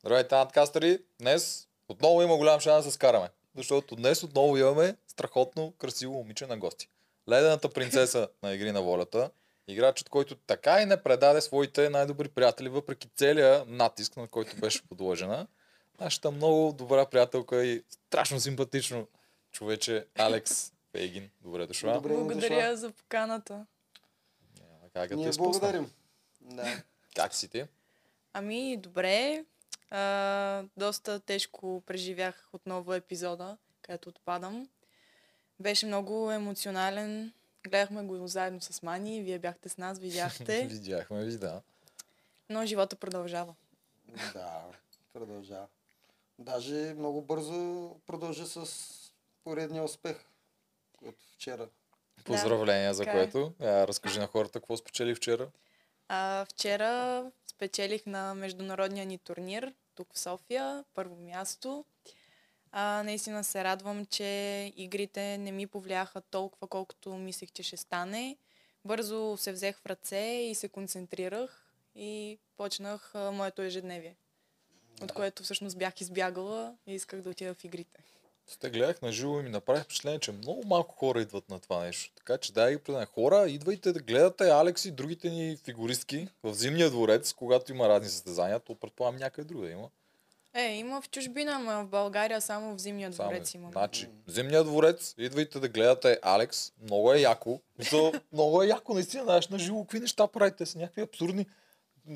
Здравейте, надкастери! Днес отново има голям шанс да се скараме. Защото днес отново имаме страхотно красиво момиче на гости. Ледената принцеса на Игри на волята. Играчът, който така и не предаде своите най-добри приятели, въпреки целия натиск, на който беше подложена. Нашата много добра приятелка и страшно симпатично човече Алекс Фейгин. Добре дошла. Добре Благодаря дошла. за поканата. Няма Как да Ние те благодарим. Да. Как си ти? Ами, добре. А, доста тежко преживях отново епизода, където отпадам. Беше много емоционален. Гледахме го заедно с Мани. Вие бяхте с нас, видяхте. Видяхме ви, да. Но живота продължава. да, продължава. Даже много бързо продължи с поредния успех от вчера. Поздравления за е. което. Разкажи на хората какво спечели вчера. А, вчера спечелих на международния ни турнир тук в София, първо място. А, наистина се радвам, че игрите не ми повлияха толкова, колкото мислех, че ще стане. Бързо се взех в ръце и се концентрирах и почнах а, моето ежедневие. От което всъщност бях избягала и исках да отида в игрите. Те гледах на живо и ми направи впечатление, че много малко хора идват на това нещо. Така че дай ги предам. Хора, идвайте да гледате Алекс и другите ни фигуристки в Зимния дворец, когато има разни състезания, то предполагам някъде друга има. Е, има в чужбина, ама в България само в Зимния Само- дворец има. Значи, Зимния дворец, идвайте да гледате Алекс, много е яко. Мисъл, много е яко, наистина, знаеш на живо какви неща правите, са някакви абсурдни.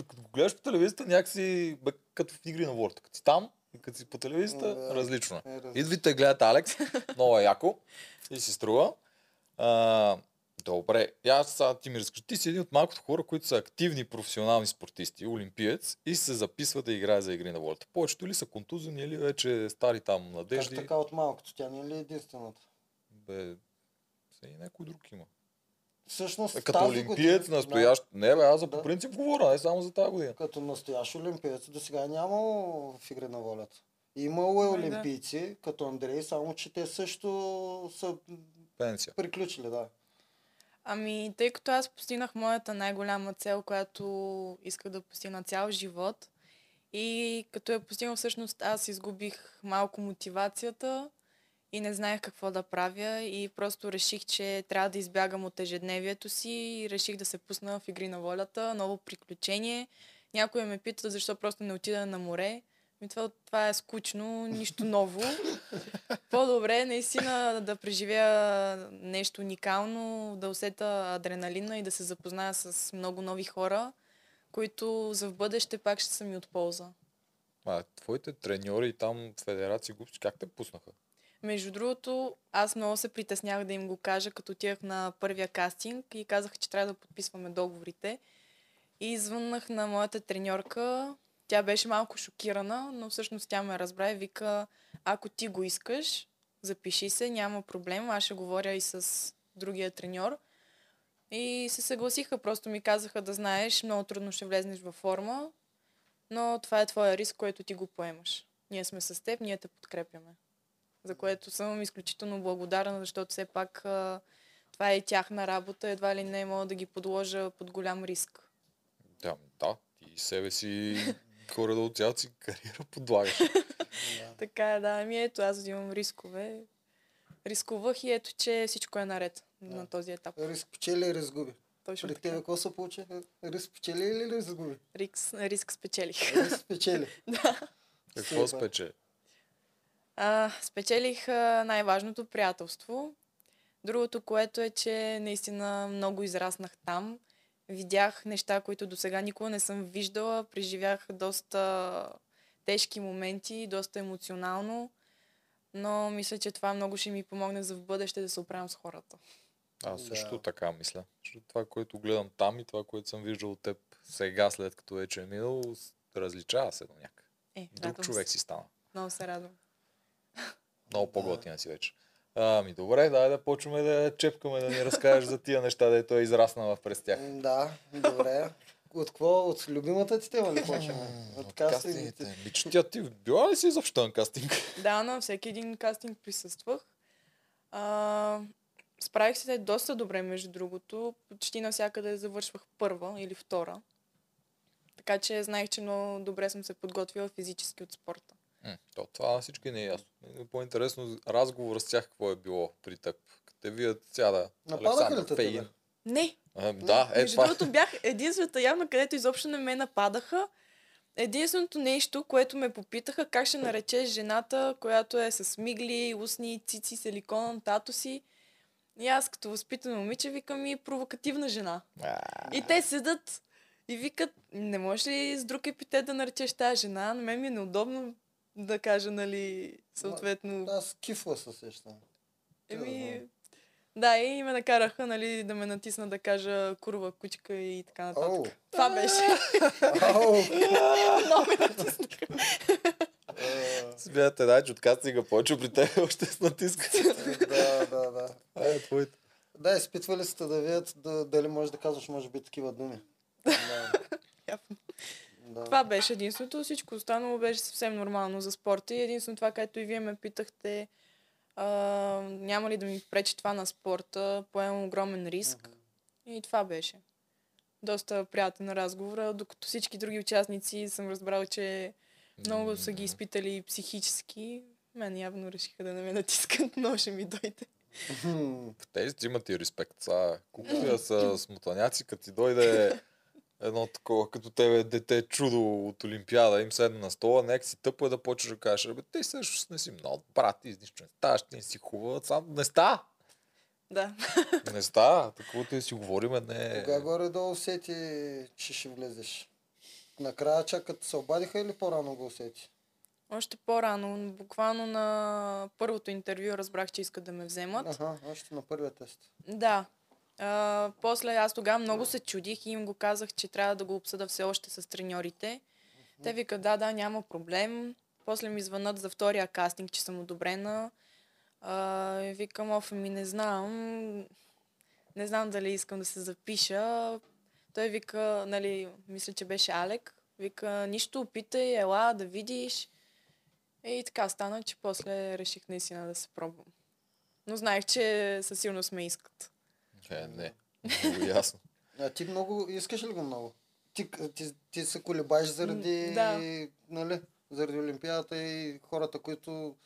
Като гледаш по телевизията, някакси бе, като в игри на волята. Като си там и като си по телевизията, Да. различно е. Е, различно. Идвайте, гледате Алекс. Много е яко. И си струва. А, добре. Аз сега ти ми разкажи. Ти си един от малкото хора, които са активни професионални спортисти, олимпиец и се записва да играе за игри на волята. Повечето ли са контузени или вече стари там Как надежди? така от малкото? Тя не е ли единствената? Бе, се и някой друг има. Всъщност Е, като тази олимпиец, година- настоящ... Не бе, аз за по Да. принцип говоря, не само за тази година. Да, като настоящ олимпиец до сега е нямало в игри на волята. Имало е Ами да. олимпийци, като Андрей, само че те също са Пенсия. приключили, да. Ами, тъй като аз постигнах моята най-голяма цел, която исках да постигна цял живот, и като я постигнах всъщност, аз изгубих малко мотивацията и не знаех какво да правя и просто реших, че трябва да избягам от ежедневието си и реших да се пусна в игри на волята, ново приключение. Някой ме пита защо просто не отида на море. Ми това, това е скучно, нищо ново. По-добре е наистина да преживея нещо уникално, да усета адреналина и да се запозная с много нови хора, които за в бъдеще пак ще са ми от полза. А, твоите треньори там, федерации, глупости, как те пуснаха? Между другото, аз много се притеснях да им го кажа, като отивах на първия кастинг и казах, че трябва да подписваме договорите. И звъннах на моята треньорка. Тя беше малко шокирана, но всъщност тя ме разбра и вика, ако ти го искаш, запиши се, няма проблем. Аз ще говоря и с другия треньор. И се съгласиха, просто ми казаха да знаеш, много трудно ще влезнеш във форма, но това е твоя риск, който ти го поемаш. Ние сме с теб, ние те подкрепяме за което съм изключително благодарна, защото все пак а, това е и тяхна работа, едва ли не мога да ги подложа под голям риск. Да, да, ти себе си хора да от цялата си кариера подлагаш. да. Така е, да, ами ето, аз имам рискове. Рискувах и ето, че всичко е наред Да. на този етап. Риск печели и риск губи. Точно При тебе какво се получи? Риск печели или риск губи? Риск, риск спечелих. Риск печели. Какво Супер. А, спечелих а, най-важното приятелство. Другото, което е, че наистина много израснах там. Видях неща, които до сега никога не съм виждала. Преживях доста тежки моменти, доста емоционално. Но мисля, че това много ще ми помогне за в бъдеще да се оправям с хората. Аз Да. също така мисля. Защото това, което гледам там и това, което съм виждал от теб сега, след като вече е минало, различава се до някак. Е, Друг човек се. си стана. Много се радвам. Много по-готина си вече. Ами добре, дай да почваме да чепкаме, да ни разкажеш за тия неща, да той е израснала през тях. Да, добре. От какво? От любимата ти тема ли почваме? От кастингите. Ми, че тя ти била ли си изобщо на кастинг? Да, на всеки един кастинг присъствах. А, справих се доста добре, между другото. Почти навсякъде завършвах първа или втора. Така че знаех, че много добре съм се подготвила физически от спорта. М, То, това на всички не е ясно. Е По-интересно разговор с тях какво е било при теб. Като те видят сега да. Нападаха ли те Фейин. тебе? Не, А, да, е Между това. другото бях единствената явно, където изобщо не ме нападаха. Единственото нещо, което ме попитаха, как ще наречеш жената, която е с мигли, устни, цици, силикон, тато си. И аз като възпитано момиче викам и провокативна жена. А, И те седат и викат, не можеш ли с друг епитет да наречеш тази жена? На мен ми е неудобно да кажа, нали, съответно. Аз кифла се сещам. Еми, да, и ме накараха, нали, да ме натисна да кажа курва, кучка и така нататък. Оу. Това беше. Много ме натиснаха. А, Смятате, да, че от кастинга повече при теб още с натискат. Да, да, да. А, е, твоите. Да, изпитвали сте да видят да, дали можеш да казваш, може би, такива думи. Да. Да. Това беше единството. Всичко останало беше съвсем нормално за спорта. И единствено това, което и вие ме питахте, а, няма ли да ми пречи това на спорта, поемам огромен риск. И това беше. Доста приятен разговор, докато всички други участници съм разбрал, че много са ги изпитали психически. Мен явно решиха да не ме натискат, но ще ми дойде. Ти имат и респект. Са, колкото и да са смутаняци, като ти дойде едно такова, като тебе дете чудо от Олимпиада, им седна на стола, нека си тъпо е да почнеш да кажеш, бе, те също не си много брат, ти нищо не ставаш, ти не си хубава, сам не става. Да. Не става, такова си говориме, не Кога горе-долу усети, че ще влезеш? Накрая чакат се обадиха или по-рано го усети? Още по-рано, буквално на първото интервю разбрах, че искат да ме вземат. Аха, още на първия тест. Да. А, после аз тогава много се чудих и им го казах, че трябва да го обсъда все още с треньорите. Те викат, да, да, няма проблем. После ми звънат за втория кастинг, че съм одобрена. А, и викам, оф, ми не знам. Не знам дали искам да се запиша. Той вика, нали, мисля, че беше Алек. Вика, нищо, опитай, ела да видиш. И така стана, че после реших наистина да се пробвам. Но знаех, че със сигурност ме искат. Е, не. Много ясно. А ти много, искаш ли го много? Ти, ти, ти се колебаеш заради, да. нали, заради Олимпиадата и хората, които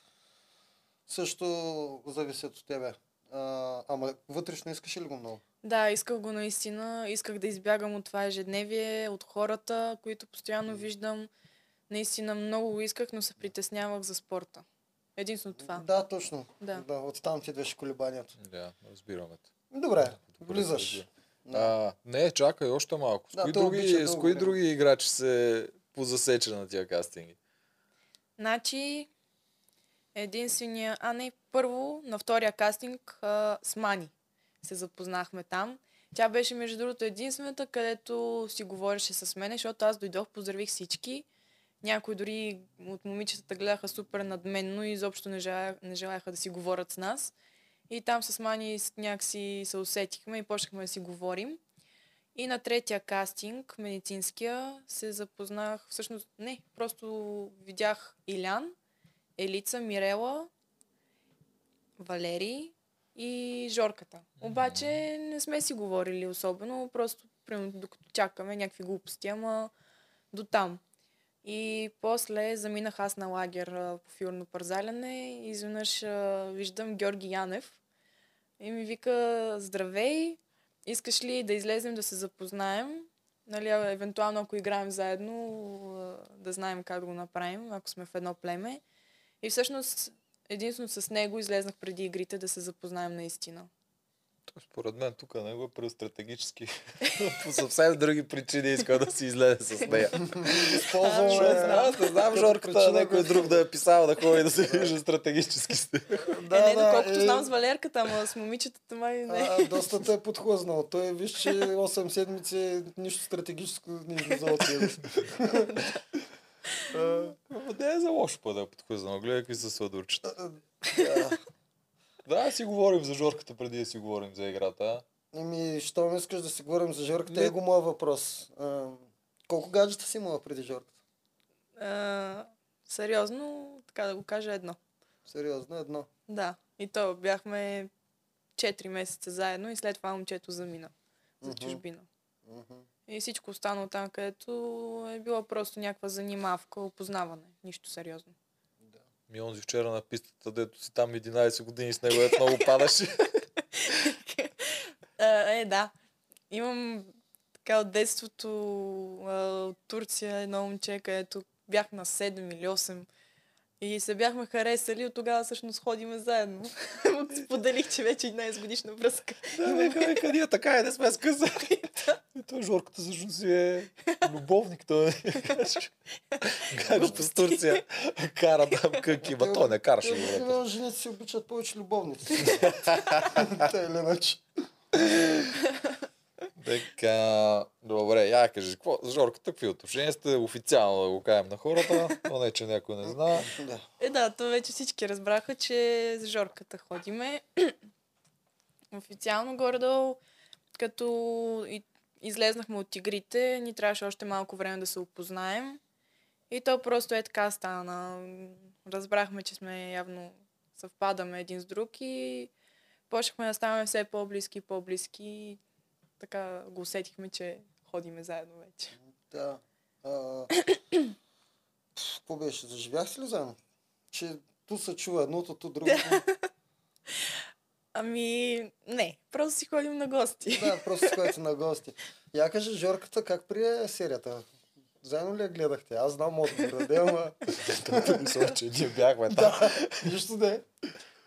също зависят от тебе. А, ама вътрешно искаш ли го много? Да, исках го наистина. Исках да избягам от това ежедневие, от хората, които постоянно виждам. Наистина много го исках, но се притеснявах за спорта. Единствено това. Да, точно. Да. да оттам ти идваше колебанието. Да, разбираме. те. Добре, влизаш. Да. А, не, чакай още малко. С Да, кои, обича други, с кои други играчи се позасече на тия кастинги? Значи, единствения... А, не, първо, на втория кастинг а, с Мани се запознахме там. Тя беше, между другото, единствената, където си говореше с мен, защото аз дойдох, поздравих всички. Някои дори от момичетата гледаха супер надменно и изобщо не, желая, не желаяха да си говорят с нас. И там с Мани някакси се усетихме и почнахме да си говорим. И на третия кастинг, медицинския, се запознах, всъщност не, просто видях Илян, Елица, Мирела, Валери и Жорката. Обаче не сме си говорили особено, просто примерно, докато чакаме някакви глупости, ама до там. И после заминах аз на лагер по фигурно парзаляне и изведнъж виждам Георги Янев и ми вика, здравей, искаш ли да излезем да се запознаем? Нали, евентуално ако играем заедно, да знаем как да го направим, ако сме в едно племе. И всъщност единствено с него излезнах преди игрите да се запознаем наистина. Според мен тук него е преостратегически. По съвсем други причини иска да си излезе с нея. Използваме... Аз не знам Жорката, някой друг да е писал да ходи да се вижда стратегически с нея. Да, е, не, доколкото е, знам с Валерката, ама с момичетата май не. А, доста те е подхлъзнал. Той виж, че 8 седмици нищо стратегическо не излиза от Ама Не е за лошо па да е подхвързано. Гледай какви са сладурчета. Да. Си говорим за Жорката преди да си говорим за играта. Еми, що ми искаш да си говорим за Жорката? Не. Е го моят въпрос. А, колко гаджета си имала преди Жорката? А, сериозно, така да го кажа едно. Сериозно, едно. Да. И то бяхме 4 месеца заедно и след това момчето замина за Мгм. чужбина. Мгм. И всичко останало там, където е било просто някаква занимавка, опознаване. Нищо сериозно. Ми онзи вчера на пистата, дето си там 11 години с него, ето много падаше. Е, да. Имам така от детството от Турция едно момче, където бях на 7 или 8 и се бяхме харесали, от тогава всъщност ходиме заедно. Споделих, че вече 11 годишна връзка. Да, века, века, ние така и не сме сказали. И той Жорката всъщност си е любовник. Той го с Турция кара там къки, ма той не караше. Го, обикновено жените си обичат повече любовници. Та или иначе. Така, добре, я кажи, какво, Жорката какви отношения сте официално да го кажем на хората, но не, че някой не знае. Да. Е, да, то вече всички разбраха, че с Жорката ходиме. Официално горе-долу, като и, излезнахме от игрите, ни трябваше още малко време да се опознаем. И то просто е така стана. Разбрахме, че сме явно съвпадаме един с друг и почнахме да ставаме все по-близки и по-близки. И така го усетихме, че ходиме заедно вече. Да. А, Какво беше? Заживяхте ли заедно? Че ту се чува едното, ту другото. Ами, не, просто си ходим на гости. да, просто сходите на гости. Я кажи, Жорката, как прие серията? Заедно ли я гледахте? Аз знам отговора, да, ама... Мисля, че ние бяхме там. да, нищо не.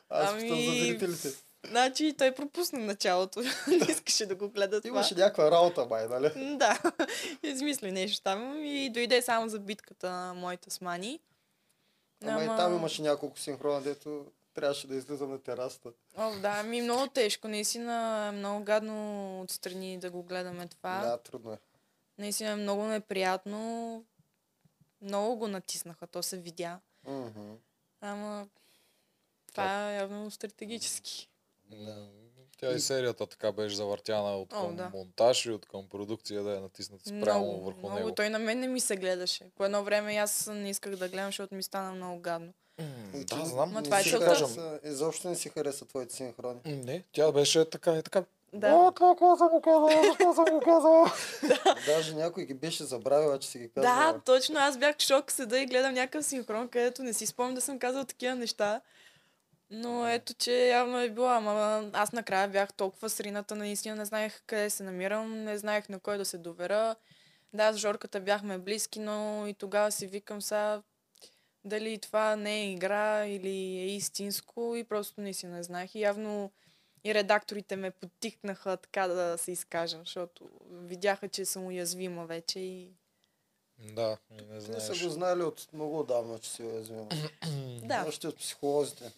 Аз Ами, питам за зрителите. Значи той пропусна началото. не искаше да го гледа това. Имаше някаква работа, май, нали? Да, измисли нещо там и дойде само за битката на моите с Мани. Ама и там имаше няколко синхрона, дето трябваше да излизам на терасата. О, да, ми много тежко. Наистина е много гадно отстрани да го гледаме това. Да, трудно е. Наистина е много неприятно. Много го натиснаха, то се видя. Мгм. Ама това е явно стратегически. М, Тя и серията така беше завъртяна от О, към да. монтаж и от към продукция да е натисната спрямо много, върху много. него. Той на мен не ми се гледаше. По едно време аз не исках да гледам, защото ми стана много гадно. И Да, ти знам. Не това е целта. хареса- Изобщо не си хареса твоите синхрони. Не, тя беше така и така. Да. О, това какво съм го казала, защо съм го казала? Даже някой ги беше забравил, че си ги казва. Да, точно. Аз бях в шок, седа и гледам някакъв синхрон, където не си спомням да съм казал такива неща. Но ето, че явно е било. Ама аз накрая бях толкова срината, наистина не знаех къде се намирам, не знаех на кой да се доверя. Да, с Жорката бяхме близки, но и тогава си викам сега дали това не е игра или е истинско и просто не си не знаех. И явно и редакторите ме подтикнаха така да се изкажа, защото видяха, че съм уязвима вече и Да, и не Те знаеш. са го знали от много отдавна, че си уязвима. да. Още от психолозите.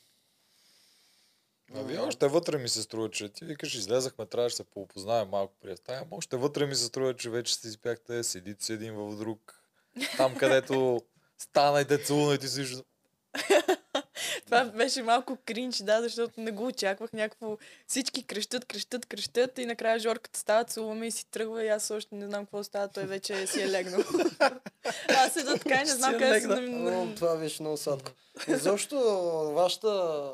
А вие още вътре ми се струва, че ти викаш, излезахме, трябваше да се поопознаем малко при ама още вътре ми се струва, че вече си спяхте, седите си един в друг. Там, където станайте, целунайте си. вижда- Това беше малко кринч, да, защото не го очаквах. Някакво всички крещат, крещат, крещат и накрая Жорката става, целуваме и си тръгва и аз още не знам какво става, той вече си е легнал. аз седа така и не знам Си е къде се... това беше много сладко. Изобщо вашата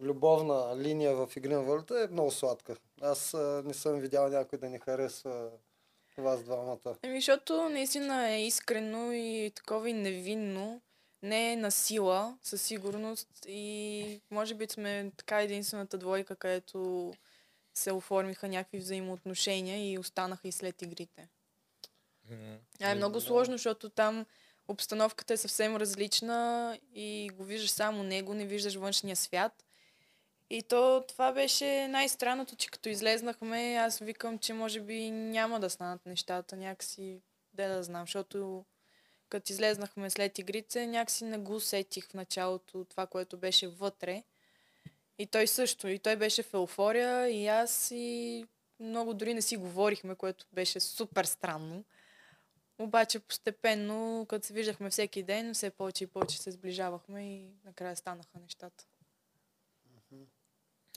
любовна линия в Игри на волята е много сладка. Аз а, не съм видял някой да не харесва вас двамата. Еми, защото наистина е искрено и такова и невинно. Не е на сила, със сигурност. И може би сме така единствената двойка, където се оформиха някакви взаимоотношения и останаха и след игрите. М, А е много сложно, защото там обстановката е съвсем различна и го виждаш само него, не виждаш външния свят. И то това беше най-странното, че като излезнахме, аз викам, че може би няма да станат нещата някакси, де да знам, защото като излезнахме след игрите, някакси не го усетих в началото това, което беше вътре. И той също. И той беше в еуфория, и аз и много дори не си говорихме, което беше супер странно. Обаче постепенно, като се виждахме всеки ден, все повече и повече се сближавахме и накрая станаха нещата.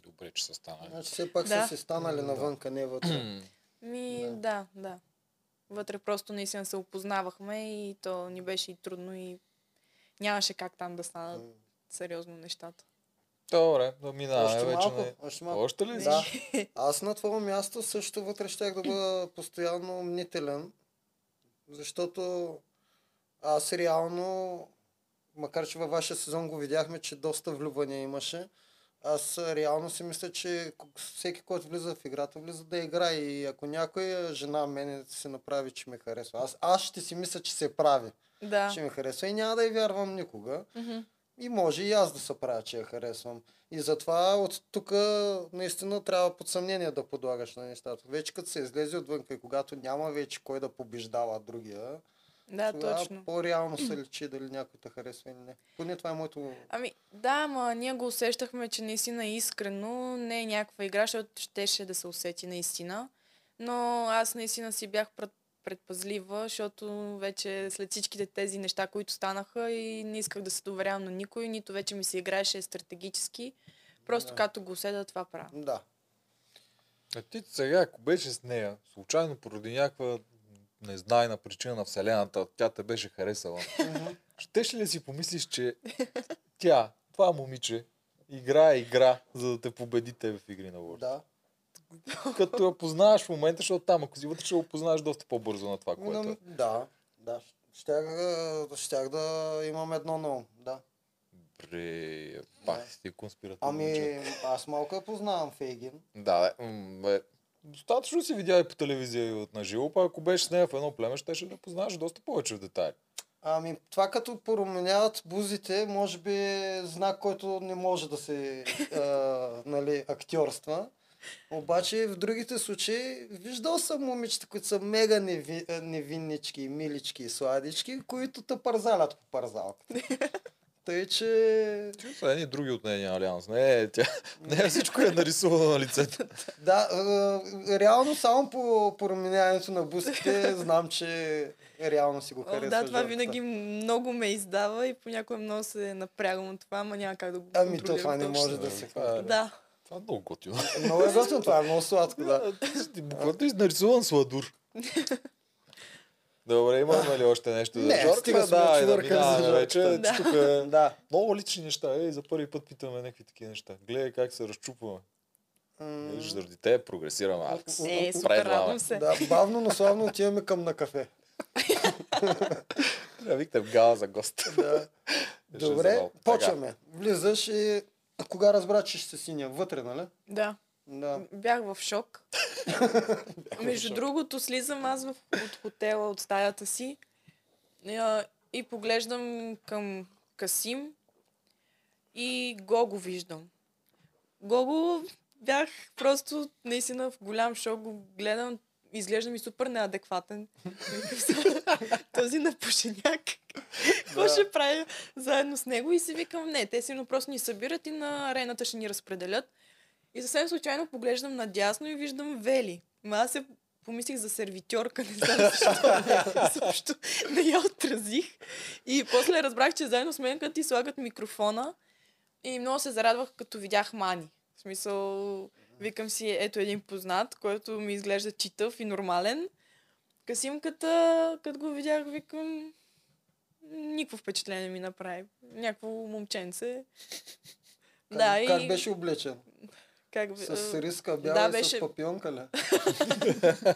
Добре, че са станали. Значи все пак Да. са си станали навънка, не вътре. Ми, Да. да. да. Вътре просто наистина се опознавахме и то ни беше и трудно и нямаше как там да станат сериозно нещата. Добре, да минаваме Още вече. малко, не- още малко. Още ли? Да. Аз на твое място също вътре щях да бъда постоянно мнителен, защото аз реално, макар че във вашия сезон го видяхме, че доста влюбвания имаше, аз реално си мисля, че всеки, който влиза в играта, влиза да играе и ако някоя жена мене се направи, че ме харесва, аз, аз ще си мисля, че се прави, Да. че ме харесва и няма да й вярвам никога. Мгм. И може и аз да се правя, че я харесвам. И затова от тук наистина трябва под съмнение да подлагаш на нещата. Вече като се излезе отвън и когато няма вече кой да побеждава другия, Да, тогава точно. по-реално се личи дали някой те харесва или не. Поне това е моето... Ами, да, ма ние го усещахме, че наистина е искрено, не е някаква игра, защото щеше да се усети наистина. Но аз наистина си бях пред, предпазлива, защото вече след всичките тези неща, които станаха и не исках да се доверявам на никой, нито вече ми се играеше стратегически. Просто Да. като го усета, това правя. Да. А ти сега, ако беше с нея, случайно поради някаква незнайна причина на Вселената, тя те беше харесала, Мгм. щеш ли си помислиш, че тя, това момиче, играе игра, за да те победи тебе в игри на волята? да. Като я познаваш в момента, защото там, ако си вътре, ще го познаеш доста по-бързо на това, което Но, е. да. Да. Щях, щях да имам едно ум. Да. Бре, пак си ти конспиративно. Ами, аз малко я познавам Фейгин. Да, бе. Достатъчно си видя и по телевизия и от на живо, па ако беше с нея в едно племе, ще да познаваш доста повече в детайли. Ами, това като променяват бузите, може би е знак, който не може да се а, нали, актьорства. Обаче в другите случаи виждал съм момичета, които са мега неви, невиннички, милички и сладички, които те парзалят по парзалката. Тъй, че... Чу са едни други от нейния алианс. Не, тя, не всичко е нарисувано на лицето. Да, а, реално само по променяването на бузите знам, че реално си го О, харесва. да, това жертвата. винаги много ме издава и понякога много се напрягам от това, ама няма как да го Ами то това не може да се Това е-. Да. Това е много готино. Много е готино, това е много сладко, да. Ти буквално ти си нарисуван сладур. Добре, имаме ли още нещо за Не, Жорка? стига сме да, е, да за минаваме вече. Да. Тук е Да. много лични неща. Ей, за първи път питаме някакви такива неща. Гледай как се разчупваме. М, Виж, заради те прогресираме, Алекс. Е, супер, радвам се. Да, бавно, но славно отиваме към на кафе. Да, викате в гала за гост. Да. Добре, почваме. Влизаш и кога разбра, че ще си синя? Вътре, нали? Да. Да. Бях в шок. Между шок. другото, слизам аз в, от хотела, от стаята си а, и поглеждам към Касим и Гого виждам. Гого бях просто наистина в голям шок. Го гледам, изглежда ми супер неадекватен. Този напушеняк. Какво Да. ще правя заедно с него? И си викам, не, те сигурно просто ни събират и на арената ще ни разпределят. И съвсем случайно поглеждам надясно и виждам Вели. Ма аз се помислих за сервитьорка, не знам защо. Също не я отразих. И после разбрах, че заедно с мен, като ти слагат микрофона, и много се зарадвах, като видях Мани. В смисъл, викам си, ето един познат, който ми изглежда читав и нормален. Касимката, като го видях, викам, никакво впечатление ми направи. Някакво момченце. Как, да, и... как беше облечен? Как, С риска, бяла да, и беше- с папионка ли?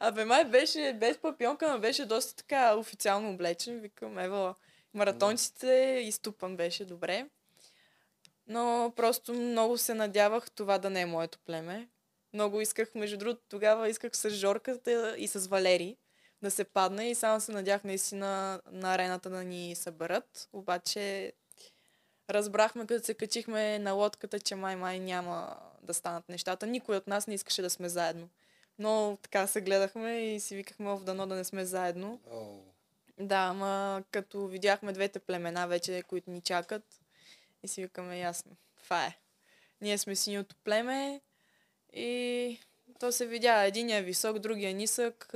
Абе, май беше без папионка, но беше доста така официално облечен. Викам, ева, маратонците, изтупан беше добре. Но просто много се надявах това да не е моето племе. Много исках, между другото, тогава исках с Жорката и с Валери да се падне и само се надях наистина на арената да ни съберат. Обаче разбрахме, като се качихме на лодката, че май-май няма да станат нещата. Никой от нас не искаше да сме заедно. Но така се гледахме и си викахме в дано да не сме заедно. О, Да, ама като видяхме двете племена вече, които ни чакат, и си викаме ясно. Това е. Ние сме синьото племе и то се видя. Единия е висок, другия е нисък,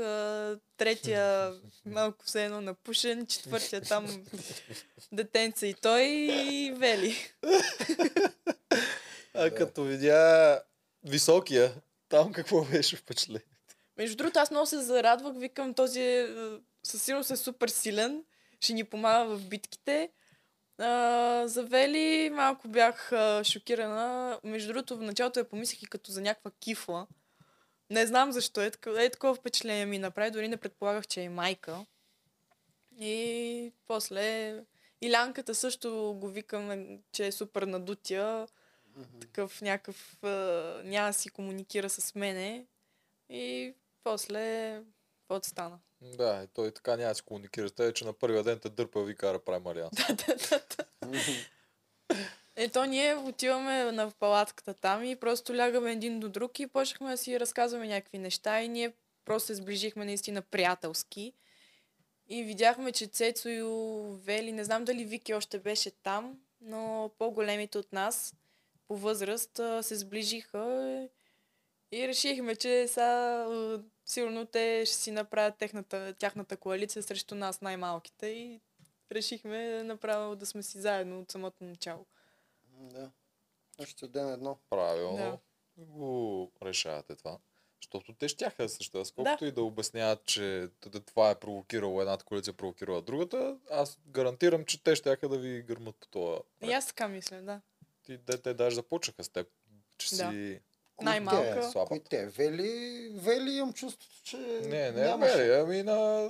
третия малко все едно напушен, четвъртия там детенца и той и Вели. А като видя високия, там какво беше впечатление? Между другото, аз много се зарадвах, викам, този е, със сигурност е супер силен, ще ни помага в битките. А, за Вели малко бях а, шокирана. Между другото, в началото я помислих и като за някаква кифла. Не знам защо. Е, такова, е такова впечатление ми направи. Дори не предполагах, че е майка. И после... И Лянката също го викам, че е супер надутия. Такъв някакъв... А, няма да си комуникира с мене. И после... Какво стана? Да, и той така няма да си комуникира с теб, че на първия ден те дърпа ви кара правим алианс. Ето ние отиваме на палатката там и просто лягаме един до друг и почнахме да си разказваме някакви неща и ние просто се сближихме наистина приятелски. И видяхме, че Цецо и Вели, не знам дали Вики още беше там, но по-големите от нас по възраст се сближиха и решихме, че сега сигурно те ще си направят техната, тяхната коалиция срещу нас, най-малките и решихме направо да сме си заедно от самото начало. Да. Още ден едно. Правилно. Да. Го решавате това. Защото те щяха да съществуват. Колкото и да обясняват, че това е провокирало едната коалиция, провокирала другата, аз гарантирам, че те щяха да ви гърмат по това. И аз така мисля, да. Ти, те, те даже започнаха с теб, че Да. си... Най-малка. те? Слаба. Кои те? Вели, Вели имам чувството, че Не, не, нямаше. не, ами на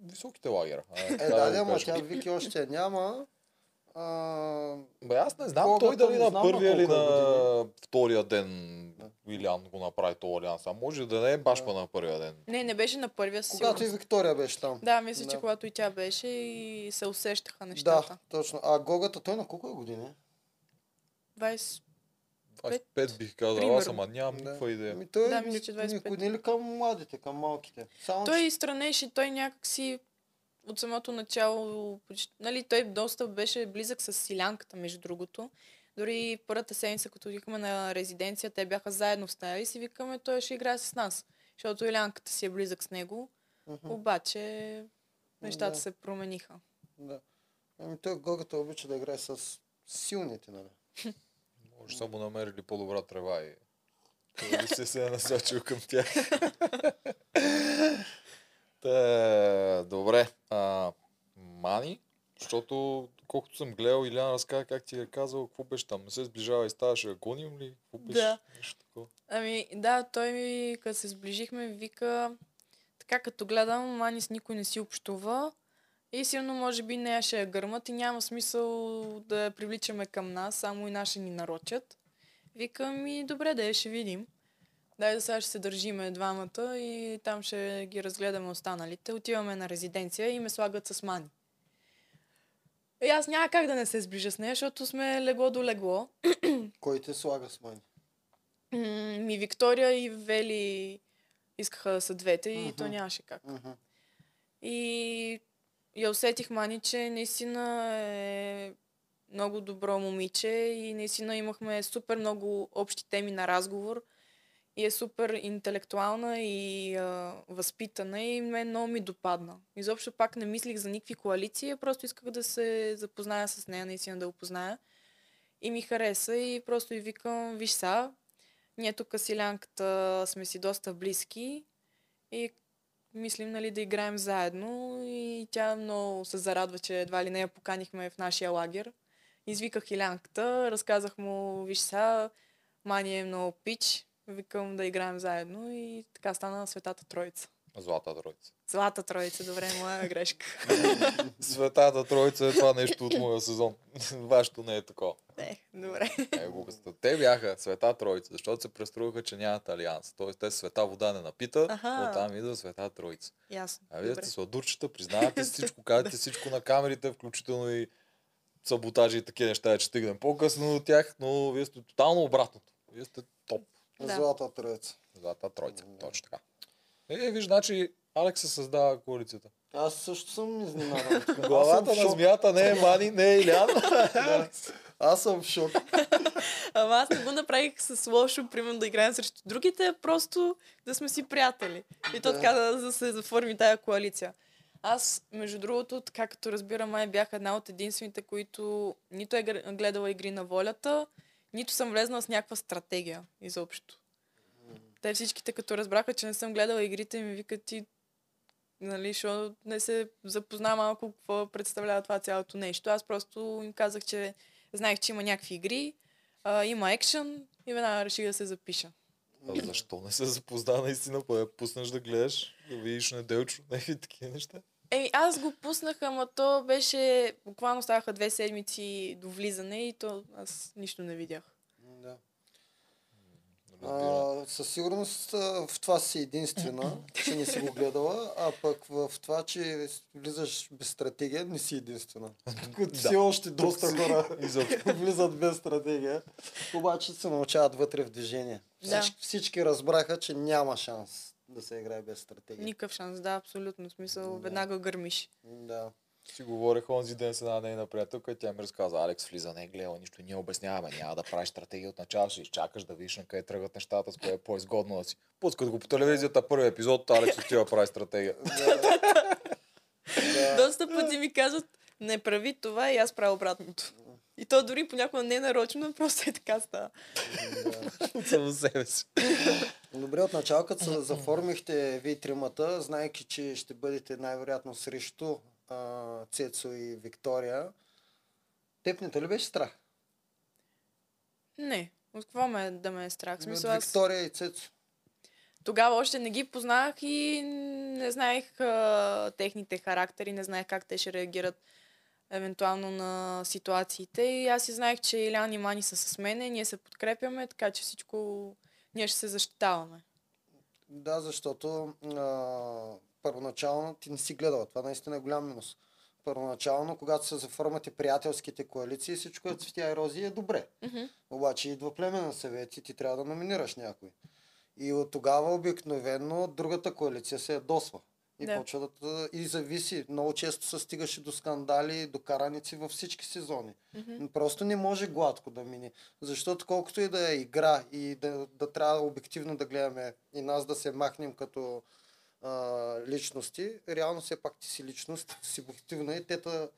високите лагера. Е, да, да, ама тя Вики още няма. А, Бе, аз не знам Колкото той дали на знам първия или на втория ден Илян го направи този алианс. А може да не е баш Да. па на първия ден. Не, не беше на първия със когато и. Виктория беше там. Да, мисля, че Да. когато и тя беше и се усещаха Да, нещата. точно. А Гогата, той на колко е години? 20... Аз Пет, пет бих казал, аз примерно. ама нямам Да. никаква идея. Ами той Да, да, мисля, че 25. никой не ли към младите, към малките. Само, Той че- и странеше, той някакси от самото начало, нали, той доста беше близък с Силянката, между другото. Дори първата седмица, като отихме на резиденция, те бяха заедно в стая и си викаме, той ще играе с нас. Защото Илянката си е близък с него. Мгм, Обаче нещата Да. се промениха. Да. Ами той Гогата обича да играе с силните, нали? Може само намерили по-добра трева и се се е насочил към тях. Та, добре. А, Мани, защото колкото съм гледал, Иляна разказа как ти е казал, какво беше там, не се сближава и ставаше да гоним ли? Какво беше? Да. Нещо такова. Ами, да, той ми, като се сближихме, вика, така като гледам, Мани с никой не си общува и силно може би нея ще я гърмат и няма смисъл да я привличаме към нас, само и наши ни нарочат. Викам ми, добре, да я ще видим. Дай да сега ще се държиме двамата и там ще ги разгледаме останалите. Отиваме на резиденция и ме слагат с Мани. И аз няма как да не се сближа с нея, защото сме легло до легло. Кой те слага с мани? Ми Виктория и Вели искаха да са двете и то Мгм. нямаше как. Мгм. И я усетих, Мани, че наистина е много добро момиче и наистина имахме супер много общи теми на разговор и е супер интелектуална и а, възпитана и мен много ми допадна. Изобщо пак не мислих за никакви коалиции, просто исках да се запозная с нея, наистина да го позная. И ми хареса и просто и викам, виж са, ние тук с Илянката сме си доста близки и мислим нали, да играем заедно и тя много се зарадва, че едва ли не я поканихме в нашия лагер. Извиках Илянката, разказах му, виж сега, Мани е много пич, викам да играем заедно и така стана Светата Троица. Злата троица. Злата Троица, добре, моя грешка. Светата троица е това нещо от моя сезон. Вашето не е такова. Не, добре. Е, глупостта. Те бяха света троица, защото се преструваха, че нямат алианс. Тоест, те света вода не напита, Аха. оттам идва света троица. Ясно. А вие сте сладурчета, признавате си всичко, казвате всичко на камерите, включително и саботажи и такива неща, че стигнем по-късно от тях, но вие сте тотално обратното. Вие сте. Да. Злата троица. Злата троица. Да. Точно така. Е, виж, значи Алекс се създава коалицията. Аз също съм изненадан. Главата на змията не е Мани, не е Илян. Аз съм в шок. Ама аз не го направих с лошо, примерно да играем срещу другите, а просто да сме си приятели. И то така да, да се заформи тая коалиция. Аз, между другото, така като разбирам, май бях една от единствените, които нито е гледала игри на волята, нито съм влезнала с някаква стратегия изобщо. Те всичките, като разбраха, че не съм гледала игрите, ми викат ти нали, защото не се запозна малко какво представлява това цялото нещо. Аз просто им казах, че знаех, че има някакви игри, а, има екшен и веднага реших да се запиша. А защо не се запозна наистина, па да пуснеш да гледаш, да видиш неделчо, някакви такива неща? Ей, аз го пуснах, ама то беше, буквално ставаха две седмици до влизане и то аз нищо не видях. Да. А, със сигурност в това си единствена, че не си го гледала, а пък в това, че влизаш без стратегия, не си единствена. Тук Да. все още доста си хора влизат без стратегия, обаче се научават вътре в движение. Да. Всички, всички разбраха, че няма шанс да се играе без стратегия. Никакъв шанс, да, абсолютно. В смисъл, Да. веднага гърмиш. Да. Си говорех онзи ден с една нейна приятелка и тя ми разказа, Алекс влиза, не е гледала нищо, ние обясняваме, няма да правиш стратегия от начало, ще изчакаш да видиш на къде тръгват нещата, с кое е по-изгодно да си. Пускат го по телевизията, първи епизод, Алекс отива прави стратегия. Доста пъти ми казват, не прави това и аз правя обратното. И то дори понякога не е нарочно, просто е така става. само себе си. Добре, от начало, като се заформихте вие тримата, знаеки, че ще бъдете най-вероятно срещу а, Цецо и Виктория, тепнете ли беше страх? Не, от какво ме да ме е страх? От смисъл, аз Виктория и Цецо. тогава още не ги познах и не знаех а, техните характери, не знаех как те ще реагират евентуално на ситуациите. И аз си знаех, че Илян и Мани са с мене, ние се подкрепяме, така че всичко ние ще се защитаваме. Да, защото а, първоначално ти не си гледала. Това наистина е голям минус. Първоначално, когато се заформате приятелските коалиции, всичко е цветя и рози и е добре. Мгм. Обаче идва племе на съвети, ти трябва да номинираш някой. И от тогава обикновено другата коалиция се ядосва. И Да. почва да... И зависи. Много често се стигаше до скандали, до караници във всички сезони. Мгм. Просто не може гладко да мине. Защото колкото и да е игра и да, да трябва обективно да гледаме и нас да се махнем като а, личности, реално все пак ти си личност, си обективна и те те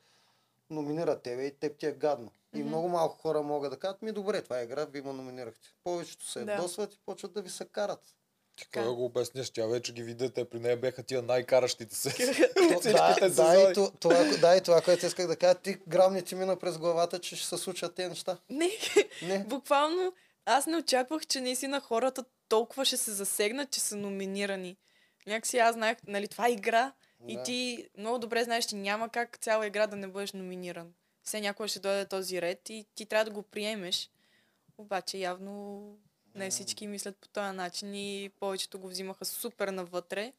номинират тебе и теб ти е гадно. И Мгм. много малко хора могат да кажат, ми добре, това е игра, вие ме номинирахте. Повечето се Да. ядосват и почват да ви се карат. Ти как да го обясниш? Тя вече ги видя, те при нея бяха тия най-каращите се. Да, да, сезони. и, то- това, да, и това, което исках да кажа, ти грам не ти мина през главата, че ще се случат тези неща. Не, Не. буквално аз не очаквах, че наистина хората толкова ще се засегнат, че са номинирани. Някакси аз знаех, нали, това е игра и Да. ти много добре знаеш, че няма как цяла игра да не бъдеш номиниран. Все някой ще дойде този ред и ти трябва да го приемеш. Обаче явно не всички мислят по този начин и повечето го взимаха супер навътре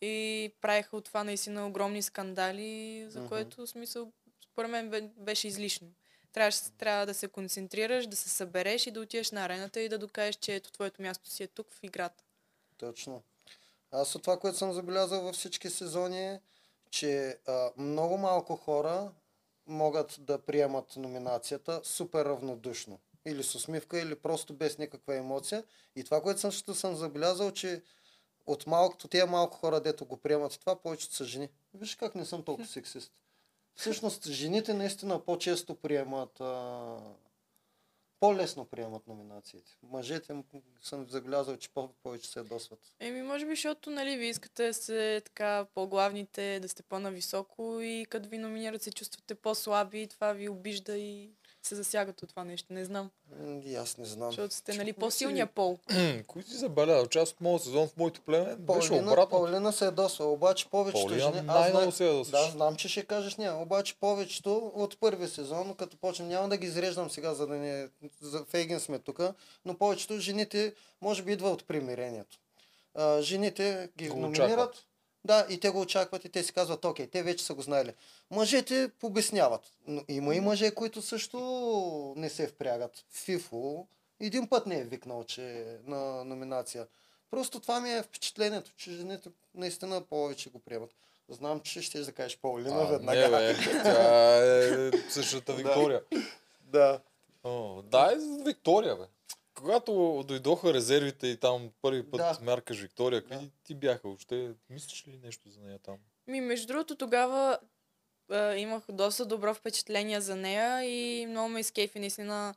и правеха от това наистина огромни скандали, за което смисъл според мен бе- беше излишно. Трябваше, трябва да се концентрираш, да се събереш и да отидеш на арената и да докажеш, че ето твоето място си е тук в играта. Точно. Аз от това, което съм забелязал във всички сезони е, че а, много малко хора могат да приемат номинацията супер равнодушно. Или с усмивка, или просто без никаква емоция. И това, което съм, също съм забелязал, че от малкото, тия малко хора, дето го приемат това, повечето са жени. Виж как не съм толкова сексист. Всъщност, жените наистина по-често приемат а, по-лесно приемат номинациите. Мъжете съм забелязал, че по- повече се ядосват. Еми, може би, защото, нали, ви искате да сте така по-главните, да сте по-нависоко и като ви номинират се чувствате по-слаби и това ви обижда и се засягат от това нещо. Не знам. И аз не знам. Защото сте, нали, Кои по-силния си- пол. Кой си забелязал? Част от моят сезон в моето племе беше обратно. Паулина се ядосва, обаче повечето Паулина жени... Аз знам, се ядосваш. да, знам, че ще кажеш не, обаче повечето от първи сезон, като почнем, няма да ги изреждам сега, за да не... За Фейген сме тук, но повечето жените, може би идва от примирението. А, жените ги Го номинират, очакват. Да, и те го очакват и те си казват, окей, те вече са го знаели. Мъжете обясняват. Но има и мъже, които също не се впрягат. Фифо един път не е викнал, че е на номинация. Просто това ми е впечатлението, че жените наистина повече го приемат. Знам, че ще да кажеш Паулина А, веднага. не, бе, тя е същата Виктория. Да. О, да, за Виктория, бе. Когато дойдоха резервите и там първи път Да. мяркаш Виктория, Да. какви ти бяха въобще? Мислиш ли нещо за нея там? Ми, между другото, тогава а, имах доста добро впечатление за нея и много ме изкейфи наистина,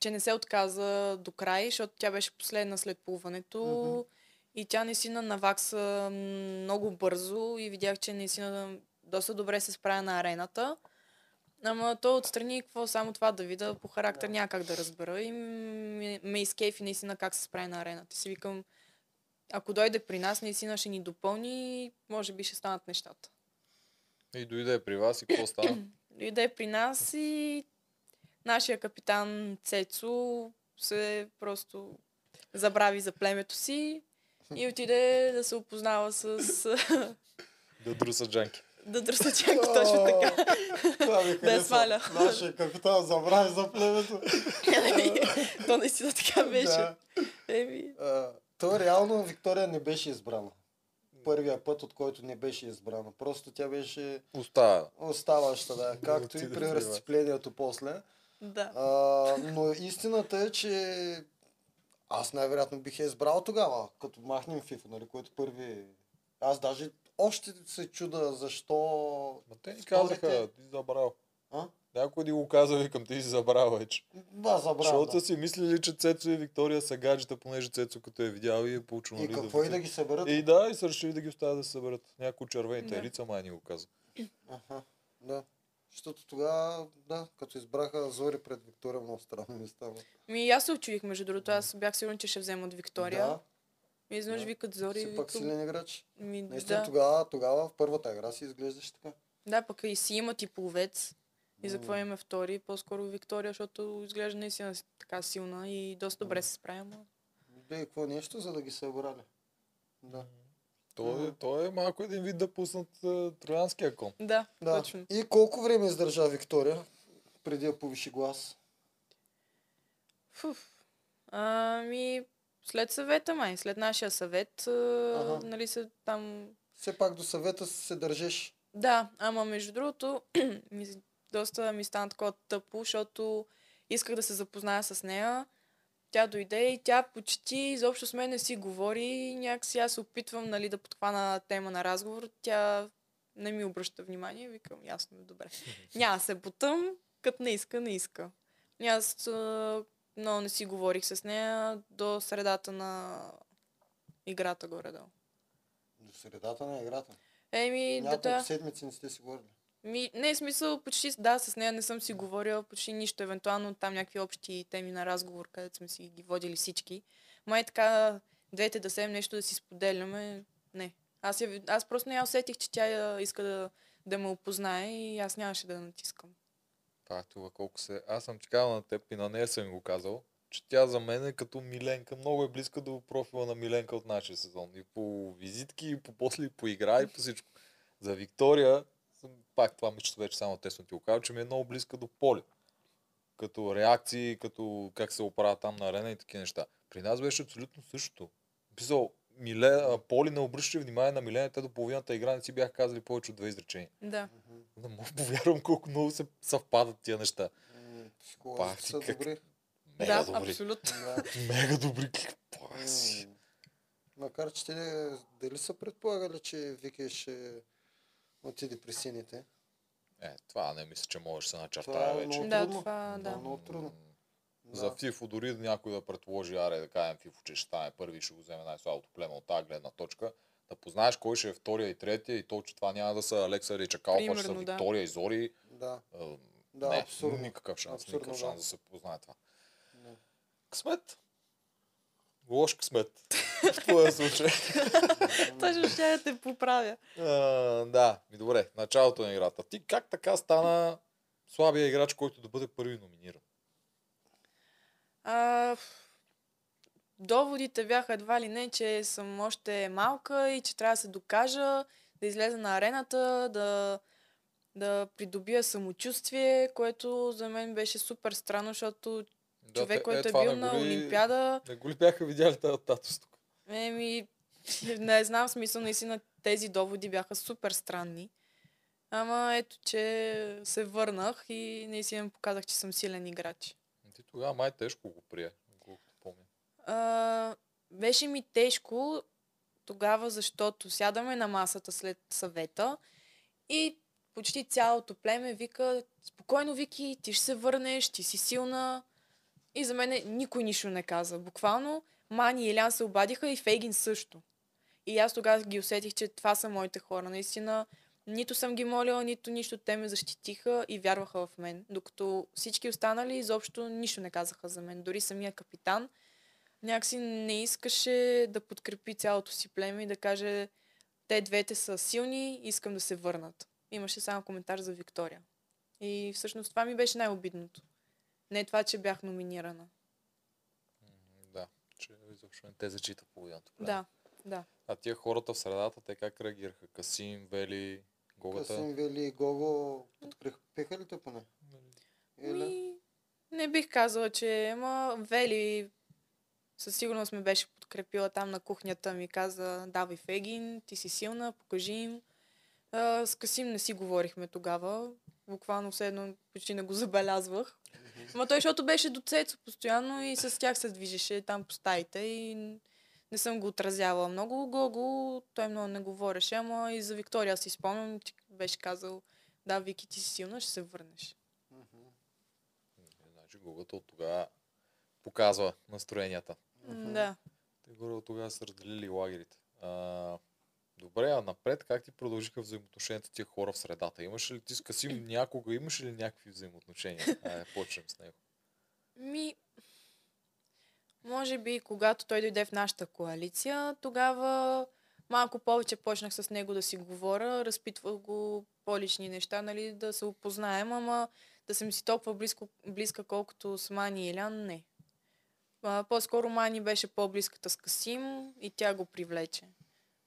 че не се отказа до край, защото тя беше последна след плуването. Мгм. И тя наистина навакса много бързо и видях, че наистина доста добре се справя на арената. Ама то отстрани какво само това да видя по характер няма как да разбера. И ме, ме изкейфи наистина как се справи на арената. Си викам, ако дойде при нас, наистина ще ни допълни, може би ще станат нещата. И дойде при вас и какво стана? Дойде при нас и нашия капитан Цецо се просто забрави за племето си и отиде да се опознава с... да друса джанки. Да друса джанки, точно така. Това ми Да я сваля. Нашия капитан забрави за племето. То наистина така беше. Еми, То реално Виктория не беше избрана. Първия път, от който не беше избрана. Просто тя беше Остава. оставаща, да. Както и при разцеплението после. да. А, но истината е, че аз най-вероятно бих я избрал тогава, като махнем FIFA, нали, който първи... Аз даже още се чуда защо... Ма те ни Вторите- казаха, ти забрал. А? Някой ни го каза, викам, ти си забрал вече. Да, забрал. Защото Да. си мислили, че Цецо и Виктория са гаджета, понеже Цецо като е видял и е получил И нали, какво и вика. да ги съберат? И да, и са решили да ги оставят да се съберат. Някои от червените Да. лица май ни го каза. Аха, да. Защото тогава, да, като избраха Зори пред Виктория, много странно ми става. Ми и аз се очудих, между другото. Аз бях сигурен, че ще вземат Виктория. Да, И изведнъж Да. викат Зори. си пак силен играч. Ми, Наистина да. тогава, тогава в първата игра си изглеждаш така. да, пък и си имат и половец. И за какво М. им е втори? По-скоро Виктория, защото изглежда наистина така силна и доста добре се справя. ама- Да, и какво нещо, за да ги събрали. Да. То е, то е малко един вид да пуснат uh, троянския кон. Да, да. точно. И колко време издържа Виктория, преди да повиши глас? Фуф. Ами, след съвета май, след нашия съвет, а, Аха. нали се там... Все пак до съвета се държеш. Да, ама между другото, ми, доста ми стана такова тъпо, защото исках да се запозная с нея. Тя дойде и тя почти изобщо с мен не си говори. и Някакси аз се опитвам нали, да подхвана тема на разговор. Тя не ми обръща внимание. Викам, ясно, добре. Няма да се бутам, като не иска, не иска. И аз много не си говорих с нея до средата на играта горе-долу. До средата на играта. Еми, Няколко да. седмици не сте си говорили. Ми, не е смисъл, почти да, с нея не съм си говорила почти нищо, евентуално там някакви общи теми на разговор, където сме си ги водили всички. Май така, двете да седем нещо да си споделяме, не. Аз, я, аз просто не я усетих, че тя иска да, да ме опознае и аз нямаше да натискам. Това е това колко се... Аз съм казал на теб и на нея съм го казал, че тя за мен е като Миленка. Много е близка до профила на Миленка от нашия сезон. И по визитки, и по после, и по игра, и по всичко. За Виктория, пак това мисля, че вече само те съм ти го казал, че ми е много близка до Поли. Като реакции, като как се оправя там на арена и такива неща. При нас беше абсолютно същото. Писал, Миле, Поли не обръщаше внимание на Милена, те до половината игра не си бяха казали повече от две изречения. Да. Не мога повярвам колко много се съвпадат тия неща. Са Пак ти как- добри. Мега да, добри. абсолютно. Мега добри. Пак си. М, Макар, че те не- дали са предполагали, че Вики ще отиде при сините. Е, това не мисля, че можеш да се начертая е вече. Да, това, да. много трудно. М, За Фифо дори някой да предположи, аре да кажем Фифо, че ще стане първи ще го вземе най-слабото племе от тази гледна точка. Да познаеш кой ще е втория и третия и то, че това няма да са Алекса Ричакалфа, ще са Примерно, да. Виктория и Зори. Да, Е, да, не, абсурдно. никакъв шанс, Абсурдно, никакъв да. шанс да се познае това. Да. Късмет. Лош късмет. в твоя случай. Точно ще я те поправя. Да, ми добре, началото на играта. Ти как така стана слабия играч, който да бъде първи номиниран? А, доводите бяха едва ли не, че съм още малка и че трябва да се докажа, да излеза на арената, да, да придобия самочувствие, което за мен беше супер странно, защото Да, човек, който е, това бил на го ли- Олимпиада, Не го ли бяха видяли тази татус тук? еми, не знам смисъл, наистина тези доводи бяха супер странни. Ама ето, че се върнах и наистина показах, че съм силен играч. Ти тогава май тежко го прие, колкото помня. А, беше ми тежко тогава, защото сядаме на масата след съвета и почти цялото племе вика, спокойно Вики, ти ще се върнеш, ти си силна. И за мен никой нищо не каза. Буквално Мани и Елян се обадиха и Фейгин също. И аз тогава ги усетих, че това са моите хора. Наистина, нито съм ги молила, нито нищо. Те ме защитиха и вярваха в мен. Докато всички останали изобщо нищо не казаха за мен. Дори самия капитан някакси не искаше да подкрепи цялото си племе и да каже те двете са силни, искам да се върнат. Имаше само коментар за Виктория. И всъщност това ми беше най-обидното. Не това, че бях номинирана. Да, че изобщо не те зачита половината. Да, да. А тия хората в средата, те как реагираха? Касим, Вели, Гогата? Късим Вели и Гого подкрепиха ли те поне? Или? Ми, не бих казала, че ама Вели със сигурност ме беше подкрепила там на кухнята. Ми каза, давай Фегин, ти си силна, покажи им. А, с Касим не си говорихме тогава. Буквално все едно почти не го забелязвах. Ма той, защото беше до Цецо постоянно и с тях се движеше там по стаите и не съм го отразявала много. Гого, той много не говореше, ама и за Виктория си спомням, че беше казал, да, Вики, ти си силна, ще се върнеш. Е, Значи Гогата от тогава показва настроенията. Да. Те горе от тогава са разделили лагерите. А, добре, а напред как ти продължиха взаимоотношенията тия хора в средата? Имаш ли ти с Касим някога, имаш ли някакви взаимоотношения? Айде, почнем с него. Ми, може би, когато той дойде в нашата коалиция, тогава малко повече почнах с него да си говоря, разпитвах го по-лични неща, нали, да се опознаем, ама да съм си толкова близко, близка, колкото с Мани и Елян, не. А, по-скоро Мани беше по-близката с Касим и тя го привлече.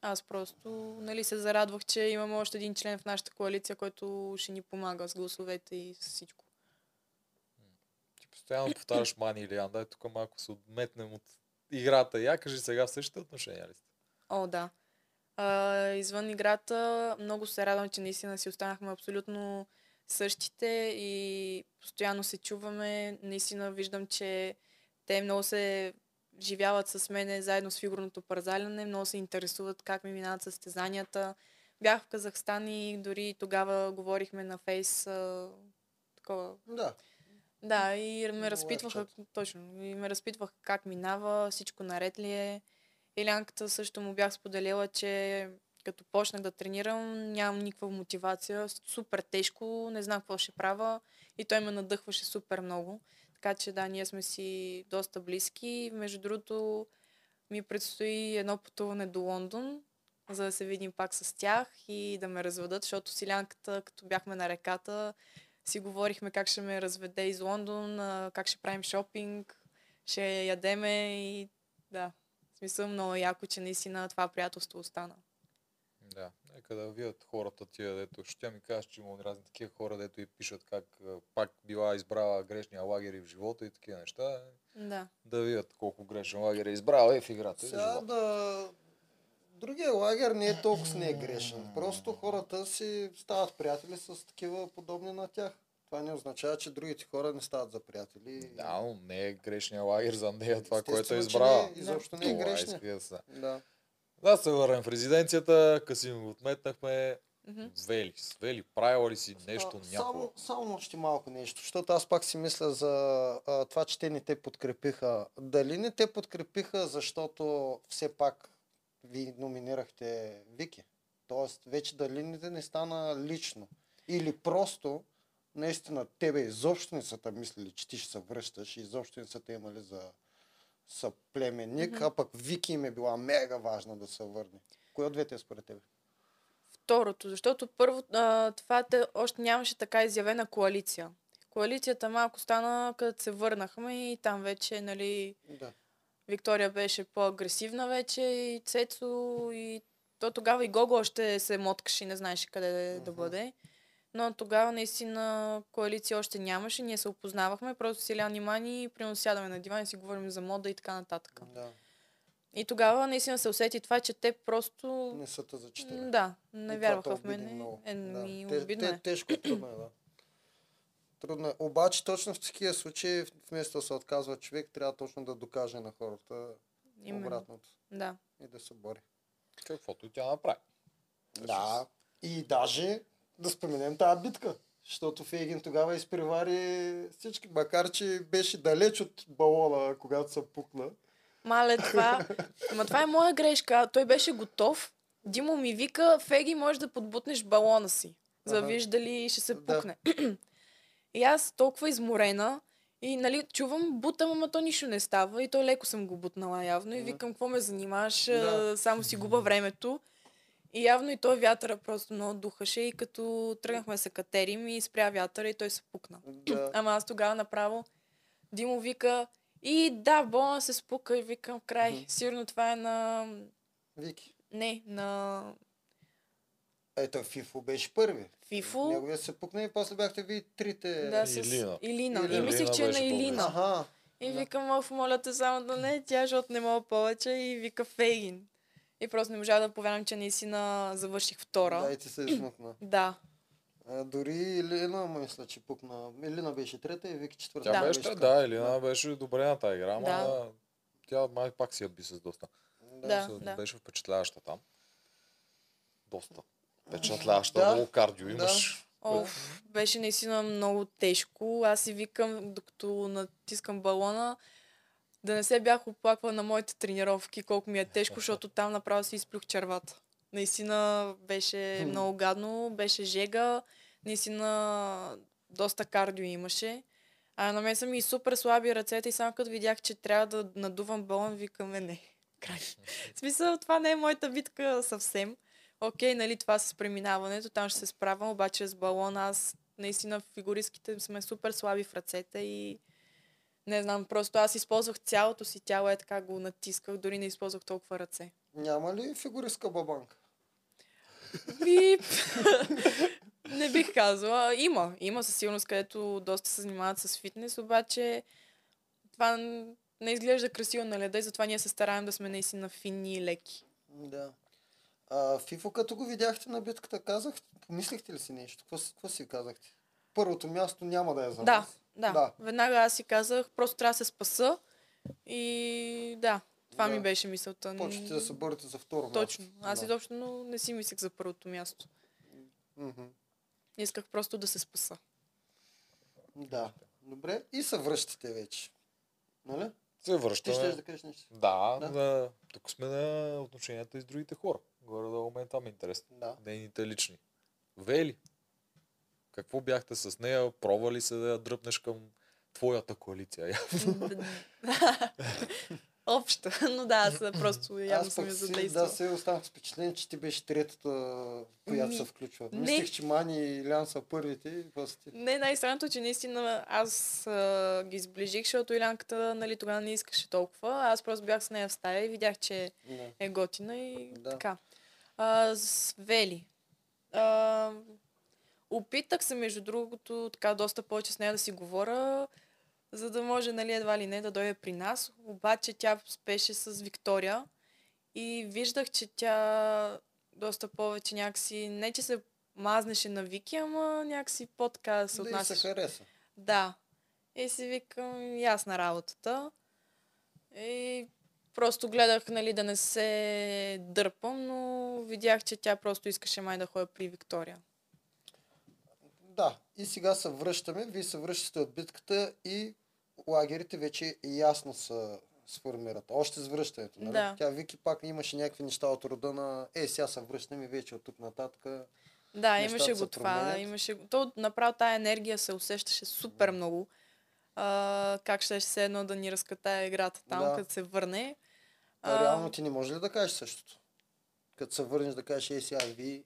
Аз просто нали, се зарадвах, че имаме още един член в нашата коалиция, който ще ни помага с гласовете и с всичко. Постоянно повтаряш Мани или Ян. Дай тук малко се отметнем от играта. Я кажи сега в същите отношения ли сте? О, да. А, извън играта много се радвам, че наистина си останахме абсолютно същите и постоянно се чуваме. Наистина виждам, че те много се живяват с мене заедно с фигурното парзаляне, много се интересуват как ми минават състезанията. Бях в Казахстан и дори тогава говорихме на фейс а, такова Да. Да, и ме Лайв разпитваха, точно, и ме разпитваха как минава, всичко наред ли е. Илянката също му бях споделила, че като почнах да тренирам, нямам никаква мотивация, супер тежко, не знам какво ще правя и той ме надъхваше супер много. Така че да, ние сме си доста близки. Между другото, ми предстои едно пътуване до Лондон, за да се видим пак с тях и да ме разведат, защото Силянката, като бяхме на реката, си говорихме как ще ме разведе из Лондон, как ще правим шопинг, ще ядеме и да. В смисъл много яко, че наистина това приятелство остана. Да, нека да видят хората тия, дето ще тя ми кажеш, че има разни такива хора, дето и пишат как пак била избрала грешния лагер и в живота и такива неща. Да. Да видят колко грешен лагер е избрала и в играта. и в Сега живота. да... Другия лагер не е толкова не е грешен. Просто хората си стават приятели с такива подобни на тях. Това не означава, че другите хора не стават за приятели. Да, но не е грешния лагер за нея, това, което е че избрала. не е- изобщо не е грешния. да се- Да. Се върнем в резиденцията, Касим го отметнахме. Мгм. Вели, Вели, правила ли си нещо А, някога? Само, само още малко нещо, защото аз пак си мисля за а, това, че те не те подкрепиха. Дали не те подкрепиха, защото все пак ви номинирахте Вики? Тоест, вече дали не те не стана лично? Или просто, наистина, тебе изобщо не са мислили, че ти ще се връщаш и изобщо не са те имали за съплеменник, Мгм. а пък Вики им е била мега важна да се върне. Кое от двете е според тебе? Второто, защото първо а, това те, още нямаше така изявена коалиция. Коалицията малко стана, като се върнахме и там вече, нали, Да. Виктория беше по-агресивна вече и Цецо и то тогава и Гого още се моткаше и не знаеше къде да Мгм. бъде. Но тогава наистина коалиция още нямаше, ние се опознавахме, просто си ляни мани, примерно сядаме на диван и си говорим за мода и така нататък. да. И тогава наистина се усети това, че те просто... Не са те зачитали. Да, И не това вярваха в мене. Е, Да. ми, Те- обидно те- е. Тежко трудно е, да. Трудно е. Обаче точно в такива случаи, вместо да се отказва човек, трябва точно да докаже на хората Именно. обратното Да. и да се бори. Каквото и тя направи. Да. И даже да споменем тази битка. Защото Фейгин тогава изпревари всички, макар че беше далеч от балона, когато се пукна. Мале, това... Ама това е моя грешка. Той беше готов. Димо ми вика, Феги, можеш да подбутнеш балона си. За да Ага. видиш дали ще се Да. и аз толкова изморена. И нали, чувам, бутам, ама то нищо не става. И то леко съм го бутнала явно. И викам, какво ме занимаваш? Да. Само си губа времето. И явно и той вятъра просто много духаше. И като тръгнахме да се катерим и спря вятъра и той се пукна. Да. Ама аз тогава направо Димо вика и да, болна се спука и викам край. Сигурно това е на... Вики. Не, на Ето, Фифо беше първи. Фифо. Неговия се пукна и после бяхте ви трите. Да, с Илина. Илина. Илина. И мислих, че е на Илина. Аха. И Да. викам, оф, моля те само да не, тя, защото не мога повече. И вика Фейгин. И просто не можа да повярвам, че наистина завърших втора. Да, и ти се измъкна. Да. А, дори Илина мисля, че пукна. Илина беше трета и Вики четвърта. Тя Да. беше, да, Елина беше добре на тази игра, ама Да. тя май пак си я би с доста. Да. Да. Беше впечатляваща там. Доста. Впечатляваща, Да. много кардио Да. имаш. Оф, беше наистина много тежко. Аз си викам, докато натискам балона, да не се бях оплаквала на моите тренировки, колко ми е тежко, защото там направо си изплюх червата. Наистина беше много гадно, беше жега, наистина доста кардио имаше. А на мен са ми супер слаби ръцете и само като видях, че трябва да надувам балон, викаме не. Край. В смисъл, това не е моята битка съвсем. Окей, нали, това с преминаването, там ще се справям, обаче с балон аз наистина фигуристките сме супер слаби в ръцете и не знам, просто аз използвах цялото си тяло, е така го натисках, дори не използвах толкова ръце. Няма ли фигуристка бабанка? Бип! не бих казала. Има. Има със сигурност, където доста се занимават с фитнес, обаче това не изглежда красиво на леда и затова ние се стараем да сме наистина финни и леки. Да. А, Фифо, като го видяхте на битката, казах, помислихте ли си нещо? Какво, какво си казахте? Първото място няма да е за Да, нас. да, Да. Веднага аз си казах, просто трябва да се спаса и да, това Да. ми беше мисълта. Почвате да се борите за второ Точно. място. Аз да. изобщо не си мислех за първото място. Мгм. Исках просто да се спаса. Да. Добре. И се връщате вече. Нали? Се Ти връщаме. ще да кажеш нещо. Да, Да. да. тук сме на отношенията и с другите хора. Горе-долу мен това ми е интересно. Да. Нейните лични. Вели, какво бяхте с нея? Пробва ли се да я дръпнеш към твоята коалиция? Общо. Но да, аз просто явно Аз съм я задействала. да, се останах с впечатление, че ти беше третата, която Ми, се включва. не. Мислех, че Мани и Илян са първите ти. Не, най-странното, че наистина аз а, ги сближих, защото Илянката нали, тогава не искаше толкова. Аз просто бях с нея в стая и видях, че Да. е готина и Да. така. А, с Вели. А, опитах се, между другото, така доста повече с нея да си говоря, за да може, нали, едва ли не да дойде при нас. Обаче тя спеше с Виктория и виждах, че тя доста повече някакси, не че се мазнеше на Вики, ама някакси по-така да се Да и се отнасяше. хареса. Да. И си викам, ясна работата. И просто гледах, нали, да не се дърпам, но видях, че тя просто искаше май да ходя при Виктория. Да, и сега се връщаме. Вие се връщате от битката и лагерите вече ясно се сформират. Още с връщането, нали? Да. Тя Вики пак имаше някакви неща от рода на е, сега се връщаме и вече от тук нататък. Да, имаше го това. Имаше... То направо тая енергия се усещаше супер много. А, как ще се едно да ни разкатае играта там, Да. като се върне. А, реално ти не може ли да кажеш същото? Като се върнеш да кажеш, е, сега ви,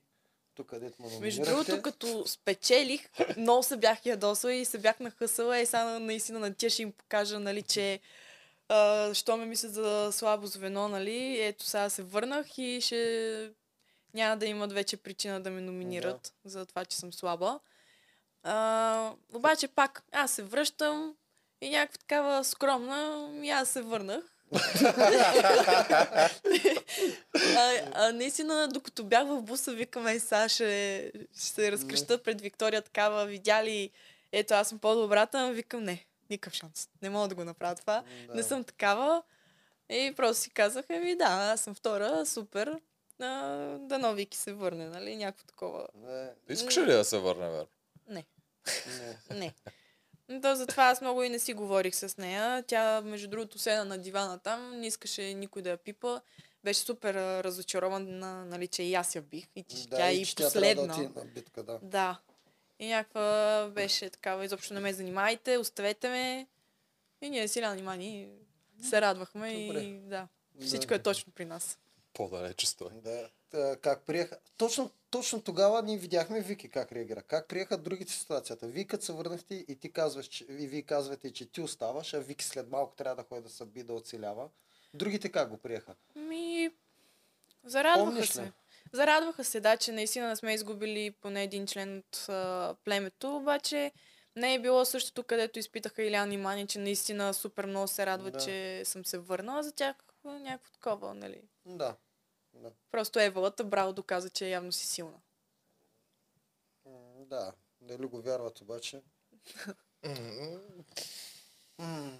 тук където ме Между другото, като спечелих, много се бях ядосала и се бях нахъсала и сега наистина на тия ще им покажа, нали, че а, що ме мислят за слабо звено, нали, ето сега се върнах и ще няма да имат вече причина да ме номинират за това, че съм слаба. А, обаче пак, аз се връщам и някаква такава скромна, и аз се върнах. А, а, наистина, докато бях в буса, викаме, сега ще, ще се разкреща пред Виктория такава, видя ли, ето аз съм по-добрата, ама викам, не, никакъв шанс. Не мога да го направя това. Да. Не съм такава. И просто си казах, еми да, аз съм втора, супер. А, да новики се върне, нали? Някакво такова. Не, Искаш ли да се върне, Вер? Не, не. не. Да, затова аз много и не си говорих с нея. Тя, между другото, седна на дивана там, не искаше никой да я пипа. Беше супер разочарована, нали, че и аз я бих. И че Да, тя е и и че тя да последна. на битка, да. Да. И някаква беше такава, изобщо не ме занимайте, оставете ме. И ние силя внимание се радвахме Добре. и да. Да. Всичко е точно при нас. По-далече стой. Да. Как приеха. Точно, точно тогава ние видяхме Вики как реагира. Как приеха другите ситуацията. Вие като се върнахте и ти казваш, че, и вие казвате, че ти оставаш, а Вики след малко трябва да ходи да се би да оцелява. Другите как го приеха? Ми, зарадваха Помниш ли? се. Зарадваха се, да, че наистина не сме изгубили поне един член от а, племето, обаче не е било същото, където изпитаха Илян и Мани, че наистина супер много се радва, Да. че съм се върнала за тях някакво такова, нали. Да. Да. Просто Евалата браво доказа, че явно си силна. М, Да. Дали го вярват обаче? М,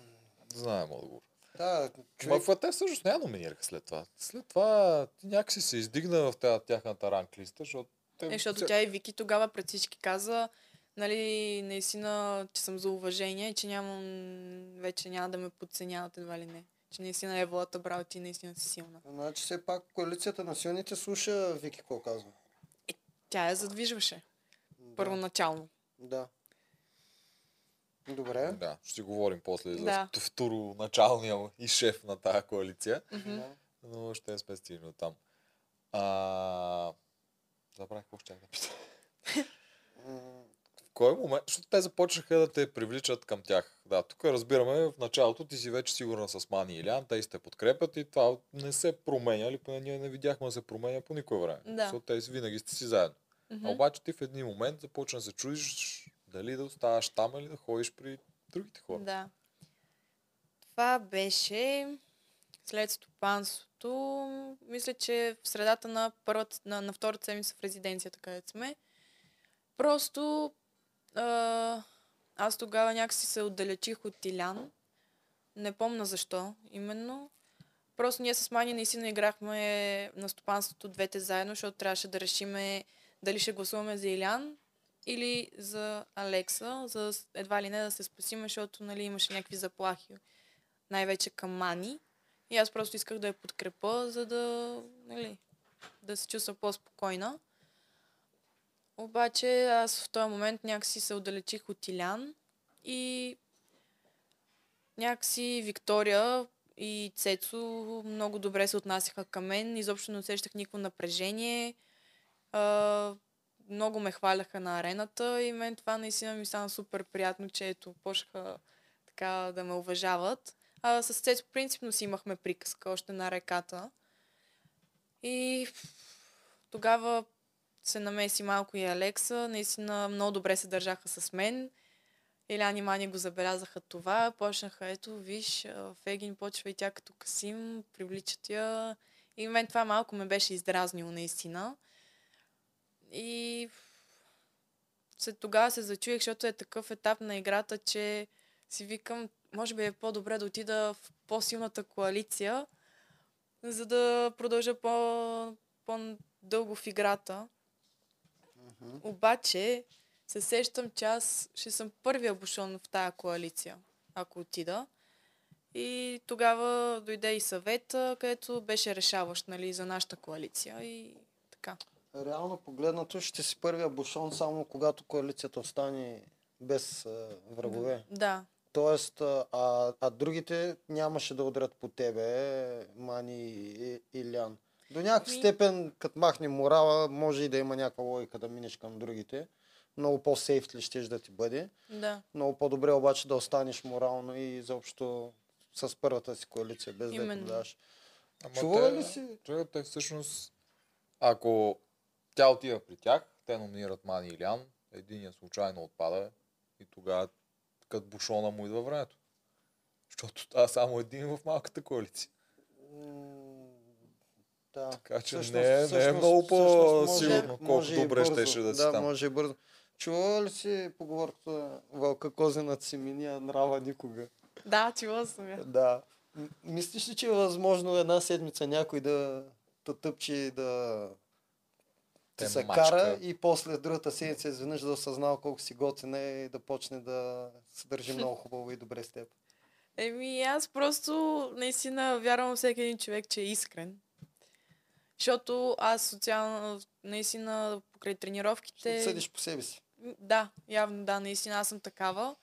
Знаем отговор. Да, Човек... човек... Ма те всъщност не я номинираха след това. След това ти някакси се издигна в тази тяхната ранг листа, защото те... Е, защото тя и Вики тогава пред всички каза, нали, наистина, че съм за уважение и че нямам, вече няма да ме подценяват едва ли не. Че наистина Евалата браво, ти наистина си силна. Значи все пак коалицията на силните слуша Вики какво казва. Тя я задвижваше. Да. Първоначално. Да. Добре. Да, ще говорим после за Да. второначалния и шеф на тази коалиция. Да. но ще сме стигнали от там. А... Забравих какво ще да питам. Кой момент? Защото те започнаха да те привличат към тях. Да, тук разбираме, в началото ти си вече сигурна с Мани и Илян, те сте подкрепят и това не се променя, или поне ние не видяхме да се променя по никое време. Да. Защото те винаги сте си заедно. Мгм. А обаче ти в един момент започна да се чудиш дали да оставаш там или да ходиш при другите хора. Да. Това беше след стопанството. Мисля, че в средата на, първата, на, на втората седмица в резиденцията, където сме. Просто аз тогава някакси се отдалечих от Илян. Не помна защо именно. Просто ние с Мани наистина играхме на стопанството двете заедно, защото трябваше да решиме дали ще гласуваме за Илян или за Алекса, за едва ли не да се спасиме, защото нали, имаше някакви заплахи, най-вече към Мани. И аз просто исках да я подкрепа, за да, нали, да се чувства по-спокойна. Обаче аз в този момент някакси се отдалечих от Илян и някакси Виктория и Цецо много добре се отнасяха към мен. Изобщо не усещах никакво напрежение. А, много ме хваляха на арената и мен това наистина ми стана супер приятно, че ето, почнаха така да ме уважават. А с Цецо принципно си имахме приказка още на реката. И тогава се намеси малко и Алекса. Наистина много добре се държаха с мен. Илян и Мани го забелязаха това. Почнаха, ето, виж, Фегин почва и тя като Касим, привличат я. И мен това малко ме беше издразнило наистина. И след тогава се зачуих, защото е такъв етап на играта, че си викам, може би е по-добре да отида в по-силната коалиция, за да продължа по- по-дълго в играта. Мгм. Обаче се сещам, че аз ще съм първия бушон в тая коалиция, ако отида. И тогава дойде и съвета, където беше решаващ нали, за нашата коалиция и така. Реално погледнато ще си първия бушон само когато коалицията остане без а, врагове. Да, Тоест, а, а, другите нямаше да удрят по тебе, Мани и Илян. До някаква степен, като махне морала, може и да има някаква логика да минеш към другите. Много по-сейфли ще да ти бъде. да. Много по-добре обаче да останеш морално и изобщо с първата си коалиция, без да я Именно. продаваш. Ама Чувала те- ли си? Човек, те всъщност, ако тя отива при тях, те номинират Мани и Илян, единия случайно отпада и тогава като бушона му идва времето. Защото това е само един в малката коалиция. Да. Така че Всъщност- не, е- не е всъщност- много всъщност по-сигурно, може- колко добре бързо. щеше да си Да, там. може и бързо. Чувала ли си поговорката Вълка козенът си миния нрава никога? Да, чула съм я. Да. Мислиш ли, че е възможно една седмица някой да тъпче и да... Те се мачка. кара и после другата седмица изведнъж да осъзнава колко си готин е и да почне да се държи много хубаво и добре с теб. Еми, аз просто наистина вярвам всеки един човек, че е искрен. Защото аз социално, наистина, покрай тренировките... Ще съдиш по себе си. Да, явно да, наистина аз съм такава.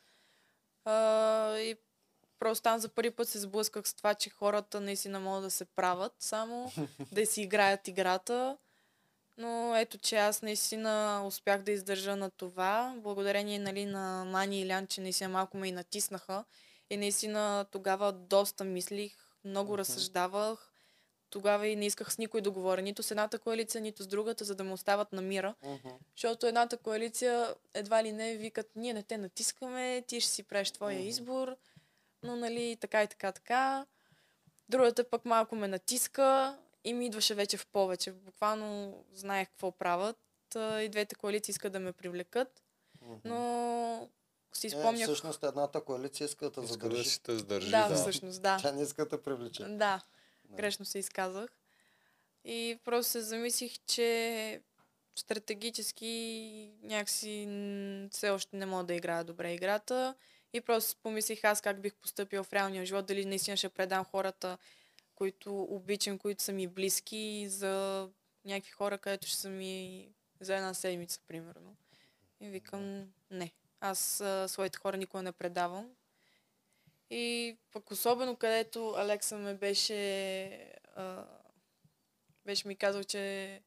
А, и просто там за първи път се сблъсках с това, че хората наистина могат да се правят, само да си играят играта. Но ето, че аз наистина успях да издържа на това. Благодарение нали, на Мани и Лян, че наистина малко ме и натиснаха. И наистина тогава доста мислих, много разсъждавах. Тогава и не исках с никой да говоря, нито с едната коалиция, нито с другата, за да ме остават на мира. Мгм. Защото едната коалиция едва ли не викат, ние не те натискаме, ти ще си правиш твоя Мгм. избор, но нали така и така така. Другата пък малко ме натиска и ми идваше вече в повече. Буквално знаех какво правят. И двете коалиции искат да ме привлекат, Мгм. но си Е, спомнях... всъщност едната коалиция иска да те Иска да задържи. си те задържи. да, да. всъщност, да. Тя не иска да привлече. Да, Да. грешно се изказах. И просто се замислих, че стратегически някакси все още не мога да играя добре играта. И просто помислих аз как бих поступил в реалния живот, дали наистина ще предам хората, които обичам, които са ми близки, за някакви хора, където ще са ми за една седмица, примерно. И викам, не. Аз а, своите хора никога не предавам. И пък особено където Алекса ме беше, а, беше ми казал, че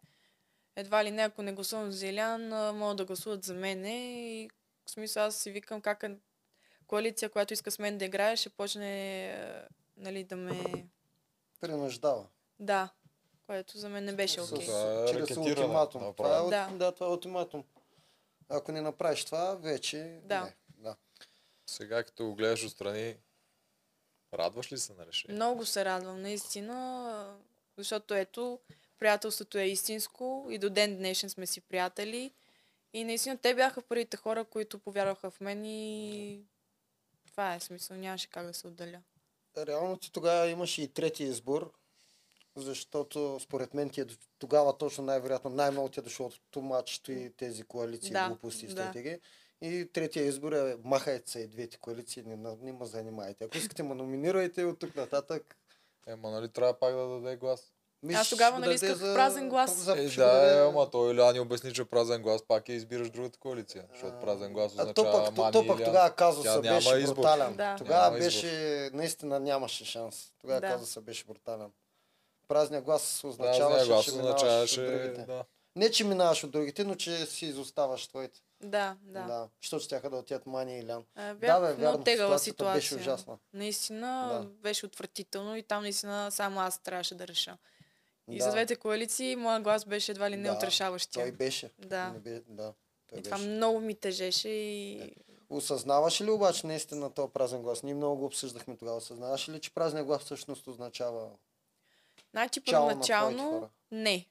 едва ли не, ако не гласувам за Илян, а, могат да гласуват за мене. И в смисъл аз си викам как е коалиция, която иска с мен да играе, ще почне а, нали, да ме... Принуждава. Да, което за мен не беше окей. Е Чрез ултиматум. направо. Това е, Да. да. да, това е ултиматум. Ако не направиш това, вече Да. не. Да. Сега като го гледаш отстрани, радваш ли се на решение? Много се радвам, наистина, защото ето, приятелството е истинско и до ден днешен сме си приятели. И наистина те бяха първите хора, които повярваха в мен и това е смисъл, нямаше как да се отделя. Реално ти тогава имаше и трети избор, защото според мен ти е тогава точно най-вероятно най-много ти е дошло от тумачето и тези коалиции, Да, глупости и да. И третия избор е махайте се и двете коалиции, не, не ме занимайте. Ако искате ме номинирайте от тук нататък. Ема нали трябва пак да даде глас? Миш, Аз тогава, нали, исках празен глас. За, Е, ще да, е, ама той Илян ни обясни, че празен глас пак е избираш другата коалиция. Защото празен глас А то означава пък, то, Мани то и пък Илян. тогава казуса беше избор. брутален. Да. Тогава Няма избор. беше, наистина нямаше шанс. Тогава Да. казуса беше брутален. Празния глас Празния означаваше, глас че минаваш означаваше, от другите. да. Не, че минаваш от другите, но че си изоставаш твоите. Да, да. Да. Защото ще да отидат Мани и Илян. А, Бях Да, много вярно, тегава ситуацията беше ситуация. ужасна. Наистина Да. беше отвратително и там наистина само аз трябваше да реша. И Да. за двете коалиции моят глас беше едва ли не Да, от решаващия. Той беше. Да. Не бе, да. Той И това беше. много ми тежеше и Осъзнаваш ли обаче наистина този празен глас? Ние много го обсъждахме тогава. Осъзнаваш ли, че празния глас всъщност означава Значи на първоначално хора. не.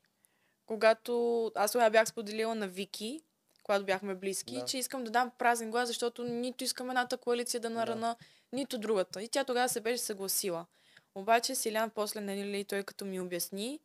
Когато аз тогава бях споделила на Вики, когато бяхме близки, Да. че искам да дам празен глас, защото нито искам едната коалиция да нарана, нито другата. И тя тогава се беше съгласила. Обаче Силян после, нали, той като ми обясни,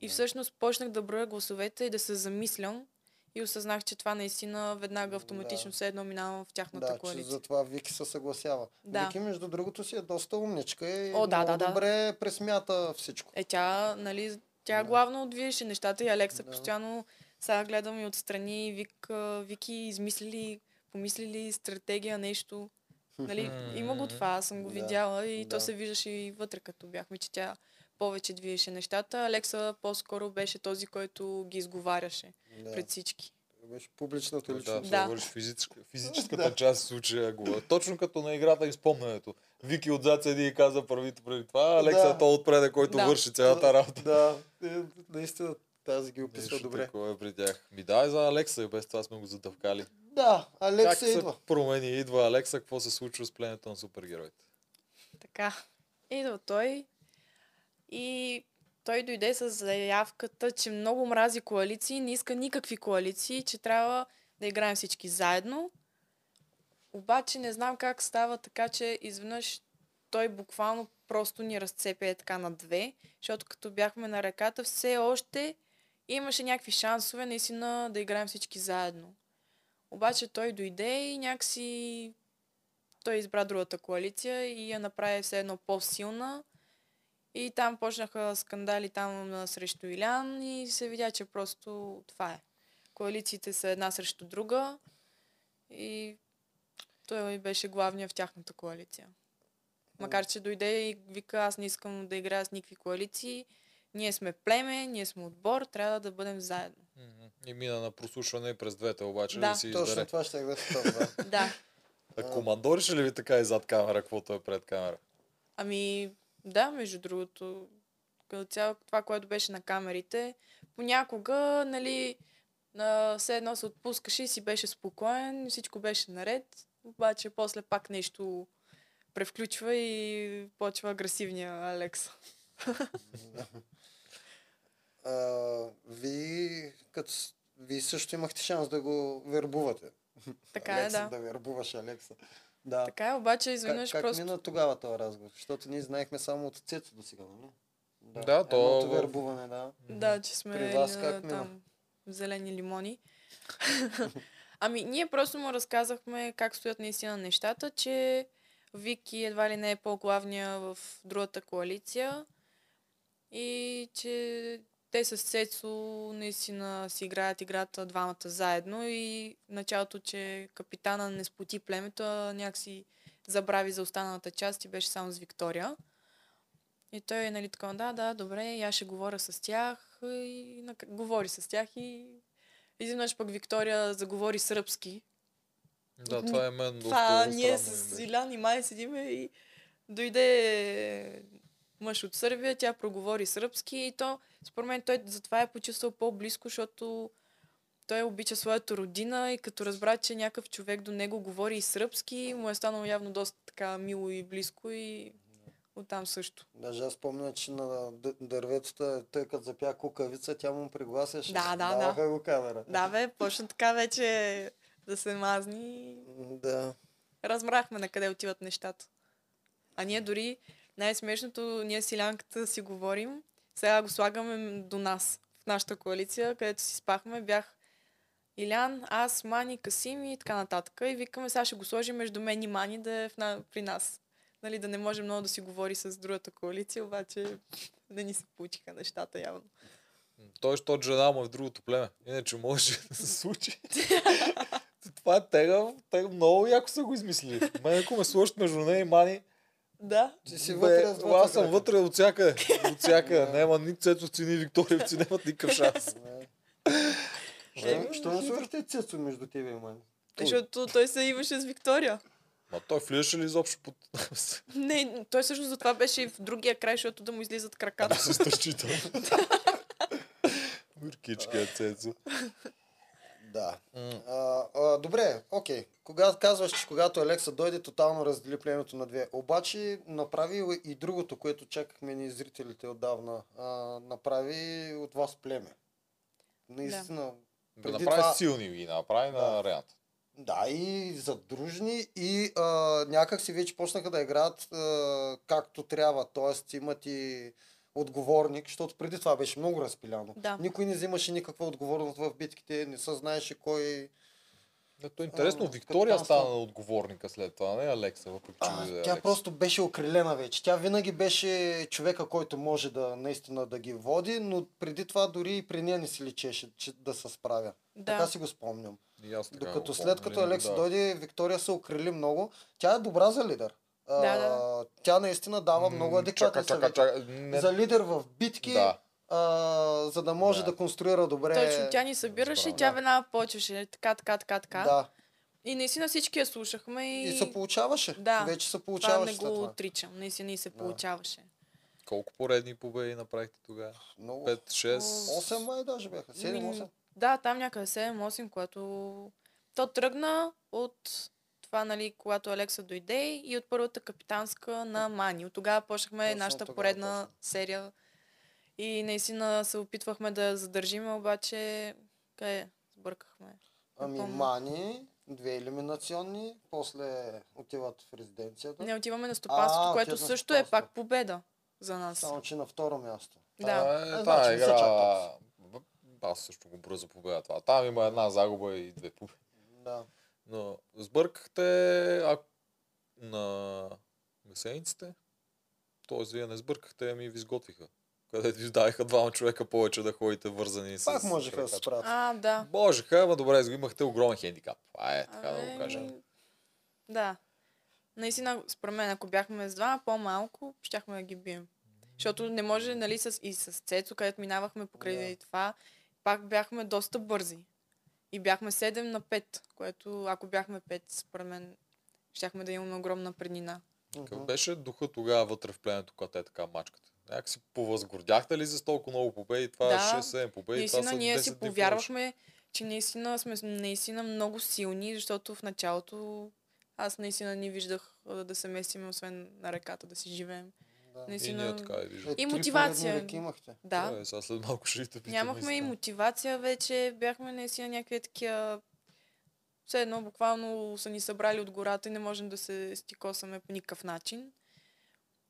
и всъщност почнах да броя гласовете и да се замислям и осъзнах, че това наистина веднага автоматично Да. все едно минавам в тяхната да, коалиция. затова Вики се съгласява. Да. Вики, между другото, си е доста умничка и О, да, много да, да. добре пресмята всичко. Е, тя, нали, тя Да. главно отвиеше нещата и Алекса Да. постоянно сега гледам и отстрани и вик, Вики измислили, помислили стратегия, нещо. Нали, има го това, аз съм го Да. видяла и то Да. се виждаше и вътре, като бяхме, че тя повече двиеше нещата. Алекса по-скоро беше този, който ги изговаряше Да. пред всички. Беше публичната Да, личност. да. Да. физическа, физическата част в случая го. Точно като на играта и спомнянето. Вики отзад седи и каза първите преди това, Алекса Да. е то отпреде, който Да. върши цялата работа. Да, е, наистина тази ги описва Нещо добре. такова е при тях. Ми дай за Алекса и без това сме го задъвкали. Да, Алекса как се идва. промени? Идва Алекса, какво се случва с пленето на супергероите? Така. Идва той и той дойде с заявката, че много мрази коалиции, не иска никакви коалиции, че трябва да играем всички заедно. Обаче не знам как става така, че изведнъж той буквално просто ни разцепя е така на две, защото като бяхме на реката, все още И имаше някакви шансове наистина да играем всички заедно. Обаче той дойде и някакси той избра другата коалиция и я направи все едно по-силна. И там почнаха скандали там срещу Илян и се видя, че просто това е. Коалициите са една срещу друга и той беше главния в тяхната коалиция. Макар, че дойде и вика, аз не искам да играя с никакви коалиции. Ние сме племе, ние сме отбор, трябва да бъдем заедно. И мина на прослушване през двете обаче Да. да, си Точно избере. това ще да питам, да. Да. А командорише ли ви така и зад камера, каквото е пред камера? Ами, да, между другото, като цяло това, което беше на камерите, понякога, нали, на все едно се отпускаше и си беше спокоен, всичко беше наред, обаче после пак нещо превключва и почва агресивния Алекс. А, ви, като, ви също имахте шанс да го вербувате. Така е, Алекса, да. да вербуваш Алекса. Да. Така е, обаче Как, изведнъж как просто... мина тогава този разговор? Защото ние знаехме само от Цецо до сега, нали? Да, то Едното в- вербуване, да. Да, че сме При вас как мина? там зелени лимони. ами, ние просто му разказахме как стоят наистина нещата, че Вики едва ли не е по-главния в другата коалиция и че те с Цецо наистина си играят играта двамата заедно и началото, че капитана не сплоти племето, а някакси забрави за останалата част и беше само с Виктория. И той е нали така, да, да, добре, аз ще говоря с тях. И нак... говори с тях и изведнъж пък Виктория заговори сръбски. Да, това е мен Това ние с. Илян и Май седиме и дойде мъж от Сърбия, тя проговори сръбски и то, според мен, той затова е почувствал по-близко, защото той обича своята родина и като разбра, че някакъв човек до него говори и сръбски, му е станало явно доста така мило и близко и оттам също. Даже аз спомня, че на дърветата, той като запя кукавица, тя му пригласяше. Да, да, Даваха го камера. Да, бе, почна така вече да се мазни. Да. Разбрахме на къде отиват нещата. А ние дори, най-смешното, ние с Илянката си говорим, сега го слагаме до нас, в нашата коалиция, където си спахме, бях Илян, аз, Мани, Касим и така нататък. И викаме, сега ще го сложим между мен и Мани да е в на... при нас. Нали, да не може много да си говори с другата коалиция, обаче не ни се получиха нещата явно. Той, що жена му е в другото племе. Иначе може да се случи. това е тега, тега много яко са го измислили. Мен ако ме сложат между нея и Мани, Да, Ти си бе, вътре аз съм крака. вътре от всякъде. От всякъде. Няма ни цецовци, ни викториевци, нямат никакъв шанс. Е, Що, не сложите цецо между тебе и мен? защото той се имаше с Виктория. Ма той влизаше ли изобщо под... Не, той всъщност за това беше и в другия край, защото да му излизат краката. да се стърчи там. Муркичка е Цецо. Да. М. А, а, добре, окей. Когато казваш, че когато Алекса дойде, тотално раздели племето на две. Обаче направи и другото, което чакахме ние зрителите отдавна. А, направи от вас племе. Наистина. Да Преди направи това- силни ги, направи Да. на Рената. Да, и задружни, и а, някак си вече почнаха да играят а, както трябва. Тоест имат и отговорник, защото преди това беше много разпиляно. Да. Никой не взимаше никаква отговорност в битките, не се знаеше кой... Да, то е интересно, А, Виктория капитанство. стана отговорника след това, не Алекса, въпреки че А, дойде тя Алекс. просто беше окрилена вече. Тя винаги беше човека, който може да наистина да ги води, но преди това дори и при нея не си личеше че да се справя. Да. Така си го спомням. И аз така Докато го след помня, като нали, Алекс да. дойде, Виктория се окрили много. Тя е добра за лидер. Да, да. Тя наистина дава много адекватни Чака, чака, чака. Не, За лидер в битки, Да. а, за да може Да. да, конструира добре. Точно, тя ни събираше и тя Да. веднага почваше така, така, така, така. Да. И наистина всички я слушахме и... И се получаваше. Да. Вече се това получаваше не след го това. отричам. Наистина и се Да. получаваше. Колко поредни победи направихте тогава? Много. 5, 6. 8 май даже бяха. 7-8. Ми, Да, там някъде 7-8, което... То тръгна от това, нали, когато Алекса дойде и от първата капитанска на Мани. От тогава почнахме Точно нашата тогава поредна почна. серия. И наистина се опитвахме да задържим, обаче къде сбъркахме. Ами помня. Мани, две елиминационни, после отиват в резиденцията. Не отиваме на стопанството, А, което също е пак победа за нас. Само, че на второ място. Да. А, Е, е, значи та игра... аз също го броя за победа. Това. Там има една загуба и две победи. Да. Но сбъркахте а, на гасениците. Тоест, вие не сбъркахте, ами ви изготвиха. Където ви даваха двама човека повече да ходите вързани с... Пак можеха да се справят. А, да. Можеха, ама добре, имахте огромен хендикап. Това е, така да Абе, го кажем. Да. Наистина, според мен, ако бяхме с два, по-малко, щяхме да ги бием. Защото не може, нали, с, и с Цецо, където минавахме покрай Да. да. това, пак бяхме доста бързи. И бяхме 7 на 5, което ако бяхме 5, според мен, щяхме да имаме огромна преднина. Какъв беше духа тогава вътре в пленето, когато е така мачката? Някак си повъзгордяхте ли за толкова много победи? Това Да. е 6-7 победи. това наистина, са ние 10 си повярвахме, че наистина сме наистина много силни, защото в началото аз наистина не виждах да се местим, освен на реката, да си живеем. Да. И ние така и виждаме. Е, И мотивация. имахте. да. Е, сега след малко ще те питам. Нямахме и мотивация вече, бяхме наистина някакви такива... Все едно буквално са ни събрали от гората и не можем да се стикосаме по никакъв начин.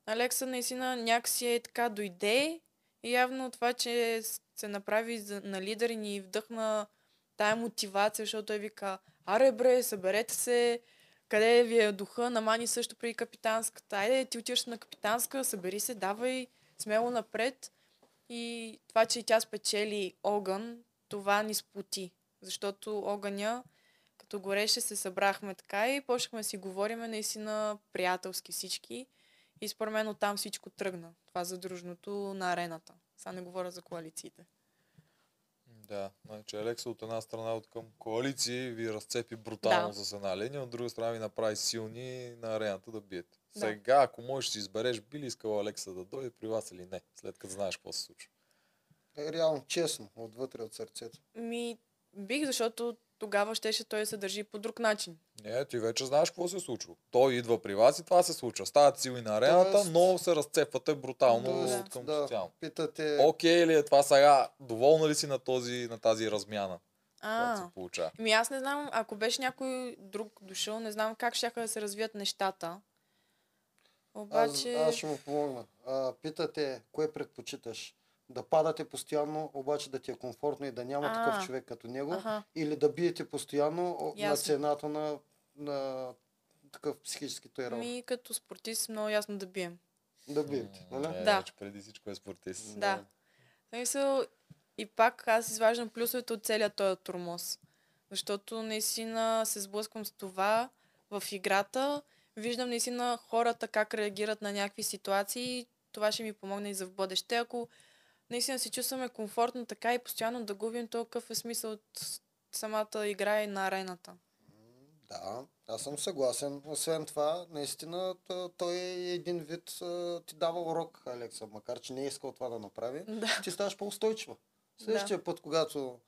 Алекса наистина някакси е така дойде и явно това, че се направи на лидер и ни вдъхна тая мотивация, защото той вика, аре бре, съберете се, къде ви е духа, на Мани също при капитанската. Айде, ти отиваш на капитанска, събери се, давай смело напред. И това, че тя спечели огън, това ни сплоти. Защото огъня, като гореше, се събрахме така и почнахме да си говориме наистина приятелски всички. И според мен оттам всичко тръгна. Това за дружното на арената. Сега не говоря за коалициите. Да, значи Алекса от една страна от към коалиции ви разцепи брутално Да. с една линия, от друга страна ви направи силни на арената да биете. Да. Сега, ако можеш да избереш, би ли искала Алекса да дойде при вас или не, след като знаеш какво се случва? Е, реално, честно, отвътре от сърцето. Ми, бих, защото тогава щеше той да се държи по друг начин. Не, ти вече знаеш какво се случва. Той идва при вас и това се случва. Стават силни на арената, Тоест- но се разцепвате брутално Тоест, от към да. социално. Питате, Окей ли е това сега? Доволна ли си на, този, на тази размяна, А, се получава? ми аз не знам, ако беше някой друг дошъл, не знам как ще да се развият нещата. Обаче... аз, аз ще му помогна. А, питате, кое предпочиташ? Да падате постоянно, обаче да ти е комфортно и да няма А. такъв човек като него, Аха. или да биете постоянно о, на Ясно. цената на, на такъв психически терор. Ми като спортист много ясно да бием. Да биете, нали? Да. вече преди всичко е спортист. Да. В Смисъл, и пак аз изваждам плюсовете от целият този турмоз. Защото наистина се сблъсквам с това в играта. Виждам наистина хората как реагират на някакви ситуации. Това ще ми помогне и за в бъдеще. Ако наистина се чувстваме комфортно така и постоянно да губим, то какъв е смисъл от самата игра и на арената. Да, аз съм съгласен. Освен това, наистина, той е един вид, ти дава урок, Алекса, макар че не е искал това да направи. Да. Ти ставаш по-устойчива. Следващия път, когато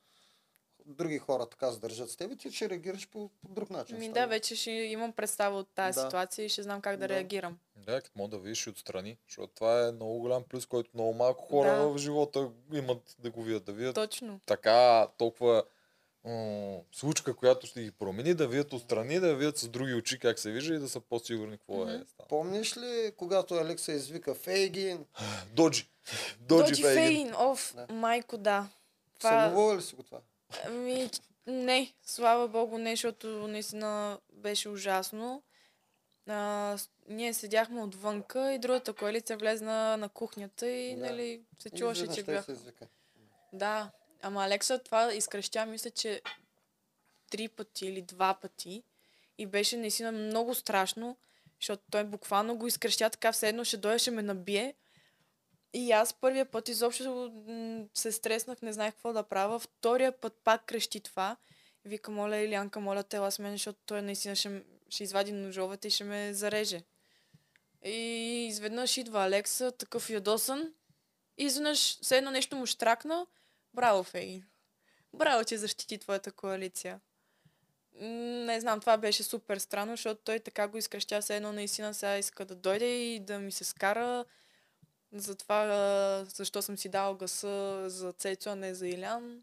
други хора така се държат с теб, ти ще реагираш по, по друг начин. Ми да, вече ще имам представа от тази Да. ситуация и ще знам как да, Да. реагирам. Да, като мога да видиш и отстрани, защото това е много голям плюс, който много малко хора Да. в живота имат да го видят. Да видят Точно. така толкова м- случка, която ще ги промени, да видят отстрани, да видят с други очи как се вижда и да са по-сигурни какво е Мгм. станало. Помниш ли, когато Алекса извика Фейгин, Доджи. Доджи, Доджи Фейгин. Фейн, оф, Да. майко, да. Това... сънувала ли си го това? Ами, не, слава богу, не, защото наистина беше ужасно. А, ние седяхме отвънка и другата коалиция влезна на кухнята и, Да. нали, се чуваше, че бях... Да, ама Алекса това изкръщя, мисля, че три пъти или два пъти. И беше наистина много страшно, защото той буквално го изкръщя така, все едно ще дойде, ще ме набие. И аз първия път изобщо се стреснах, не знаех какво да правя. Втория път пак крещи това. Вика, моля, Илянка, моля те, с мен, защото той наистина ще, ще извади ножовете и ще ме зареже. И изведнъж идва Алекса, такъв ядосан. И изведнъж все едно нещо му штракна. Браво, Фей. Браво, че защити твоята коалиция. Не знам, това беше супер странно, защото той така го изкръщя, все едно наистина сега иска да дойде и да ми се скара. Затова, а, защо съм си дал гъса за Цецо, а не за Илян.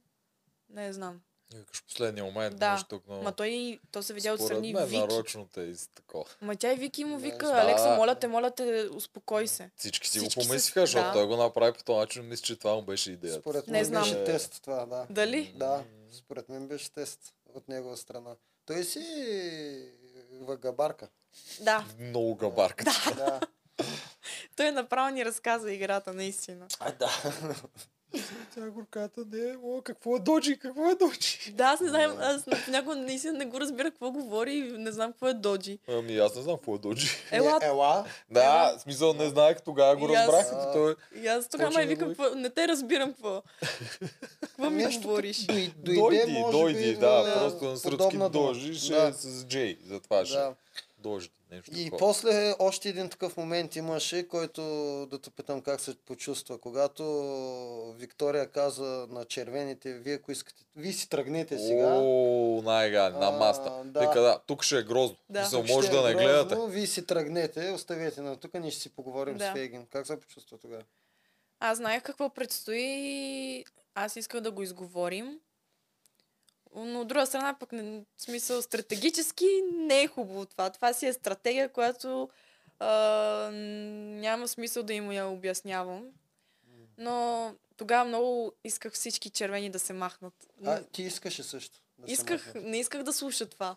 Не знам. Викаш в последния момент, Да. нещо тук, но... Ма той то се видя според отстрани мен Вики. нарочно те из такова. Ма тя и Вики му вика, да. Алекса, моля те, моля те, успокой се. Всички си Всички го помислиха, защото да. той го направи по този начин, мисля, че това му беше идеята. Според Не мен знам. беше тест това, да. Дали? Да, според мен беше тест от негова страна. Той си вагабарка. Да, Много габарка. Да. той направо ни разказа играта, наистина. А, да. Тя горката не е, о, какво е доджи, какво е доджи? Да, аз не знам, аз понякога наистина не го разбира какво говори и не знам какво е доджи. Ами аз не знам какво е доджи. Ела, ела. Да, в смисъл не знаех, тогава го разбрах, като той... и аз тогава да викам, какво, не те разбирам какво. Какво ми Нещо говориш? Дойди, може дойди, би, да, в- просто на сръбски дожи ще Да. е с Джей, затова ще Да. дожди, нещо И такова. после още един такъв момент имаше, който да те питам как се почувства. Когато Виктория каза на червените, вие ако искате, вие си тръгнете сега. О, най-гадни, на А, маста. да. Вика, да, тук ще е грозно. Да. Тук може ще да е не гледате. грозно, Вие си тръгнете, оставете на тук, ние ще си поговорим Да. с Фейгин. Как се почувства тогава? Аз знаех какво предстои и аз исках да го изговорим. Но от друга страна, пък не, в смисъл стратегически не е хубаво това. Това си е стратегия, която а, няма смисъл да им я обяснявам. Но тогава много исках всички червени да се махнат. А, ти искаше също. Да исках, не исках да слуша това.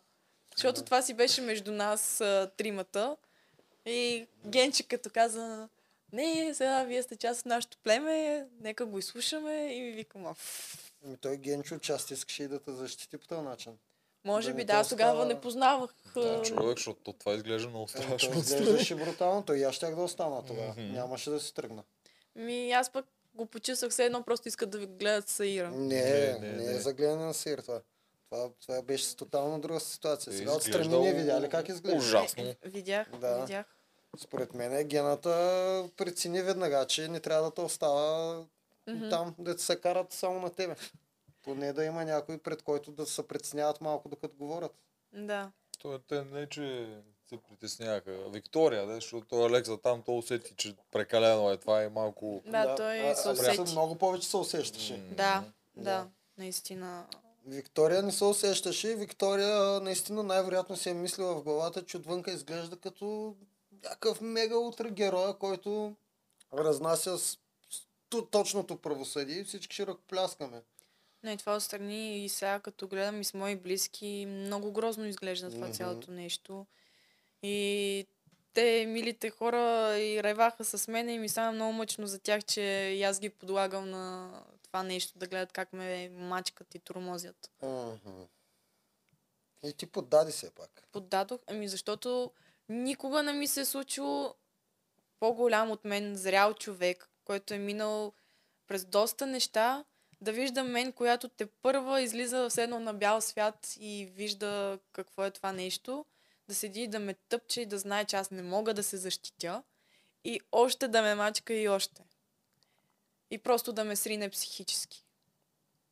Защото Да. това си беше между нас а, тримата. И Генче като каза, не, сега вие сте част от нашето племе, нека го изслушаме и ми викам, а, ф, Ами той Генчо част искаше и да те защити по този начин. може Да би да, тогава не познавах. Да, човек, защото това изглежда много Ами, страшно. той изглеждаше брутално, той и аз щях да остана тогава. Мгм. Нямаше да си тръгна. Ми, аз пък го почувствах все едно, просто искат да ви гледат Саира. Не, Не, не, не, не, е не. за гледане на сир това. Това, това беше с тотално друга ситуация. Сега отстрани не видя ли как изглежда? ужасно. Е, е, видях, Да. видях. Според мен гената прецени веднага, че не трябва да те остава Мгм. там, да се карат само на тебе. Поне да има някой, пред който да се преценяват малко, докато говорят. Да. Той, те не, че се притесняваха. Виктория, да, защото той Алекса там, то усети, че прекалено е това и малко... Да, той а- се усети. Много повече се усещаше. М, Да, Да. да, наистина. Виктория не се усещаше. Виктория наистина най-вероятно си е мислила в главата, че отвънка изглежда като някакъв мега утре героя, който разнася с, точното правосъдие и всички ще ръкопляскаме. Не, и това отстрани и сега, като гледам и с мои близки, много грозно изглежда това Мгм. цялото нещо. И те, милите хора, и реваха с мен и ми стана много мъчно за тях, че и аз ги подлагам на това нещо, да гледат как ме мачкат и тормозят. Мгм. И ти поддади се пак. Поддадох, ами защото никога не ми се е случило по-голям от мен, зрял човек, който е минал през доста неща, да вижда мен, която те първа излиза все едно на бял свят и вижда какво е това нещо, да седи и да ме тъпче и да знае, че аз не мога да се защитя и още да ме мачка и още. И просто да ме срине психически.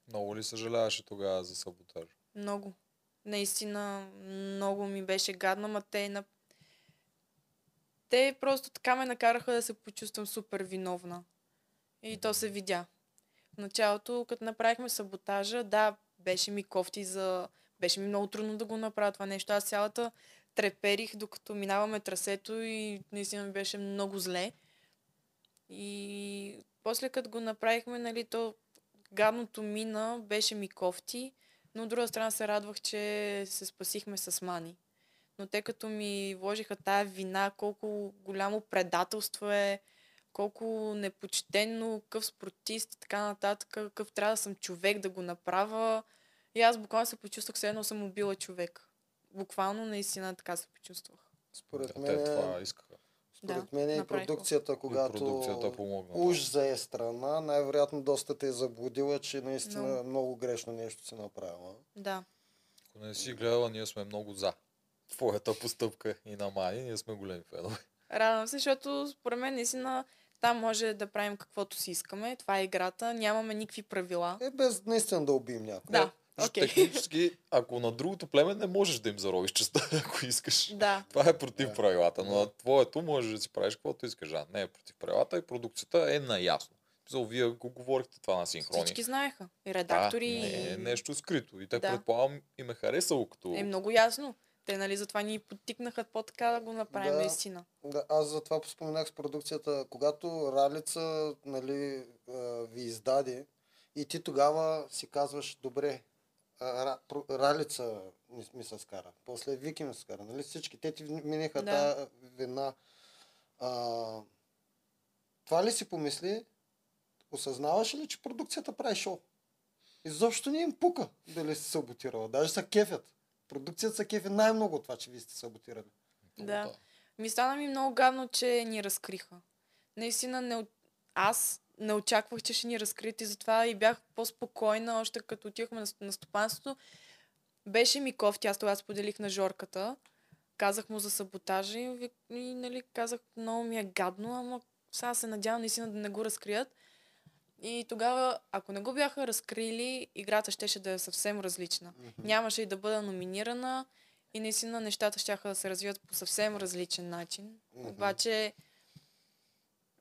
Много ли съжаляваше тогава за саботаж? Много. Наистина, много ми беше гадно, ма те на... Те просто така ме накараха да се почувствам супер виновна. И то се видя. В началото, като направихме саботажа, да, беше ми кофти за... Беше ми много трудно да го направя това нещо. Аз цялата треперих, докато минаваме трасето и наистина ми беше много зле. И после като го направихме, нали, то гадното мина, беше ми кофти. Но от друга страна се радвах, че се спасихме с Мани. Но те като ми вложиха тая вина, колко голямо предателство е, колко непочтенно, какъв спортист и така нататък, какъв трябва да съм човек да го направя. И аз буквално се почувствах, все едно съм убила човек. Буквално наистина така се почувствах. Според Да, мен, те това искаха. според Да, мен и направих го. продукцията, когато продукцията помогна, да. уж зае страна, най-вероятно доста те е заблудила, че наистина Много. много грешно нещо си направила. Да. Ако не си гледала, ние сме много за. Твоята постъпка и на Мани, ние сме големи фенове. Радвам се, защото според мен наистина там може да правим каквото си искаме. Това е играта. Нямаме никакви правила. Е, без наистина да убием някой. Да, окей. Технически, ако на другото племе не можеш да им заровиш частта, ако искаш. Да, Това е против Да. правилата, но на твоето можеш да си правиш каквото искаш. А не е против правилата и продукцията е наясно. За, вие го говорихте това на синхрони. Всички знаеха. И редактори. Да, не е и... нещо скрито. И те Да. предполагам им е харесало като... Е много ясно. Те, нали, затова ни подтикнаха по-така да го направим Да. наистина. Да, аз затова споменах с продукцията. Когато Ралица нали, ви издаде и ти тогава си казваш, добре, Ралица ми, ми се скара. После Вики ми се скара. Нали? Всички те ти минеха Да. тази вина. А, това ли си помисли? Осъзнаваш ли, че продукцията прави шоу? Изобщо не им пука дали си саботирала. Даже са кефят. Продукцията са кефи най-много от това, че вие сте саботирали. Да. Ми стана ми много гадно, че ни разкриха. Наистина не, аз не очаквах, че ще ни разкрият и затова и бях по-спокойна, още като отивахме на, на стопанството. Беше ми кофти, аз тогава споделих на Жорката. Казах му за саботажа и, и нали, казах, много ми е гадно, ама сега се надявам наистина да не го разкрият. И тогава, ако не го бяха разкрили, играта щеше да е съвсем различна. Нямаше и да бъда номинирана и наистина нещата ще да се развият по съвсем различен начин. Мгм. Обаче,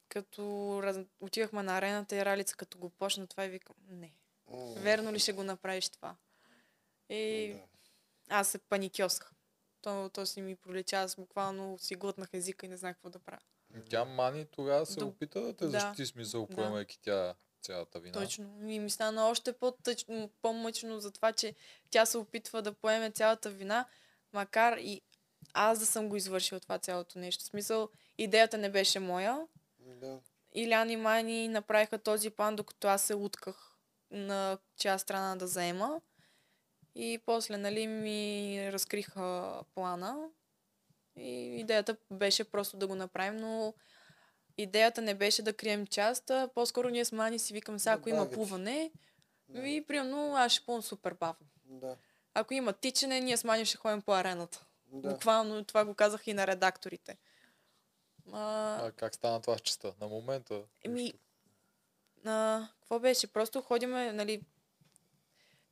като раз... отивахме на арената и Ралица, като го почна това и викам, не, М, верно ли ще го направиш това? И да. аз се паникьосах. То, то си ми пролича, аз буквално си глътнах езика и не знах какво да правя. Тя Мани тогава се До- опита да те да. защити смисъл, Да. поемайки тя цялата вина. Точно. И ми стана още по-тъчно, по-мъчно за това, че тя се опитва да поеме цялата вина, макар и аз да съм го извършила това цялото нещо. В смисъл, идеята не беше моя. Да. Илян и Мани направиха този план, докато аз се утках на чия страна да заема. И после, нали, ми разкриха плана. И идеята беше просто да го направим, но идеята не беше да крием част, а по-скоро ние с Мани си викам сега, ако има плуване, Да. и примерно аз ще плувам супер бавно. Да. Ако има тичане, ние с Мани ще ходим по арената. Да. Буквално това го казах и на редакторите. А, А как стана това с частта? На момента. Еми, а, какво беше? Просто ходиме, нали,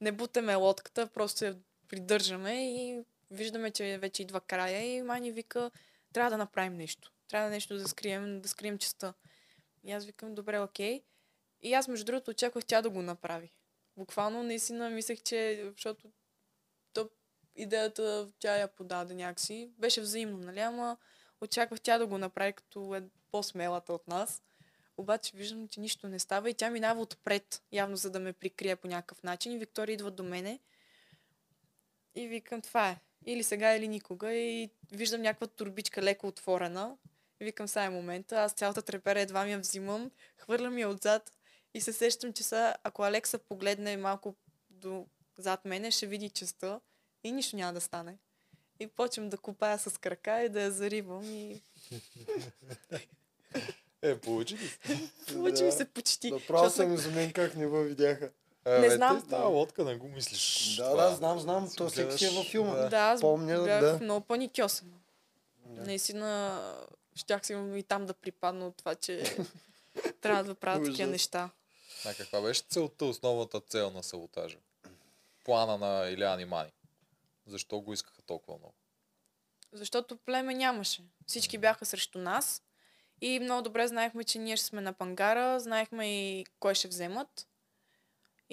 не бутаме лодката, просто я придържаме и виждаме, че вече идва края и Мани вика, трябва да направим нещо. Трябва нещо да скрием, да скрием частта. И аз викам, добре, окей. И аз, между другото, очаквах тя да го направи. Буквално, наистина, мислех, че, защото то, идеята тя я подаде някакси. Беше взаимно, нали? Ама очаквах тя да го направи, като е по-смелата от нас. Обаче виждам, че нищо не става и тя минава отпред, явно за да ме прикрие по някакъв начин. И Виктория идва до мене и викам, това е. Или сега, или никога. И виждам някаква турбичка леко отворена. Викам, сега е момента. Аз цялата трепера едва ми я взимам, хвърлям я отзад и се сещам, че сега, ако Алекса погледне малко до зад мене, ще види частта и нищо няма да стане. И почвам да копая с крака и да я заривам и Е, получи ли? се? получи ми се почти. Направо защото съм изумен как не го видяха. Е, Не бе, знам. Ти лодка не го мислиш. Да, това. да, знам, знам. То всеки гледаш, си е във филма. да. Да, аз Помня, бях да. много паникьосана. Да. Наистина, щях си и там да припадна от това, че трябва да правя такива неща. А каква беше целта, основната цел на саботажа? Плана на Илян и Мани. Защо го искаха толкова много? Защото племе нямаше. Всички бяха срещу нас и много добре знаехме, че ние ще сме на пангара, знаехме и кой ще вземат.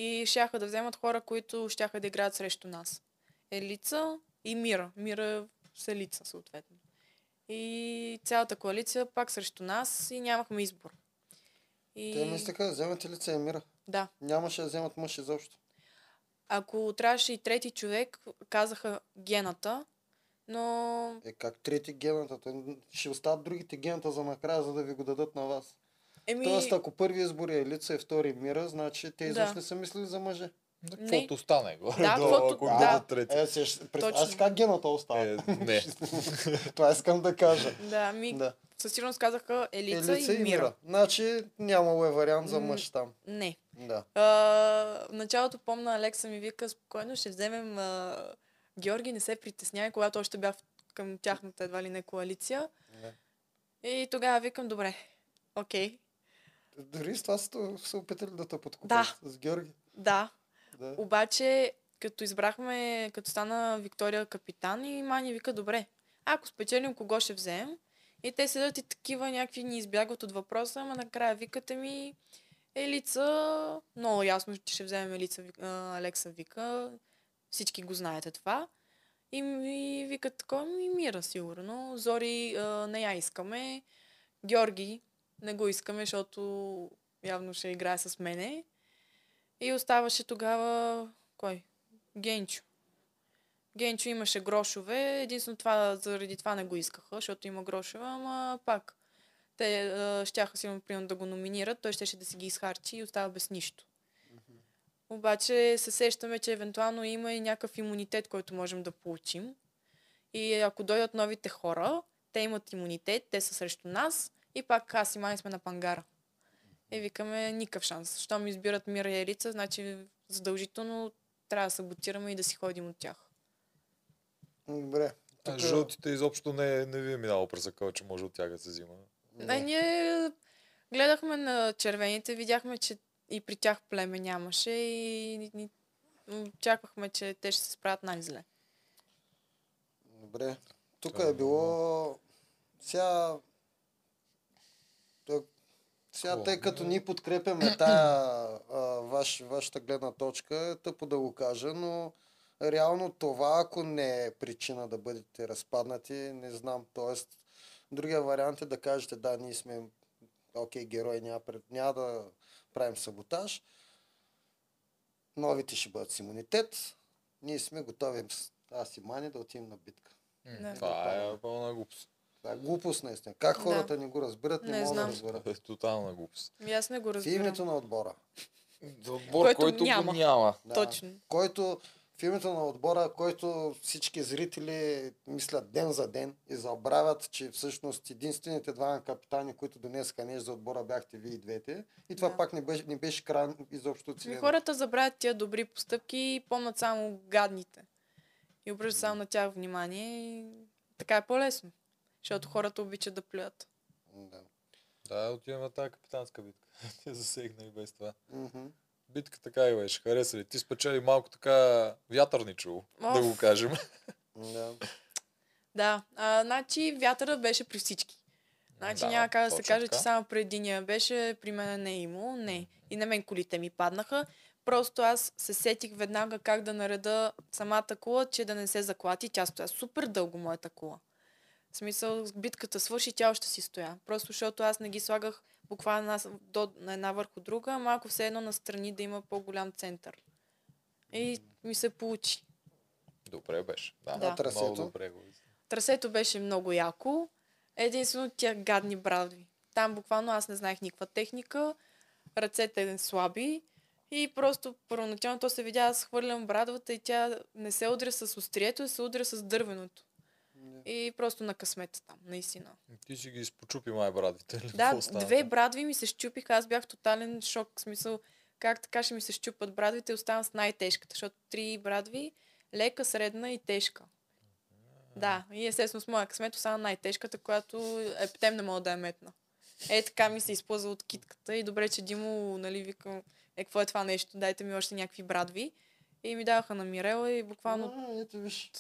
И щяха да вземат хора, които щяха да играят срещу нас. Елица и Мира. Мира с Елица, съответно. И цялата коалиция пак срещу нас и нямахме избор. И... Те мислеха да вземат лице Емира. Да. Нямаше да вземат мъж изобщо. Ако трябваше и трети човек, казаха гената, но Е, как трети гената? Ще остават другите гената за накрая, за да ви го дадат на вас. Еми, Тоест, ако първи избор е Елица и втори Мира, значи те Да. изобщо не са мислили за мъже. Не. каквото стане. Горе, Да, долу, каквото- ако да. трети. Е, се, представяш Точно. как гената остава. Е, не. Това искам да кажа. да, ми, Да. със сигурност казаха Елица, Елица и Мира. Значи нямало е вариант за мъж там. Не. Да. А, в началото помна Алекса ми вика, спокойно ще вземем а, Георги, не се притеснявай, когато още бях към тяхната едва ли не коалиция. Да. И тогава викам, добре, окей, Дори с това са се опитали да те подкупят. С Георги. да. Да. Обаче, като избрахме, като стана Виктория капитан и Мани вика, добре, ако спечелим, кого ще вземем? И те седят и такива някакви ни избягват от въпроса, ама накрая викате ми, Елица, много ясно, че ще вземем Елица, Алекса вика. Всички го знаете това. И ми викат такова, ми мира сигурно. Зори а, не я искаме. Георги не го искаме, защото явно ще играе с мене. И оставаше тогава... Кой? Генчо. Генчо имаше грошове. Единствено това, заради това не го искаха, защото има грошове, ама пак. Те а, щяха сигурно примерно да го номинират, той щеше да си ги изхарчи и остава без нищо. Обаче се сещаме, че евентуално има и някакъв имунитет, който можем да получим. И ако дойдат новите хора, те имат имунитет, те са срещу нас и пак аз и Мани сме на пангара. И викаме никакъв шанс. Щом избират Мира и Ерица, значи задължително трябва да саботираме и да си ходим от тях. Добре. А Тук- жълтите изобщо не, не ви е минало през акъл, че може от тях да се взима. Не, ние гледахме на червените, видяхме, че и при тях племе нямаше и ни- очаквахме, че те ще се справят най-зле. Добре. Тук е е било... Сега... Сега, тъй като ние подкрепяме тая а, ваш, вашата гледна точка, е тъпо да го кажа, но реално това, ако не е причина да бъдете разпаднати, не знам. Тоест, другия вариант е да кажете, да, ние сме окей, герои, няма, пред- няма да правим саботаж. Новите ще бъдат с имунитет. Ние сме готови, с- аз и Мани, да отидем на битка. М, Да. Това е пълна глупост. Това е глупост наистина. Как Да. хората не го разбират, не, Не могат да разберат. Това е тотална глупост. И аз не го В разбирам. името на отбора. Отбор, Който който няма. го няма. Да. Точно. Който в името на отбора, който всички зрители мислят ден за ден и забравят, че всъщност единствените два капитани, които донесаха нещо за отбора, бяхте вие и двете. И това Да. пак не беше, не беше край изобщо Ми целено. хората забравят тия добри постъпки и помнят само гадните. И обръщат само на тях внимание и така е по-лесно. Защото хората обичат да плюят. Да. Да, отиваме на тази капитанска битка. Те засегна и без това. Мгм. Битка така и беше. Хареса ли? Ти спечели малко така вятърничево, да го кажем. Да. Да, а, значи вятъра беше при всички. Значи Да, няма как да се каже, така. че само при единия беше, при мен не е имало. Не. И на мен колите ми паднаха. Просто аз се сетих веднага как да нареда самата кула, че да не се заклати. Тя стоя супер дълго моята кула. В смисъл, битката свърши, тя още си стоя. Просто защото аз не ги слагах буквално с- до, на една върху друга, а малко все едно настрани да има по-голям център. И ми се получи. Добре беше. Да, Да. Трасето? Много добре го. Трасето беше много яко. Единствено тя гадни брадви. Там буквално аз не знаех никаква техника, ръцете слаби и просто първоначално то се видя, аз хвърлям брадвата и тя не се удря с острието, а се удря с дървеното. И просто на късмета там, наистина. Ти си ги изпочупи май брадвите. Да, две брадви ми се щупиха, аз бях в тотален шок, в смисъл как така ще ми се щупат брадвите и оставам с най-тежката, защото три брадви, лека, средна и тежка. Да, и естествено с моя късмет остана най-тежката, която ептем не мога да я метна. Е, така ми се изплъзва от китката и добре, че Димо, нали, викам, е, какво е това нещо, дайте ми още някакви брадви. И ми даваха на Мирела и буквално... А, ето виж.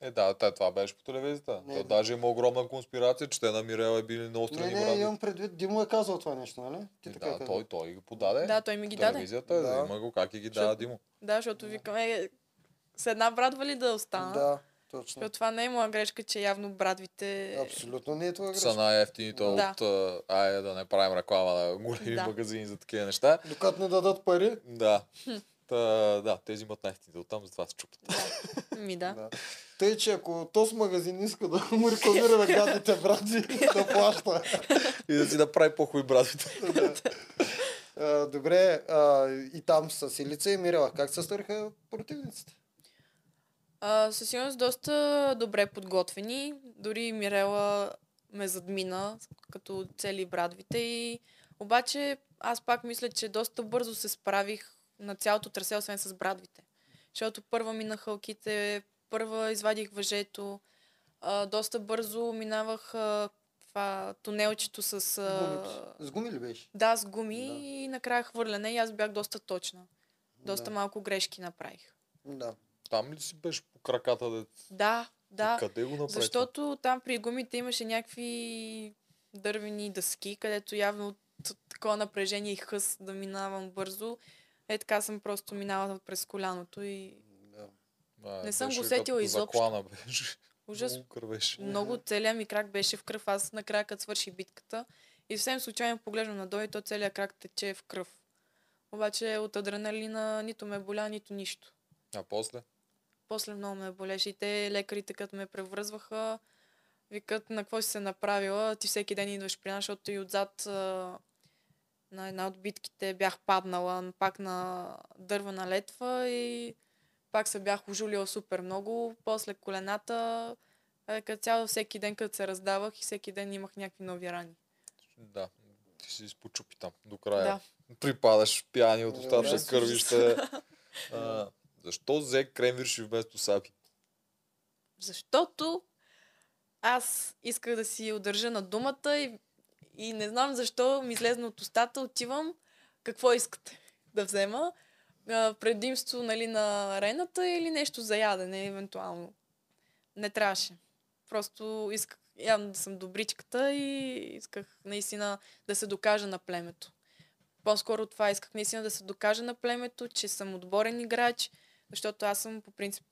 Е, да, това беше по телевизията. Не, То да. даже има огромна конспирация, че те на Мирела е били на Не, острани не, бради. имам предвид, Димо е казал това нещо, нали? Ти Е, така да, той, той ги подаде. Да, той ми ги даде. телевизията, Да. има го как и ги дава Димо. Да, защото викам, е, с една брадва ли да остана? Да, точно. Защото това не е моя грешка, че явно брадвите... Абсолютно не е това Са грешка. най-ефтините Да. от... Айде да не правим реклама на големи Да. магазини за такива неща. Докато не дадат пари, Да. Та, да, тези имат най-ефтините оттам, затова се чупят. Ми да. Да. Тъй, че ако този магазин иска да му рекламира на гадните брати, да плаща. и да си направи по-хубави брадвите. Да. А, добре, а, и там с Илица и Мирела, как се сториха противниците? А, със сигурност доста добре подготвени. Дори Мирела ме задмина, като цели брадвите. И... Обаче аз пак мисля, че доста бързо се справих на цялото трасе, освен с брадвите. Защото първа минах хълките, първа извадих въжето, а, доста бързо минавах а, това тунелчето с... А... С гуми ли беше? Да, с гуми Да. и накрая хвърляне и аз бях доста точна. Доста Да. малко грешки направих. Да. Там ли си беше по краката? Да... Да, да. Къде го направи? Защото там при гумите имаше някакви дървени дъски, където явно т- такова напрежение и хъс да минавам бързо. Е така съм просто минала през коляното и Да. А, Не съм го като изобщо. Заклана беше. ужас. Много кървеше. Много целият ми крак беше в кръв. Аз накрая като свърши битката и съвсем случайно поглеждам надолу и то целият крак тече в кръв. Обаче от адреналина нито ме боля, нито нищо. А после? После много ме болеше и те лекарите, като ме превръзваха, викат на какво си се направила, ти всеки ден идваш при нас, защото и отзад на една от битките бях паднала пак на дървена летва и пак се бях ожулила супер много. После колената, е, като цяло всеки ден, като се раздавах и всеки ден имах някакви нови рани. Да. Ти си изпочупи там до края. Да. Припадаш пияни от да. кървище. А, защо взе кремвирши вместо саби? Защото аз исках да си удържа на думата и, и не знам защо ми излезна от устата, отивам, какво искате да взема, а, предимство нали, на арената или нещо за ядене, евентуално. Не трябваше. Просто исках явно да съм добричката и исках наистина да се докажа на племето. По-скоро това исках наистина да се докажа на племето, че съм отборен играч, защото аз съм по принцип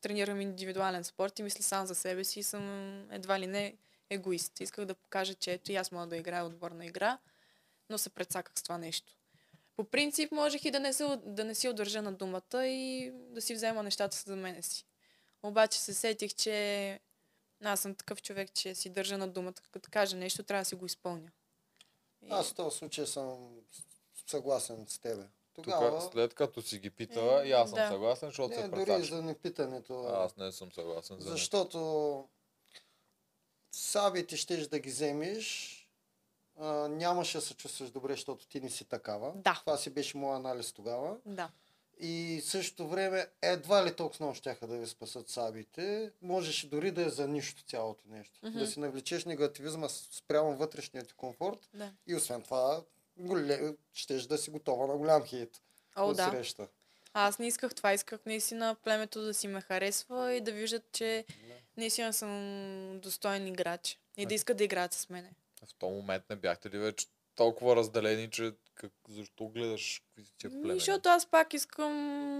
тренирам индивидуален спорт и мисля само за себе си и съм едва ли не егоист. Исках да покажа, че ето и аз мога да играя отборна игра, но се предсаках с това нещо. По принцип можех и да не, се, да не си удържа на думата и да си взема нещата за мене си. Обаче се сетих, че аз съм такъв човек, че си държа на думата. Като кажа нещо, трябва да си го изпълня. И... Аз в този случай съм съгласен с тебе. Тук, Тогава, след като си ги питала, и аз съм Да. съгласен, защото не, се дори за непитането. Аз не съм съгласен за Защото сабите щеш да ги вземеш, а, нямаше да се чувстваш добре, защото ти не си такава. Да. Това си беше моят анализ тогава. Да. И същото време едва ли толкова много щяха да ви спасат сабите. Можеше дори да е за нищо цялото нещо. Мгм. Да си навлечеш негативизма спрямо вътрешния ти комфорт да. и освен това голе... щеш да си готова на голям хейт О, да. среща. Аз не исках това. Исках наистина племето да си ме харесва и да виждат, че наистина съм достоен играч. И да искат да играят с мене. В този момент не бяхте ли вече толкова разделени, че как, защо гледаш какви тия Ми, племена? Защото аз пак искам,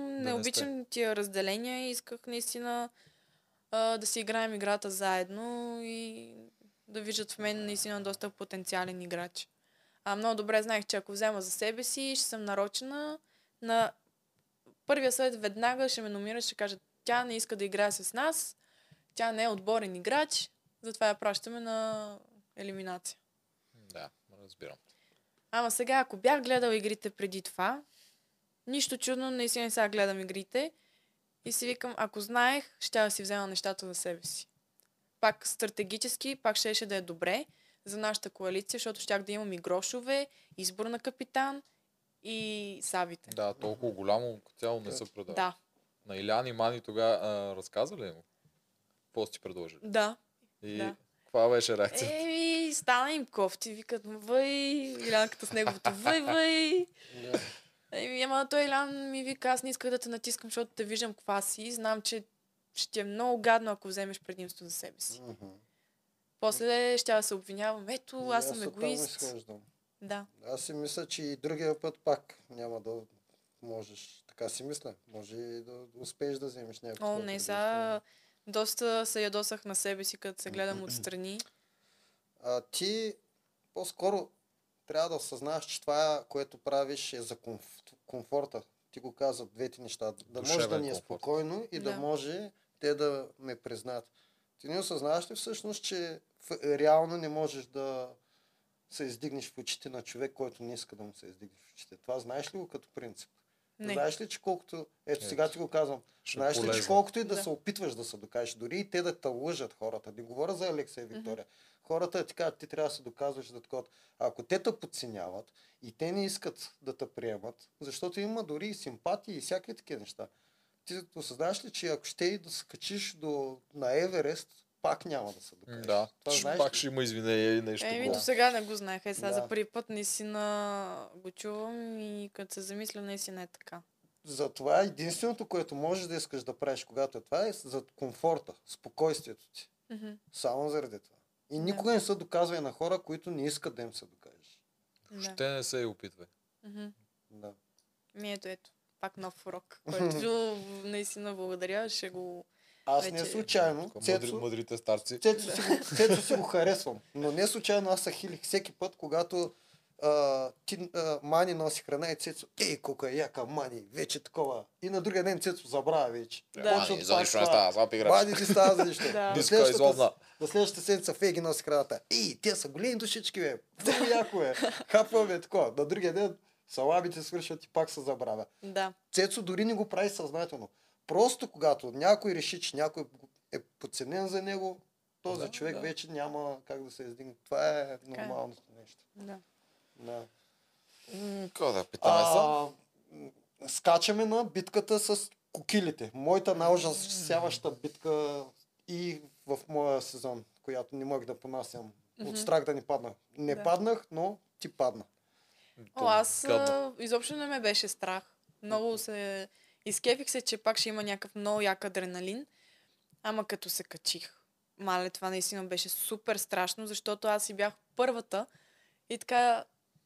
не, не обичам тия разделения и исках наистина а, да си играем играта заедно и да виждат в мен наистина доста потенциален играч. А много добре знаех, че ако взема за себе си, ще съм нарочена на първия съвет веднага ще ме номира, ще кажат, тя не иска да играе с нас, тя не е отборен играч, затова я пращаме на елиминация. Да, разбирам. Ама сега, ако бях гледал игрите преди това, нищо чудно, наистина сега гледам игрите и си викам, ако знаех, ще да си взема нещата за себе си. Пак стратегически, пак щеше да е добре за нашата коалиция, защото щях да имам и грошове, избор на капитан и сабите. Да, толкова голямо цяло не са продавали. Да, На Илян и Мани тогава разказа ли му? Какво си ти предложили? да. И Да. каква беше реакцията? Еми, стана им кофти, викат, въй, Илянката с неговото въй, въй. Еми, ама той Илян ми вика, аз не исках да те натискам, защото те виждам каква си. Знам, че ще ти е много гадно, ако вземеш предимство за себе си. Мгм. После ще да се обвинявам. Ето, аз съм оттам егоист. изхождам. Да. Аз си мисля, че и другия път пак няма да можеш. Така си мисля. Може и да успееш да вземеш някакво. О, не, сега доста се ядосах на себе си, като се гледам отстрани. А, ти по-скоро трябва да осъзнаеш, че това, което правиш е за комф... комфорта. Ти го каза двете неща. Да може да Душевен ни е комфорт. спокойно и да. Да. може те да ме признаят. Ти не осъзнаваш ли всъщност, че в... реално не можеш да се издигнеш в очите на човек, който не иска да му се издигне в очите. Това знаеш ли го като принцип? Не. Знаеш ли, че колкото... Ето Ето. сега ти го казвам. Ще е Знаеш ли, че колкото и да, Да. се опитваш да се докажеш, дори и те да те лъжат хората, не говоря за Алекса и Виктория, хората ти казват, ти трябва да се доказваш да такова. Ако те те подценяват и те не искат да те приемат, защото има дори и симпатии и всякакви такива неща. Ти осъзнаваш ли, че ако ще и да се качиш до, на Еверест, пак няма да се М, докажеш. Да, Това ще- знаеш пак ли? ще има извинение и нещо. Еми, до сега не го знаех. Е, сега Да. за първи път наистина го чувам и като се замисля, наистина е така. Затова единственото, което можеш да искаш да правиш, когато е това, е за комфорта, спокойствието ти. Мгм. Само заради това. И Да. никога не се доказвай на хора, които не искат да им се докажеш. Да. Ще не се и опитвай. Мгм. Да. Ми ето, ето. Пак нов урок, който наистина благодаря. Ще го... Аз Вече- не случайно, Тук Мъдри, Цецо, мъдрите старци. Цецо, си го, Цецо си го харесвам. Но не случайно аз се хилих всеки път, когато а, ти, а, Мани носи храна и Цецо, ей, колко е яка Мани, вече такова. И на другия ден Цецо забравя вече. Да. Почват Мани, за нищо не става, слаб играч. Мани ти става за нищо. Да. До следващата-. До следващата седмица Феги носи храната. Ей, те са големи душички, бе. Много яко е. Хапваме такова. На другия ден саламите свършват и пак се забравя. Да. Цецо дори не го прави съзнателно. Просто когато някой реши, че някой е подценен за него, този Да, човек да. вече няма как да се издигне. Това е е. нормалното нещо. да. Да. Какво да питаме? А, скачаме на битката с кокилите. Моята най-ужасяваща битка и в моя сезон, която не мога да понасям. От страх да не падна. Не Да. паднах, но ти падна. О, аз Гадно. а, изобщо не ме беше страх. Много се... Изкефих се, че пак ще има някакъв много як адреналин. Ама като се качих, мале, това наистина беше супер страшно, защото аз си бях първата и така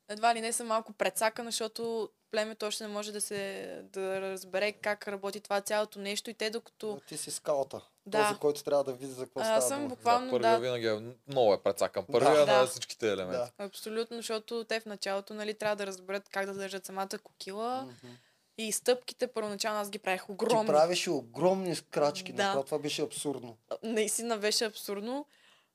едва ли не съм малко прецакана, защото племето още не може да се да разбере как работи това цялото нещо и те докато... Но ти си скаута. Да. Този, който трябва да види за какво А, става аз съм буквално, да, първия да, винаги е много е прецакан. Първия Да. на всичките елементи. Да. абсолютно, защото те в началото нали, трябва да разберат как да държат самата кокила Мгм. И стъпките първоначално аз ги правех Ти огромни. правеше огромни крачки. Да. Да. Това беше абсурдно. наистина беше абсурдно.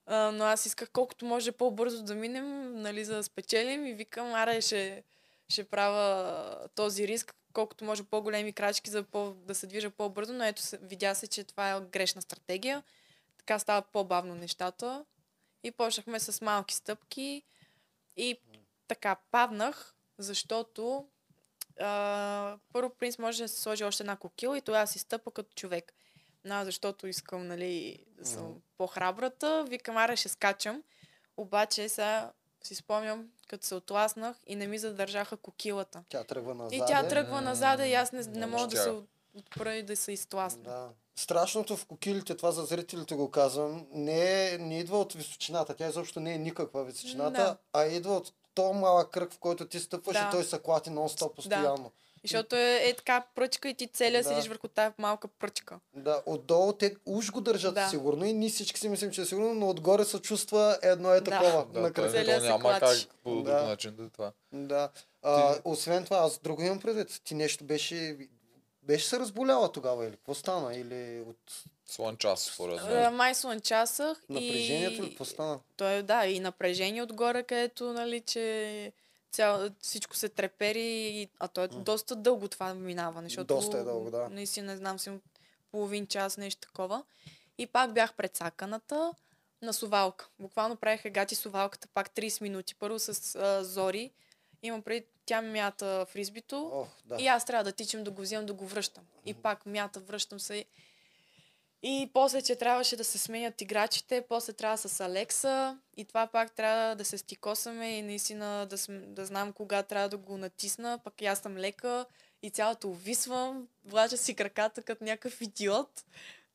А, но аз исках колкото може по-бързо да минем, нали, за да спечелим и викам, аре, ще, ще правя този риск, колкото може по-големи крачки, за по, да се движа по-бързо, но ето видя се, че това е грешна стратегия. Така стават по-бавно нещата. И почнахме с малки стъпки и така паднах, защото а, първо принц може да се сложи още една кокила и тогава си стъпа като човек. Но защото искам, нали, да съм Мгм. по-храбрата, викам, аре, ще скачам. Обаче сега си спомням, като се отласнах и не ми задържаха кокилата. Тя тръгва назад. И тя тръгва назад и аз не, не мога да се щяга. от- отпра и да се изтласна. Да. Страшното в кокилите, това за зрителите го казвам, не, е, не идва от височината. Тя изобщо не е никаква височината, Да. а идва от то малък кръг, в който ти стъпваш Да. и той се клати нон-стоп постоянно. Защото е, е така пръчка и ти целия Да. седиш върху тази малка пръчка. Да, отдолу те уж го държат Да. сигурно и ние всички си мислим, че е сигурно, но отгоре се чувства едно е Да. такова Да, на кръга. Целия то се няма клач. как по друг Да. начин да е това. Да. А, Ти- Освен това, аз друго имам предвид. Ти нещо беше... Беше се разболяла тогава или какво стана? Или от Слън час, според Е, мен. Май слънчасах напрежението ли? и... Какво стана? Той, да, и напрежение отгоре, където, нали, че цял, всичко се трепери, и, а то е М. доста дълго това минаване, защото Доста е дълго, да. наистина не знам си половин час, нещо такова. И пак бях прецаканата на сувалка. Буквално правех гати сувалката пак 30 минути. Първо с а, Зори. Имам преди, тя мята фризбито. Ох, да. И аз трябва да тичам да го вземам, да го връщам. И пак мята, връщам се. И после, че трябваше да се сменят играчите, после трябва с Алекса и това пак трябва да се стикосаме и наистина да, см, да знам кога трябва да го натисна, пък и аз съм лека и цялото увисвам, влача си краката като някакъв идиот.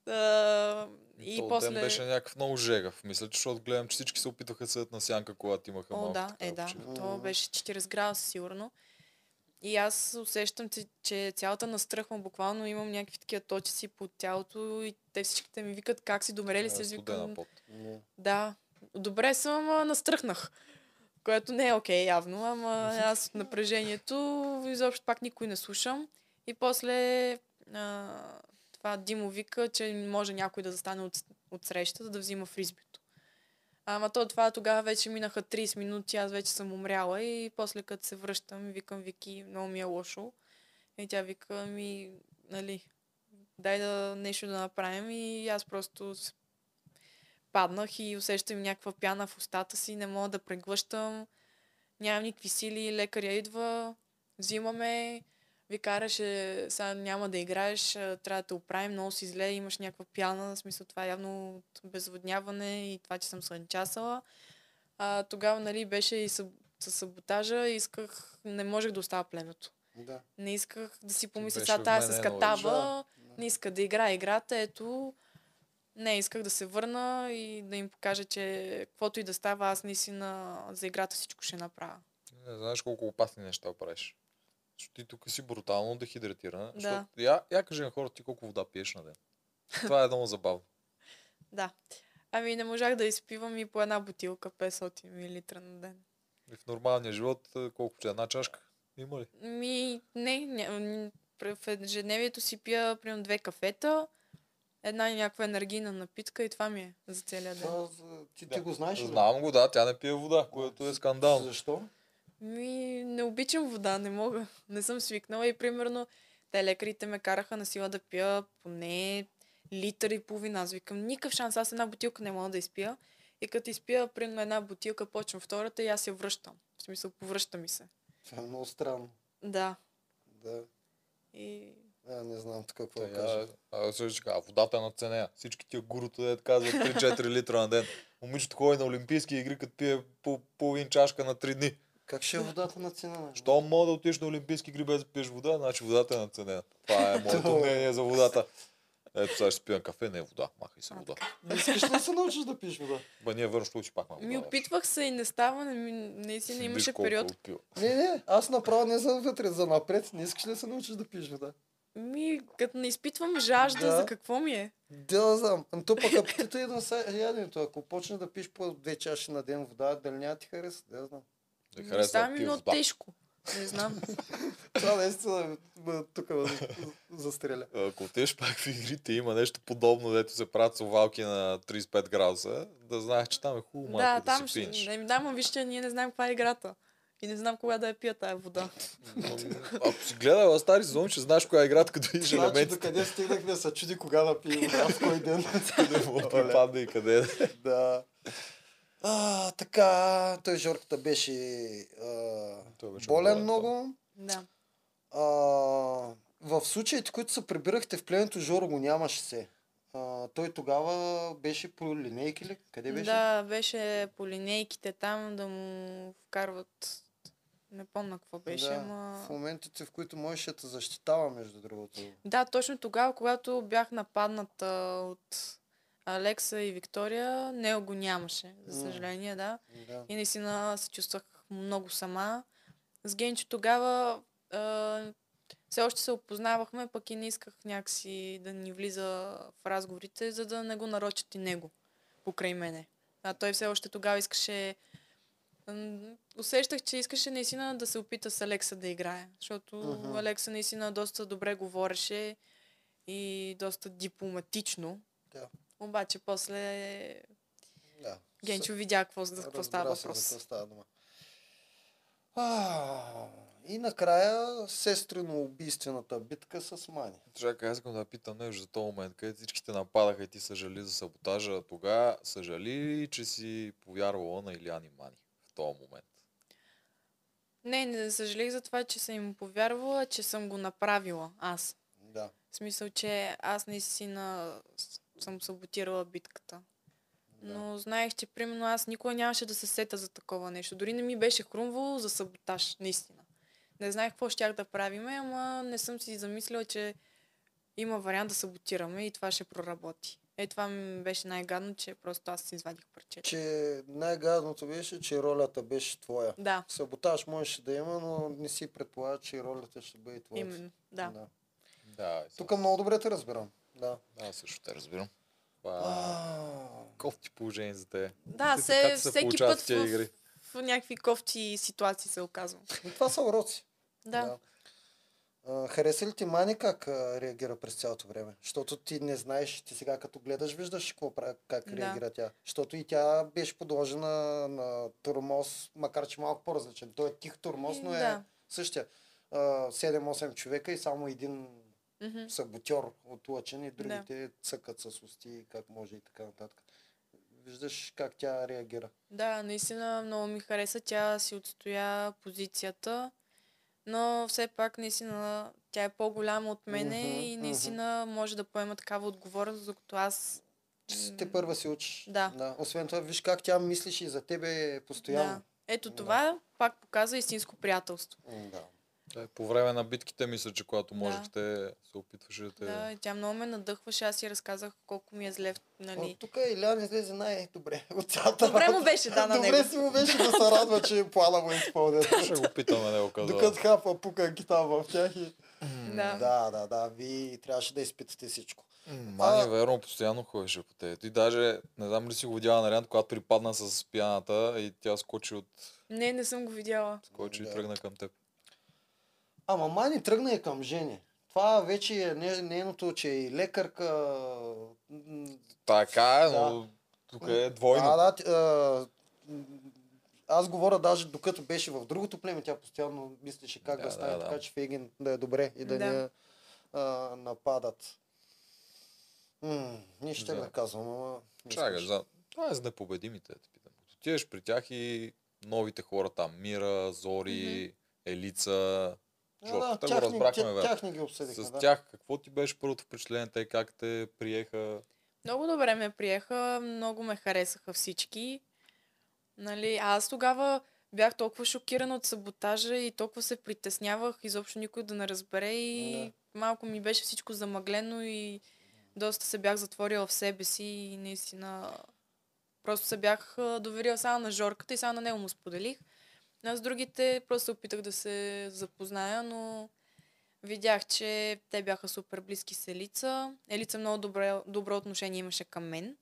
А, и То после... ден беше някакъв много жегав. Мисля, че защото гледам, че всички се опитаха да седят на сянка, когато имаха О, малко да, така е да. почивка. То беше 40 градуса сигурно. И аз усещам, че, че цялата настръхвам. Буквално имам някакви такива точици по тялото и те всичките ми викат как си добре ли Е, се викам. Да, добре съм, ама настръхнах. Което не е окей явно, ама аз от напрежението изобщо пак никой не слушам. И после а, това Димо вика, че може някой да застане от, от срещата да взима фризбито. Ама то това тогава вече минаха 30 минути, аз вече съм умряла и после като се връщам, викам Вики, много ми е лошо. И тя вика ми, нали, дай да нещо да направим и аз просто паднах и усещам някаква пяна в устата си, не мога да преглъщам, нямам никакви сили, лекаря идва, взимаме, ви караше, сега няма да играеш, трябва да те оправим, много си зле, имаш някаква пяна, в смисъл това е явно от безводняване и това, че съм слънчасала. А, тогава, нали, беше и съб... със саботажа и исках, не можех да оставя племето. Да. Не исках да си помисля, сега тая с Да. не иска да играе играта, ето, не, исках да се върна и да им покажа, че каквото и да става, аз наистина за играта всичко ще направя. Не знаеш колко опасни неща правиш. Защото ти тук си брутално дехидратирана. Да. Защото, я, я кажи на хората ти колко вода пиеш на ден. Това е много забавно. Да. Ами не можах да изпивам и по една бутилка 500 мл на ден. И в нормалния живот а, колко че една чашка? Има ли? Ми, не, пр- в ежедневието си пия примерно две кафета, една някаква енергийна напитка и това ми е за целия ден. Това, ти, ти го знаеш ли? Знам го, да, тя не пие вода, което е скандално. Защо? Ми, не обичам вода, не мога. Не съм свикнала и примерно те лекарите ме караха на сила да пия поне литър и половина. Аз викам, никакъв шанс, аз една бутилка не мога да изпия. И като изпия примерно една бутилка, почвам втората и аз я връщам. В смисъл, повръща ми се. Това е много странно. Да. Да. И... А, не знам тук какво да кажа. я, а, също кажа, водата е надценена. Всички тия гурута, дед казват 3-4 литра на ден. Момичето ходи на Олимпийски игри, като пие по половин чашка на 3 дни. Как ще е водата на цена? Що мога да отидеш на Олимпийски игри без да пиеш вода, значи водата е надценена. Това е моето мнение за водата. Ето сега ще спием кафе, не е вода. Махай се вода. Не искаш ли да се научиш да пиеш вода? Ба ние върнем случай пак малко. Ми опитвах се и не става, не, ми- наистина имаше период. Не, не, аз направо не за вътре, за напред. Не искаш ли да се научиш да пиеш вода? Ми, като не изпитвам жажда, Да. за какво ми е? Да, да знам. Ами То пък апетита идва с яденето. Ако почнеш да пиеш по две чаши на ден вода, дали няма ти хареса? Да, знам. Да Ми хареса става да ми много тежко. Не знам. Това наистина тук застреля. Ако отидеш пак в игрите, има нещо подобно, дето се правят совалки на 35 градуса, да знаеш, че там е хубаво да, малко да, там си ще... пинеш. Не, да, ма вижте, ние не знаем каква е играта. И не знам кога да я пия тая вода. Но, Ако си гледал стари сезон, ще знаеш коя е играта, като видиш Значи елементите, докъде стигнахме, се чуди кога да пие вода, в кой ден. къде му припадне и къде е. да. А, така, той Жорката беше, а, Той беше болен болен, да. много. Да. А, в случаите, които се прибирахте в племето, Жоро го нямаше се. А, той тогава беше по линейки ли? Къде беше? Да, беше по линейките там да му вкарват... Не помня какво беше, да, ама... В моментите, в които можеше да защитава, между другото. Да, точно тогава, когато бях нападната от Алекса и Виктория, него го нямаше, за съжаление, да. Да. И наистина се чувствах много сама. С Генчо тогава а, все още се опознавахме, пък и не исках някакси да ни влиза в разговорите, за да не го нарочат и него покрай мене. А той все още тогава искаше... Усещах, че искаше наистина да се опита с Алекса да играе, защото Мгм. Алекса наистина доста добре говореше и доста дипломатично. Да. Обаче после да. Генчо видя какво, за какво става се, За въпрос. какво става дума. А, и накрая сестрено убийствената битка с Мани. Чакай, аз искам да питам нещо за този момент, където всички те нападаха и ти съжали за саботажа. Тогава съжали ли, че си повярвала на Илян и Мани в този момент? Не, не съжалих за това, че съм им повярвала, че съм го направила аз. Да. В смисъл, че аз наистина съм саботирала битката. да. Но знаех, че примерно аз никога нямаше да се сета за такова нещо. Дори не ми беше хрумвало за саботаж, наистина. Не знаех какво щях да правиме, ама не съм си замислила, че има вариант да саботираме и това ще проработи. Е, това ми беше най-гадно, че просто аз си извадих парчета. Че най-гадното беше, че ролята беше твоя. Да, Саботаж можеше да има, но не си предполага, че ролята ще бъде твоя. именно. Да. да. Да, Тук много добре те разбирам. Да. Да, също те разбирам. Това А, кофти положение за те. Да, Ти се, всеки път в тия в, игри. в някакви кофти ситуации се оказвам. това са уроци. Да. А, хареса ли ти Мани как а, реагира през цялото време? Защото ти не знаеш, ти сега като гледаш, виждаш какво прави, как Да. реагира тя. Защото и тя беше подложена на турмоз, макар че малко по-различен. Той е тих турмоз, но е Да. същия. А, 7-8 човека и само един Мгм. саботьор отлъчен и другите цъкат с усти, как може и така нататък. Виждаш как тя реагира. Да, наистина много ми хареса. Тя си отстоя позицията, но все пак наистина тя е по-голяма от мене Мгм, и наистина може да поема такава отговорност, докато аз... Те първа си учиш. Да. да. Освен това, виж как тя мислиш и за тебе постоянно. Да. Ето Да. това пак показва истинско приятелство. Да. Да, по време на битките мисля, че когато Да. можехте, се опитваше да те... Да, и тя много ме надъхваше. Аз си разказах колко ми е зле, нали. От тук Илян излезе най-добре от цялата Добре му беше, да, на Добре него. си му беше да се радва, че плана му е изпълнен. Ще го питаме него казва. Докато хапа пуканки там в тях и... Да. Да, да, да. Вие трябваше да изпитате всичко. Мани, А- верно, постоянно ходеше по те. Ти даже, не знам ли си го видяла на Риан, когато припадна с пяната и тя скочи от... Не, не съм го видяла. Скочи Да. и тръгна към теб. Ама Мани тръгна и към Жени. Това вече е не- нейното, че е и лекарка. Така е, Да. но тук е двойно. А, да, а, аз говоря даже докато беше в другото племе, тя постоянно мислеше как да, Да, стане да, да. така, че Фейгин да е добре и да, Да. не а, нападат. М, нищо ще Да. не казвам, ама... Чакай, за... това е за непобедимите. Те питам. Отидеш при тях и новите хора там. Мира, Зори, Елица. А, Жорко, да, го тях, разбрахме, тя, бе. тях ни ги обсъдихме, С да. тях какво ти беше първото впечатление? Те как те приеха? Много добре ме приеха, много ме харесаха всички. Нали, аз тогава бях толкова шокирана от саботажа и толкова се притеснявах изобщо никой да не разбере и малко ми беше всичко замъглено и доста се бях затворила в себе си и наистина просто се бях доверила само на Жорката и само на него му споделих. А с другите просто се опитах да се запозная, но видях, че те бяха супер близки с Елица. Елица много добре, добро отношение имаше към мен.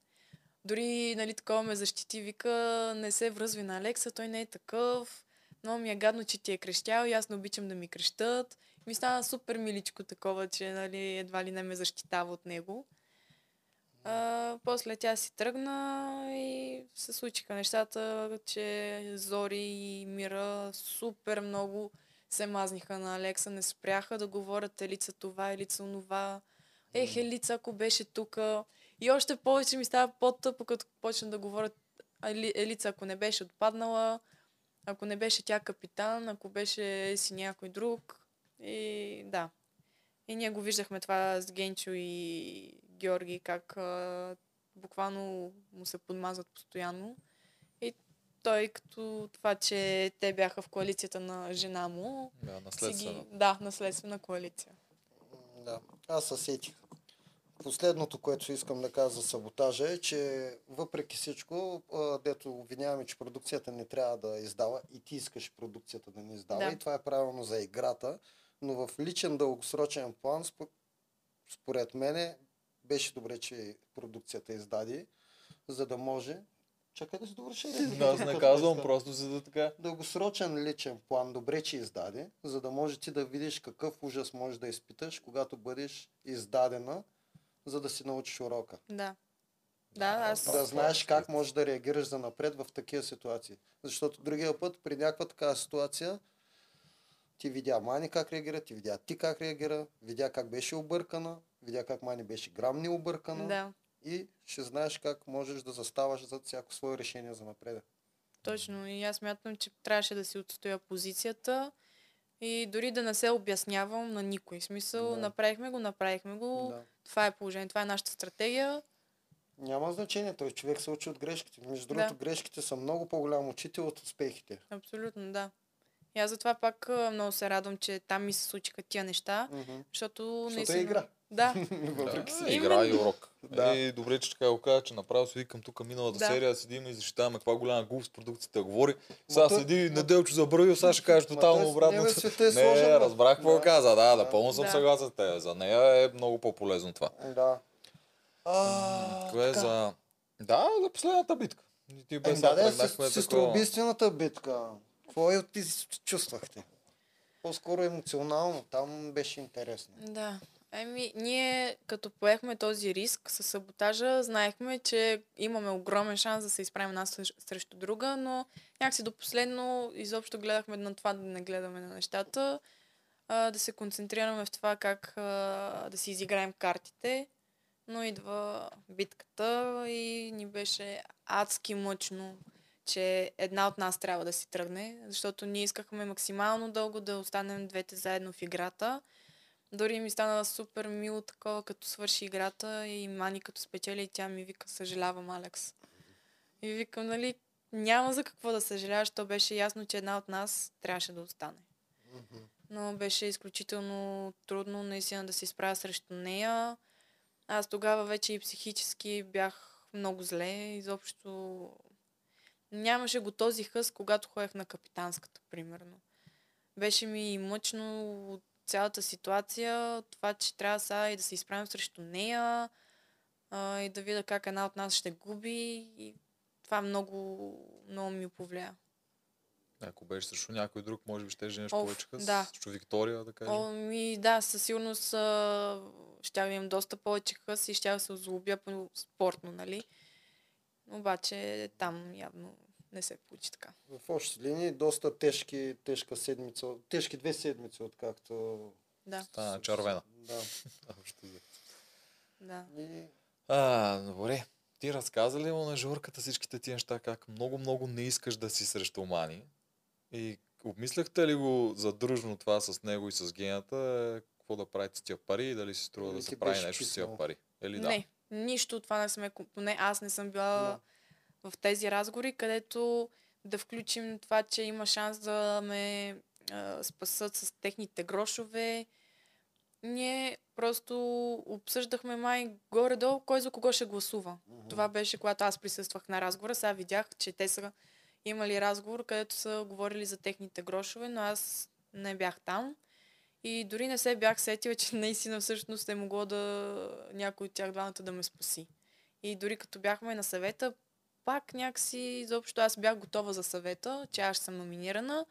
Дори, нали, такова ме защити, вика, не се връзви на Алекса, той не е такъв. Много ми е гадно, че ти е крещял и аз не обичам да ми крещат. Ми стана супер миличко такова, че нали, едва ли не ме защитава от него. А, после тя си тръгна и се случиха нещата, че Зори и Мира супер много се мазниха на Алекса, не спряха да говорят Елица това, Елица онова. Ех, Елица, ако беше тук. И още повече ми става по-тъпо, като почна да говорят Ели- Елица, ако не беше отпаднала, ако не беше тя капитан, ако беше си някой друг. И да. И ние го виждахме това с Генчо и Георги, как а, буквално му се подмазват постоянно. И той като това, че те бяха в коалицията на жена му, Да, си наследствено. ги... Да, наследствена коалиция. Да, аз се сетих. Последното, което искам да кажа за саботажа е, че въпреки всичко, дето обвиняваме, че продукцията не трябва да издава и ти искаш продукцията да не издава Да. и това е правилно за играта, но в личен дългосрочен план, спо- според мене, беше добре, че продукцията издаде, за да може... Чакай да се довърша. Да, аз не казвам, просто за да така. дългосрочен личен план, добре, че издаде, за да може ти да видиш какъв ужас можеш да изпиташ, когато бъдеш издадена, за да си научиш урока. Да. Да, аз... Да знаеш как можеш да реагираш за напред в такива ситуации. Защото другия път, при някаква такава ситуация, ти видя Мани как реагира, ти видя ти как реагира, видя как беше объркана, видя как Мани беше грам не объркана Да, и ще знаеш как можеш да заставаш зад всяко свое решение за напред. точно. И аз мятам, че трябваше да си отстоя позицията и дори да не се обяснявам на никой. В смисъл, Да. направихме го, направихме го. Да. Това е положение, това е нашата стратегия. Няма значение, той човек се учи от грешките. Между Да. другото, грешките са много по-голям учител от успехите. Абсолютно, да. И аз затова пак много се радвам, че там ми се случиха тия неща, Мгм. защото Защото е наистина... игра. Да, Въпреки Да, си. игра и урок. Да. И добре, че така го кажа, че направо си викам тук миналата Да. серия, седим и защитаваме каква голяма глупост продукцията говори. Сега той- седи Неделчо забравил, сега ще кажеш тотално той- обратно. не, света е Не, сложен, разбрах какво Да. каза, да, Да. напълно съм Да. съгласен с теб. За нея е много по-полезно това. Да. А, Кое е така. за... Да, за последната битка. И Ти Е, без да, да, тръгнахме с, сестроубийствената битка. Какво е ти чувствахте? По-скоро емоционално. Там беше интересно. да. Еми, ние като поехме този риск с саботажа, знаехме, че имаме огромен шанс да се изправим срещ- срещу друга, но някакси до последно изобщо гледахме на това да не гледаме на нещата, а, да се концентрираме в това как а, да си изиграем картите. Но идва битката и ни беше адски мъчно, че една от нас трябва да си тръгне, защото ние искахме максимално дълго да останем двете заедно в играта. Дори ми стана супер мило такова, като свърши играта и Мани като спечели и тя ми вика, съжалявам, Алекс. И викам, нали, няма за какво да съжаляваш, то беше ясно, че една от нас трябваше да остане. но беше изключително трудно наистина да се изправя срещу нея. Аз тогава вече и психически бях много зле. Изобщо нямаше го този хъс, когато ходех на капитанската, примерно. Беше ми и мъчно от цялата ситуация, това, че трябва сега и да се изправим срещу нея а, и да видя как една от нас ще губи. И това много, много ми повлия. Ако беше срещу някой друг, може би ще женеш Оф, повече къс. да. Срещу Виктория, да кажем. О, ми, да, със сигурност а, да имам доста повече хъс и да се озлобя по спортно, нали? Обаче там явно не се получи така. В общи линии доста тежки, тежка седмица, тежки две седмици, откакто... Да, Стана червена. Да. Да. И А, добре. Ти разказа ли му на Жорката всичките тия неща, как много-много не искаш да си срещу Мани? И обмисляхте ли го задружно това с него и с гената? е, Какво да правите с тия пари и дали си струва Или да ти се прави нещо с писнал? тия пари? Или да? Не, нищо от това не сме, поне аз не съм била Да. В тези разговори, където да включим това, че има шанс да ме а, спасат с техните грошове. Ние просто обсъждахме май горе-долу кой за кого ще гласува. Мгм. Това беше, когато аз присъствах на разговора. Сега видях, че те са имали разговор, където са говорили за техните грошове, но аз не бях там. И дори не се бях сетила, че наистина всъщност е могло да някой от тях двамата да ме спаси. И дори като бяхме на съвета, пак някакси, изобщо аз бях готова за съвета, че аз съм номинирана.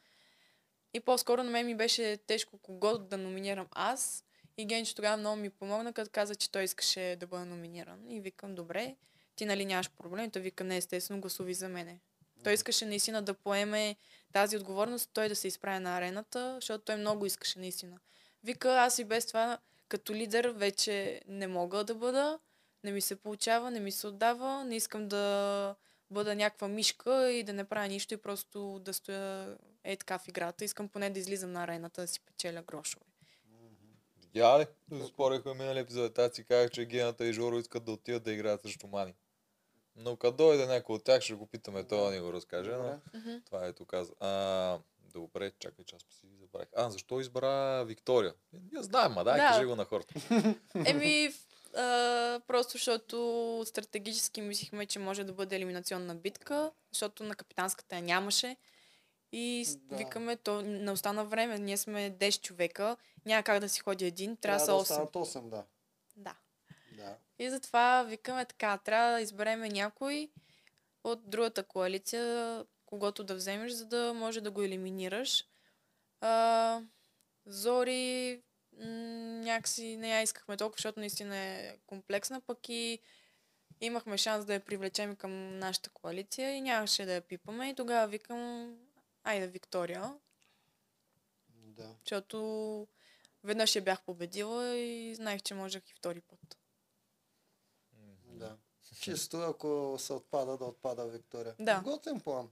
И по-скоро на мен ми беше тежко кого да номинирам аз. И Генчо тогава много ми помогна, като каза, че той искаше да бъде номиниран. И викам, добре, ти нали нямаш проблем? Той вика, не, естествено, гласуви за мене. Той искаше наистина да поеме тази отговорност, той да се изправи на арената, защото той много искаше наистина. Вика, аз и без това като лидер вече не мога да бъда, не ми се получава, не ми се отдава, не искам да бъда някаква мишка и да не правя нищо и просто да стоя е така в играта. Искам поне да излизам на арената, да си печеля грошове. Видя ли? Спореха минали епизод. Аз си казах, че Гената и Жоро искат да отидат да играят срещу Мани. Но като дойде някой от тях, ще го питаме, това да ни го разкаже. Но... Добре. Мгм. Това ето каза. А, добре, чакай, че аз си забравих. А, защо избра Виктория? Я знаем, ма дай, Да. кажи го на хората. Еми, а, просто защото стратегически мислихме, че може да бъде елиминационна битка, защото на капитанската я нямаше. И Да. викаме, то не остана време. Ние сме 10 човека. Няма как да си ходи един, трябва да са да 8. останат 8, да. Да. да. И затова викаме така, трябва да изберем някой от другата коалиция, когато да вземеш, за да може да го елиминираш. А, Зори някакси не я искахме толкова, защото наистина е комплексна, пък и имахме шанс да я привлечем към нашата коалиция и нямаше да я пипаме. И тогава викам, айде Виктория, да. защото веднъж я бях победила и знаех, че можех и втори път. Да. Чисто ако се отпада, да отпада Виктория. Да. Готин план.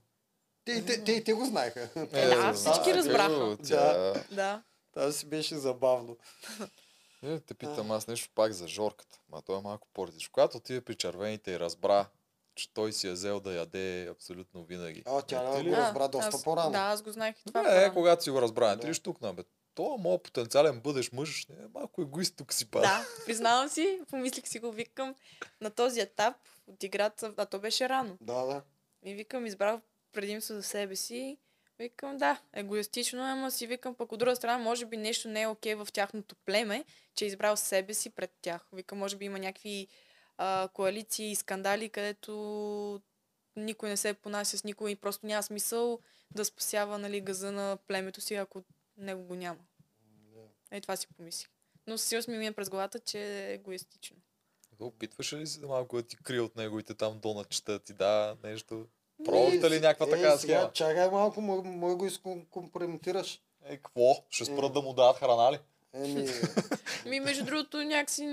Те, те, те, те го знаеха. Е, да, всички разбраха. Тя... Да. Това си беше забавно. Е, те питам аз нещо пак за Жорката. Ма той е малко по-различно. Когато отиде при червените и разбра, че той си е взел да яде абсолютно винаги. А, тя Ти ли? го А, разбра доста аз- по-рано. Да, аз го знаех и това. Добре, е, когато си го разбра, не ти Да. ли штукна, бе? То моят потенциален бъдещ мъж е малко егоист тук си пада. Да, признавам си, помислих си го, викам на този етап от играта, а то беше рано. Да, да. И викам, избрах предимство за себе си. Викам, да, егоистично, е, ама си викам, пък от друга страна, може би нещо не е окей в тяхното племе, че е избрал себе си пред тях. Викам, може би има някакви а, коалиции и скандали, където никой не се понася с никой и просто няма смисъл да спасява нали, газа на племето си, ако него го няма. Е, това си помислих. Но със сигурност ми мина през главата, че е егоистично. Опитваше ли се да малко да ти крие от неговите там доначета, ти да нещо? Пробвахте ли някаква е, такава сега, схема? Чакай малко, мой, мой го изкомпрометираш. Е, какво? Ще спрат да му дадат храна ли? Еми, Ми, между другото, някакси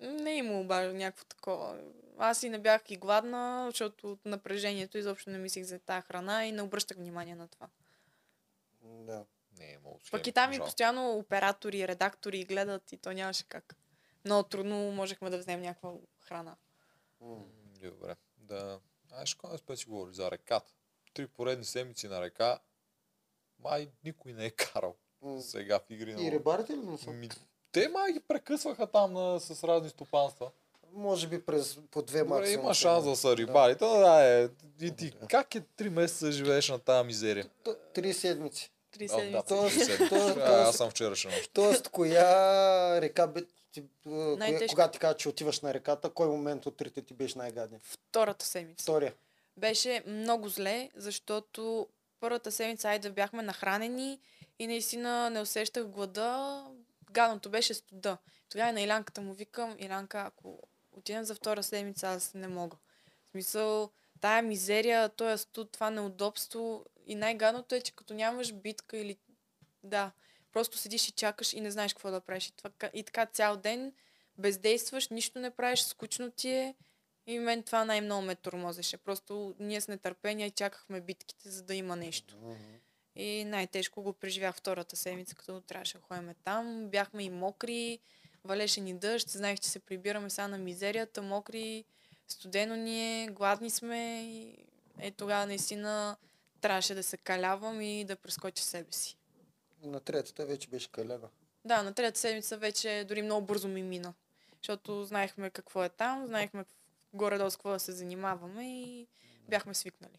не е имало баш някакво такова. Аз и не бях и гладна, защото от напрежението изобщо не мислих за тази храна и не обръщах внимание на това. да. Не, е много Пък и там и постоянно оператори, редактори гледат и то нямаше как. Много трудно можехме да вземем някаква храна. Добре. Да. Знаеш, кой път си говори за реката? Три поредни седмици на река. Май никой не е карал. Сега в игри на И волята. рибарите ли не са? Ми, те май ги прекъсваха там на, с разни стопанства. Може би през по две Добре, максимум. има шанс да са рибарите, но да, е, и ти, Да. как е три месеца живееш на тази мизерия? Три седмици. Три седмици. да, Тоест- аз съм вчерашен. Тоест, коя река бе... Ти, коя, Най-тежко. когато ти кажа, че отиваш на реката, кой момент от трите ти беше най-гаден? Втората седмица. Втория. Беше много зле, защото първата седмица, айде бяхме нахранени и наистина не усещах глада. Гадното беше студа. Тогава на Илянката му викам, Илянка, ако отидем за втора седмица, аз не мога. В смисъл, тая мизерия, този студ, това неудобство и най-гадното е, че като нямаш битка или... Да, просто седиш и чакаш и не знаеш какво да правиш. И, това, и така цял ден бездействаш, нищо не правиш, скучно ти е. И мен това най-много ме тормозеше. Просто ние с нетърпение чакахме битките, за да има нещо. И най-тежко го преживях втората седмица, като трябваше да ходим там. Бяхме и мокри, валеше ни дъжд, знаех, че се прибираме сега на мизерията, мокри, студено ни е, гладни сме. И е тогава наистина трябваше да се калявам и да прескоча себе си. На третата вече беше калена. Да, на трета седмица вече дори много бързо ми мина. Защото знаехме какво е там, знаехме горе-долу с какво да се занимаваме и бяхме свикнали.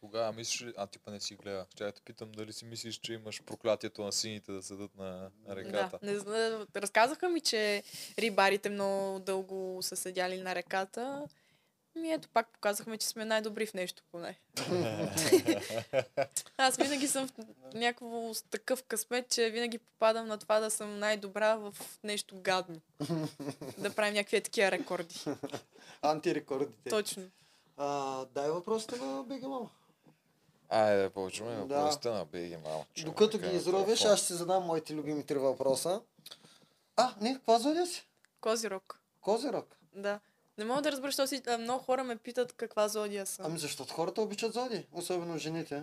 Тогава мислиш, ли- а ти па не си гледа. Ще да те питам дали си мислиш, че имаш проклятието на сините да седат на, реката. Да, не, разказаха ми, че рибарите много дълго са седяли на реката. Ми ето пак показахме, че сме най-добри в нещо поне. Аз винаги съм в някакво с такъв късмет, че винаги попадам на това да съм най-добра в нещо гадно. да правим някакви такива рекорди. Антирекордите. Точно. А, дай въпросите на БГ Мама. Айде, да Да. въпросите на Беги малко. Докато ги изровиш, аз ще си задам моите любими три въпроса. А, не, каква зодия си? Козирог. Козирог. Да. Не мога да разбера, защото си, много хора ме питат каква зодия съм. Ами защото хората обичат зоди, особено жените.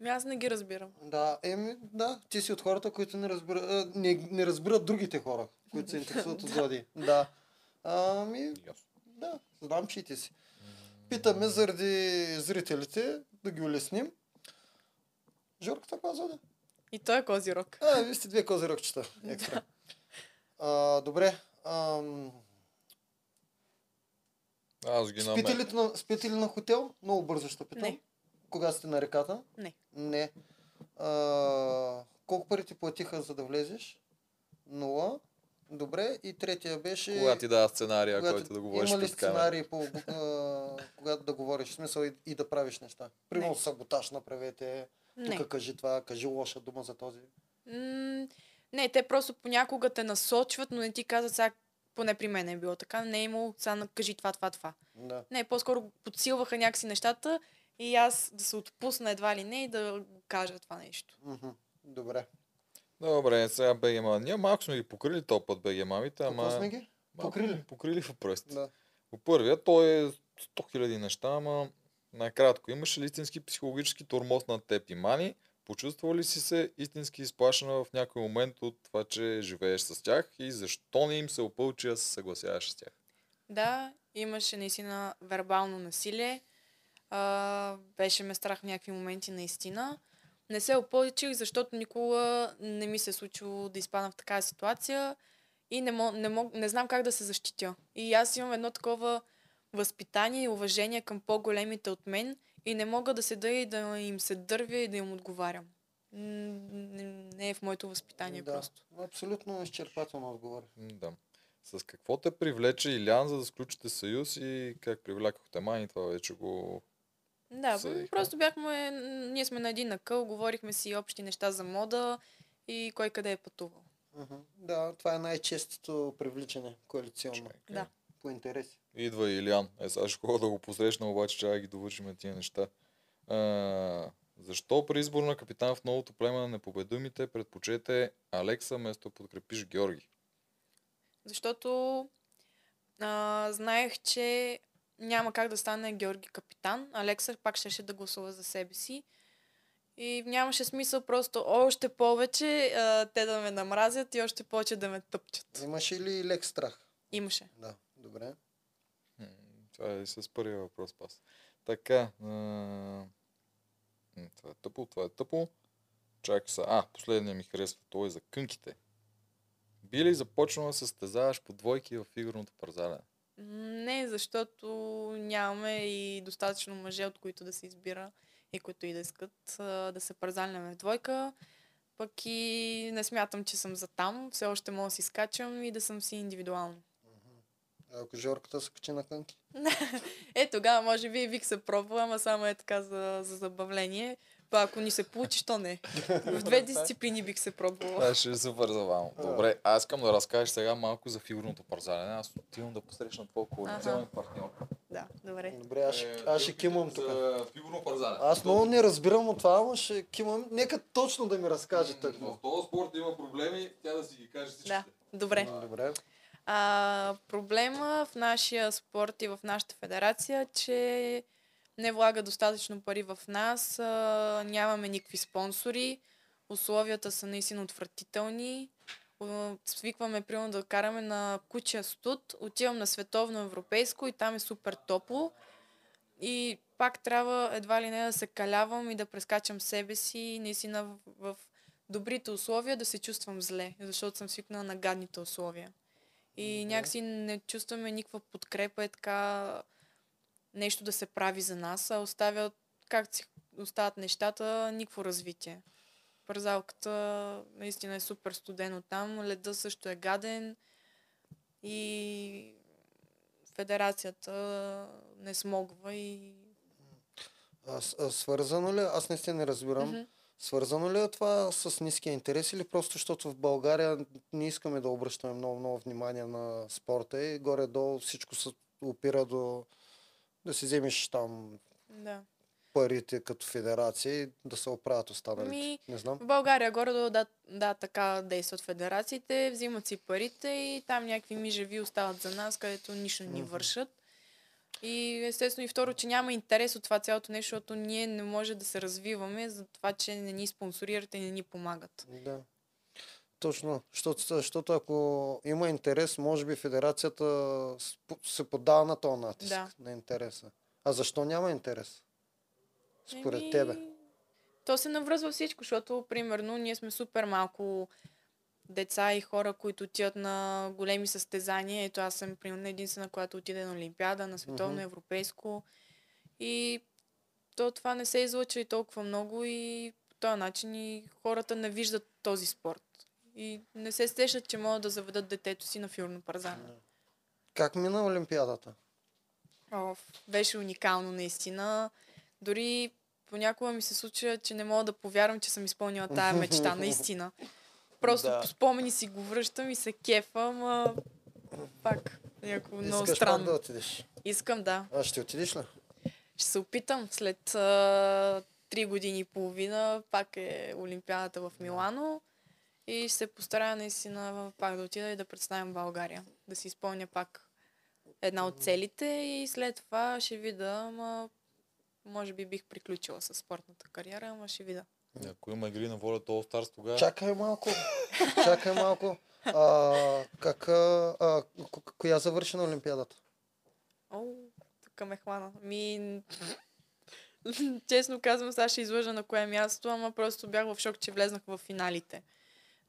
Ами аз не ги разбирам. Да, еми, да, ти си от хората, които не, разбира, не, не разбират другите хора, които се интересуват от зоди. Да. Ами, да, знам, че и ти си. Питаме заради зрителите, да ги улесним. Жорката каква зодия? И той е козирог. А, вие сте две козирогчета. Екстра. А, добре. Ам, Аз ги спите, намеря. ли на, спите ли на хотел? Много бързо ще питам. Не. Кога сте на реката? Не. Не. А, колко пари ти платиха за да влезеш? Нула. Добре. И третия беше... Кога ти дава сценария, когато който да говориш Има ли сценарии, по, а, когато да говориш? В смисъл и, и да правиш неща. Примерно Не. саботаж направете. Не. Тук кажи това, кажи лоша дума за този. М, не, те просто понякога те насочват, но не ти казват сега, поне при мен е било така, не е имало, сега кажи това, това, това. Да. Не, по-скоро подсилваха някакси нещата и аз да се отпусна едва ли не и да кажа това нещо. Добре. Добре, сега БГ мама. Ние малко сме ги покрили този път БГ мамите, Какво ама... сме ги? малко Покрили? Покрили въпросите. Да. По първия, той е 100 000 неща, ама накратко. Имаше ли истински психологически тормоз на теб и Мани? Почувства ли си се истински изплашена в някой момент от това, че живееш с тях и защо не им се опълчи да се съгласяваш с тях? Да, имаше наистина вербално насилие. А, беше ме страх в някакви моменти наистина. Не се опълчих, защото никога не ми се е случило да изпадам в такава ситуация и не, мог, не, мог, не знам как да се защитя. И аз имам едно такова възпитание и уважение към по-големите от мен и не мога да седа и да им се дървя и да им отговарям. Не, не е в моето възпитание да. просто. Абсолютно изчерпателно отговор. Да. С какво те привлече Илян, за да сключите съюз и как привлякохте Мани? Това вече го... Да, Съдихме. просто бяхме, ние сме на един накъл, говорихме си общи неща за мода и кой къде е пътувал. Мгм. Да, това е най-честото привличане коалиционно. Чакай. Да. По интереси. Идва и Илян. Е, сега ще ходя да го посрещна, обаче трябва да ги довършим тия неща. А, защо при избор на капитан в новото племе на непобедимите предпочете Алекса, вместо да подкрепиш Георги? Защото а, знаех, че няма как да стане Георги капитан. Алекса пак щеше да гласува за себе си. И нямаше смисъл просто още повече а, те да ме намразят и още повече да ме тъпчат. Имаше ли лек страх? Имаше. Да, добре. Това е с първия въпрос пас. Така. А... Това е тъпо, това е тъпо. Чакай са. А, последния ми харесва. Той е за кънките. Би ли започнала да се състезаваш по двойки в фигурното парзалене? М, Не, защото нямаме и достатъчно мъже, от които да се избира и които и да искат да се парзалняме в двойка. Пък и не смятам, че съм за там. Все още мога да си скачам и да съм си индивидуално. Ако Жорката се качи на кънки. Е, тогава може би и бих се пробвала, ама само е така за, за забавление. Па ако ни се получи, то не. В две дисциплини бих се пробвала. Това ще е супер забавно. Добре, аз искам да разкажеш сега малко за фигурното парзалене. Аз отивам да посрещна твой коалиционен партньор. Да, добре. Добре, аз ще, аз ще кимам тук. Фигурно парзалене. Аз много не разбирам от това, ама ще кимам. Нека точно да ми разкаже В този спорт има проблеми, тя да си ги каже всичките. Да, добре. Добре. А, проблема в нашия спорт и в нашата федерация, че не влага достатъчно пари в нас, а, нямаме никакви спонсори, условията са наистина отвратителни. Свикваме, примерно, да караме на кучия студ, отивам на световно европейско и там е супер топло. И пак трябва едва ли не да се калявам и да прескачам себе си и наистина в, в добрите условия да се чувствам зле, защото съм свикнала на гадните условия. И някакси не чувстваме никаква подкрепа, е така нещо да се прави за нас, а оставят, как си остават нещата, никакво развитие. Парзалката наистина е супер студено там, леда също е гаден и федерацията не смогва и... А, а, свързано ли, аз наистина не разбирам, Мгм. Свързано ли е това с ниския интерес или просто защото в България не искаме да обръщаме много, много внимание на спорта и горе-долу всичко се опира до да си вземеш там Да. парите като федерация и да се оправят останалите. Ми, Не знам. В България горе да, да, така действат федерациите, взимат си парите и там някакви мижеви остават за нас, където нищо не ни вършат. И естествено и второ, че няма интерес от това цялото нещо, защото ние не може да се развиваме за това, че не ни спонсорират и не ни помагат. Да. Точно, защото, защото ако има интерес, може би федерацията се подава на този натиск Да. на интереса. А защо няма интерес? Според Еми, тебе. То се навръзва всичко, защото, примерно, ние сме супер малко деца и хора, които отиват на големи състезания. Ето аз съм, примерно, единствена, която отиде на Олимпиада, на световно, европейско. И то това не се излъчва и толкова много и по този начин и хората не виждат този спорт. И не се сещат, че могат да заведат детето си на фигурно парзане. Как мина Олимпиадата? О, беше уникално наистина. Дори понякога ми се случва, че не мога да повярвам, че съм изпълнила тая мечта, наистина. Просто Да. по спомени си го връщам и се кефам, а пак някакво много Искаш странно. да отидеш? Искам, да. А ще отидеш ли? Ще се опитам след а, три години и половина, пак е Олимпиадата в Милано и ще се постарая наистина пак да отида и да представям България. Да си изпълня пак една от целите и след това ще видя, ама може би бих приключила с спортната кариера, ама ще видя. Ако има игри на волята All Stars, тогава... Чакай малко. Чакай малко. А, как, а, а, ко- коя завърши на Олимпиадата? О, тук ме хвана. Ми... Честно казвам, сега ще излъжа на кое място, ама просто бях в шок, че влезнах в финалите.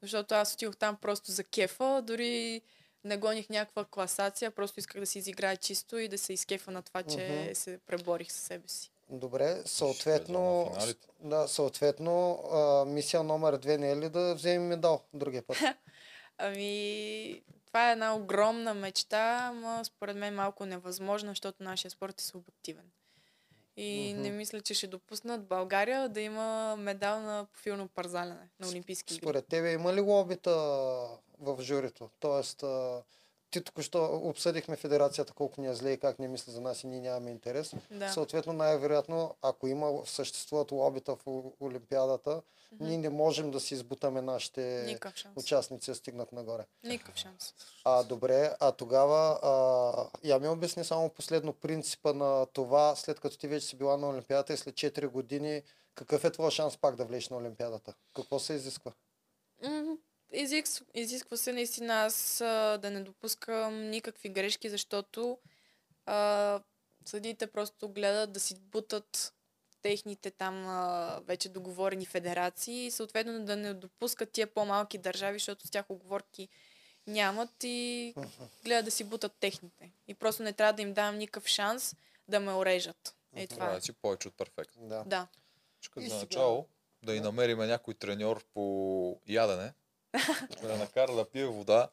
Защото аз отидох там просто за кефа, дори не гоних някаква класация, просто исках да си изиграя чисто и да се изкефа на това, че Мгм. се преборих със себе си. Добре, съответно, да, съответно а, мисия номер две не е ли да вземем медал другия път? Ами, това е една огромна мечта, ама според мен малко невъзможна, защото нашия спорт е субективен. И Мгм. не мисля, че ще допуснат България да има медал на профилно парзалене на Олимпийски игри. Според тебе има ли лобита в журито? Тоест, а, ти току-що обсъдихме федерацията колко ни е зле и как не мисли за нас и ние нямаме интерес. Да. Съответно, най-вероятно, ако има, съществуват лобита в Олимпиадата, Мгм. ние не можем да си избутаме нашите участници да стигнат нагоре. Никакъв шанс. А, добре, а тогава а, я ми обясни само последно принципа на това, след като ти вече си била на Олимпиадата и след 4 години, какъв е твой шанс пак да влезеш на Олимпиадата? Какво се изисква? М, Изисква, изисква се наистина аз а, да не допускам никакви грешки, защото а, съдиите просто гледат да си бутат техните там а, вече договорени федерации и съответно да не допускат тия по-малки държави, защото с тях оговорки нямат и гледат да си бутат техните. И просто не трябва да им давам никакъв шанс да ме орежат. Е, това Това е. си повече от перфектно. Да. Да. Чакай И за начало да и намериме някой треньор по ядене, да я накара да пие вода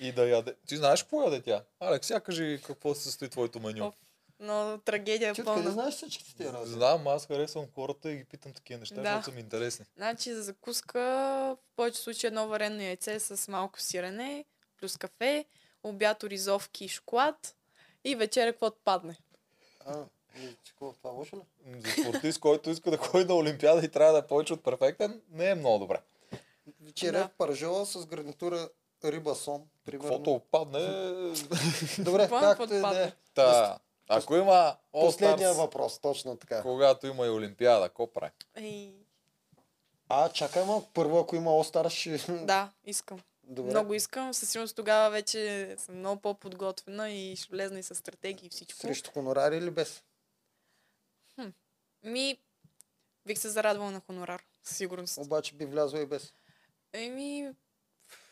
и да яде. Ти знаеш какво яде тя? Алекс, сега кажи какво се състои твоето меню. Но трагедия Ти е пълна. знаеш всичките тези работи? Знам, аз харесвам хората и ги питам такива неща, Да. защото са ми интересни. Значи за закуска в повече случаи едно варено яйце с малко сирене, плюс кафе, обяд оризовки и шоколад и вечеря каквото падне. А, и че какво, това лошо ли? За спортист, който иска да ходи на Олимпиада и трябва да е повече от перфектен, не е много добре. Вечеря Да. в паржола с гарнитура риба сон, примерно. Каквото опадне... Добре, Какво както и да е. Та, ако има Последния въпрос, точно така. когато има и Олимпиада, какво прави? Ей, А, чакай малко. Първо, ако има All-Star, ще... да, искам. Добре. Много искам. Със сигурност тогава вече съм много по-подготвена и ще влезна и с стратегии и всичко. Срещу хонорари или без? Ми, бих се зарадвала на хонорар. Със сигурност. Обаче би влязла и без. Еми,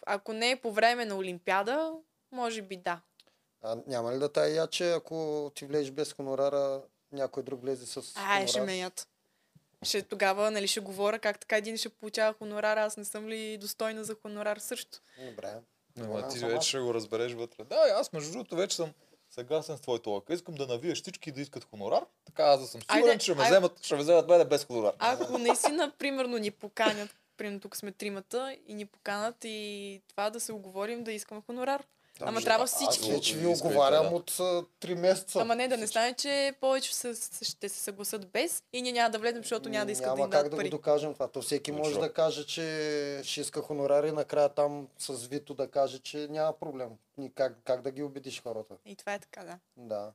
ако не е по време на Олимпиада, може би да. А няма ли да тая че ако ти влезеш без хонорара, някой друг влезе с А, хонорар? е, ще ме ят. Ще тогава, нали, ще говоря как така един ще получава хонорар, аз не съм ли достойна за хонорар също. Добре. Ама Добре, ти вече ще го разбереш вътре. Да, аз между другото вече съм съгласен с твоята лъка. Искам да навиеш всички да искат хонорар, така аз да съм сигурен, Айде, че ще ме айде. вземат, ще ме вземат мене без хонорар. Ако наистина, примерно, ни поканят, примерно тук сме тримата и ни поканат и това да се оговорим да искаме хонорар. Ама ще- трябва аз всички. Вече ви оговарям да. от а, 3 месеца. Ама не, да не стане, че повече се, се- ще се съгласат без и ние няма да влезем, защото няма да искат Няма да им как да пари. го докажем това. То всеки може да каже, че ще иска хонорари, накрая там с Вито да каже, че няма проблем. Ни как, как да ги убедиш хората? И това е така, да. Да.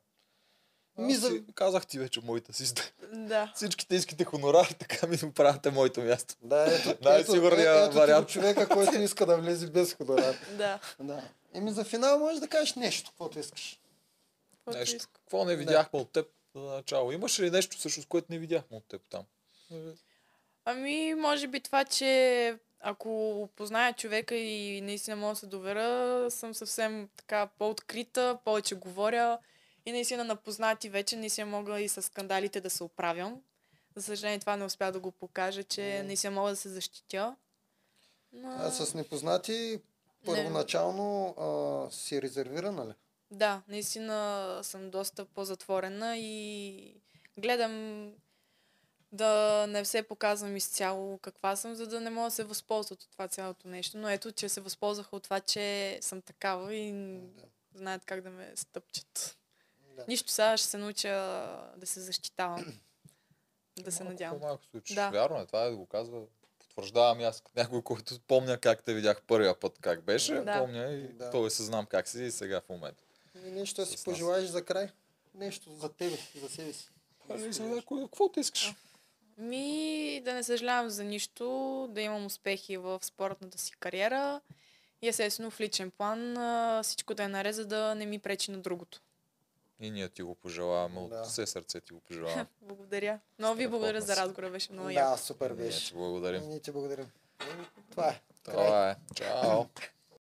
Ми за... за... Казах ти вече моята система. Да. Всичките искате хонорар, така ми направите моето място. Да, ето, Най-сигурният ето, ето, вариант. ето човека, който иска да влезе без хонорар. Да. Да. Еми за финал можеш да кажеш нещо, каквото искаш. Нещо. Какво не видяхме от теб за начало? Имаше ли нещо всъщност, което не видяхме от теб там? Ами, може би това, че ако позная човека и наистина мога да се доверя, съм съвсем така по-открита, повече говоря и наистина на познати вече наистина мога и с скандалите да се оправям. За съжаление това не успя да го покажа, че М. наистина мога да се защитя. Но... А с непознати, първоначално а, си резервирана ли? Да, наистина съм доста по-затворена и гледам да не се показвам изцяло каква съм, за да не мога да се възползват от това цялото нещо. Но ето, че се възползваха от това, че съм такава и Да. знаят как да ме стъпчат. Да. Нищо сега ще се науча да се защитавам. да се Малко надявам. По-малко се учиш. Да. Вярно е, това е да го казва. Потвърждавам аз някой, който помня как те видях първия път, как беше. Да. Помня и Да. той се знам как си и сега в момента. И нещо да си пожелаеш за край. Нещо за тебе, за себе си. Ами, Какво ти искаш? Ми, да не съжалявам за нищо, да имам успехи в спортната си кариера и естествено в личен план всичко да е наред, за да не ми пречи на другото. И ние ти го пожелаваме, от Да. все сърце ти го пожелавам. Благодаря. Много ви благодаря за разговора, беше много яко. Да, супер Ние беше. ти благодарим. Ние ти благодарим. Това е. Това е. Чао.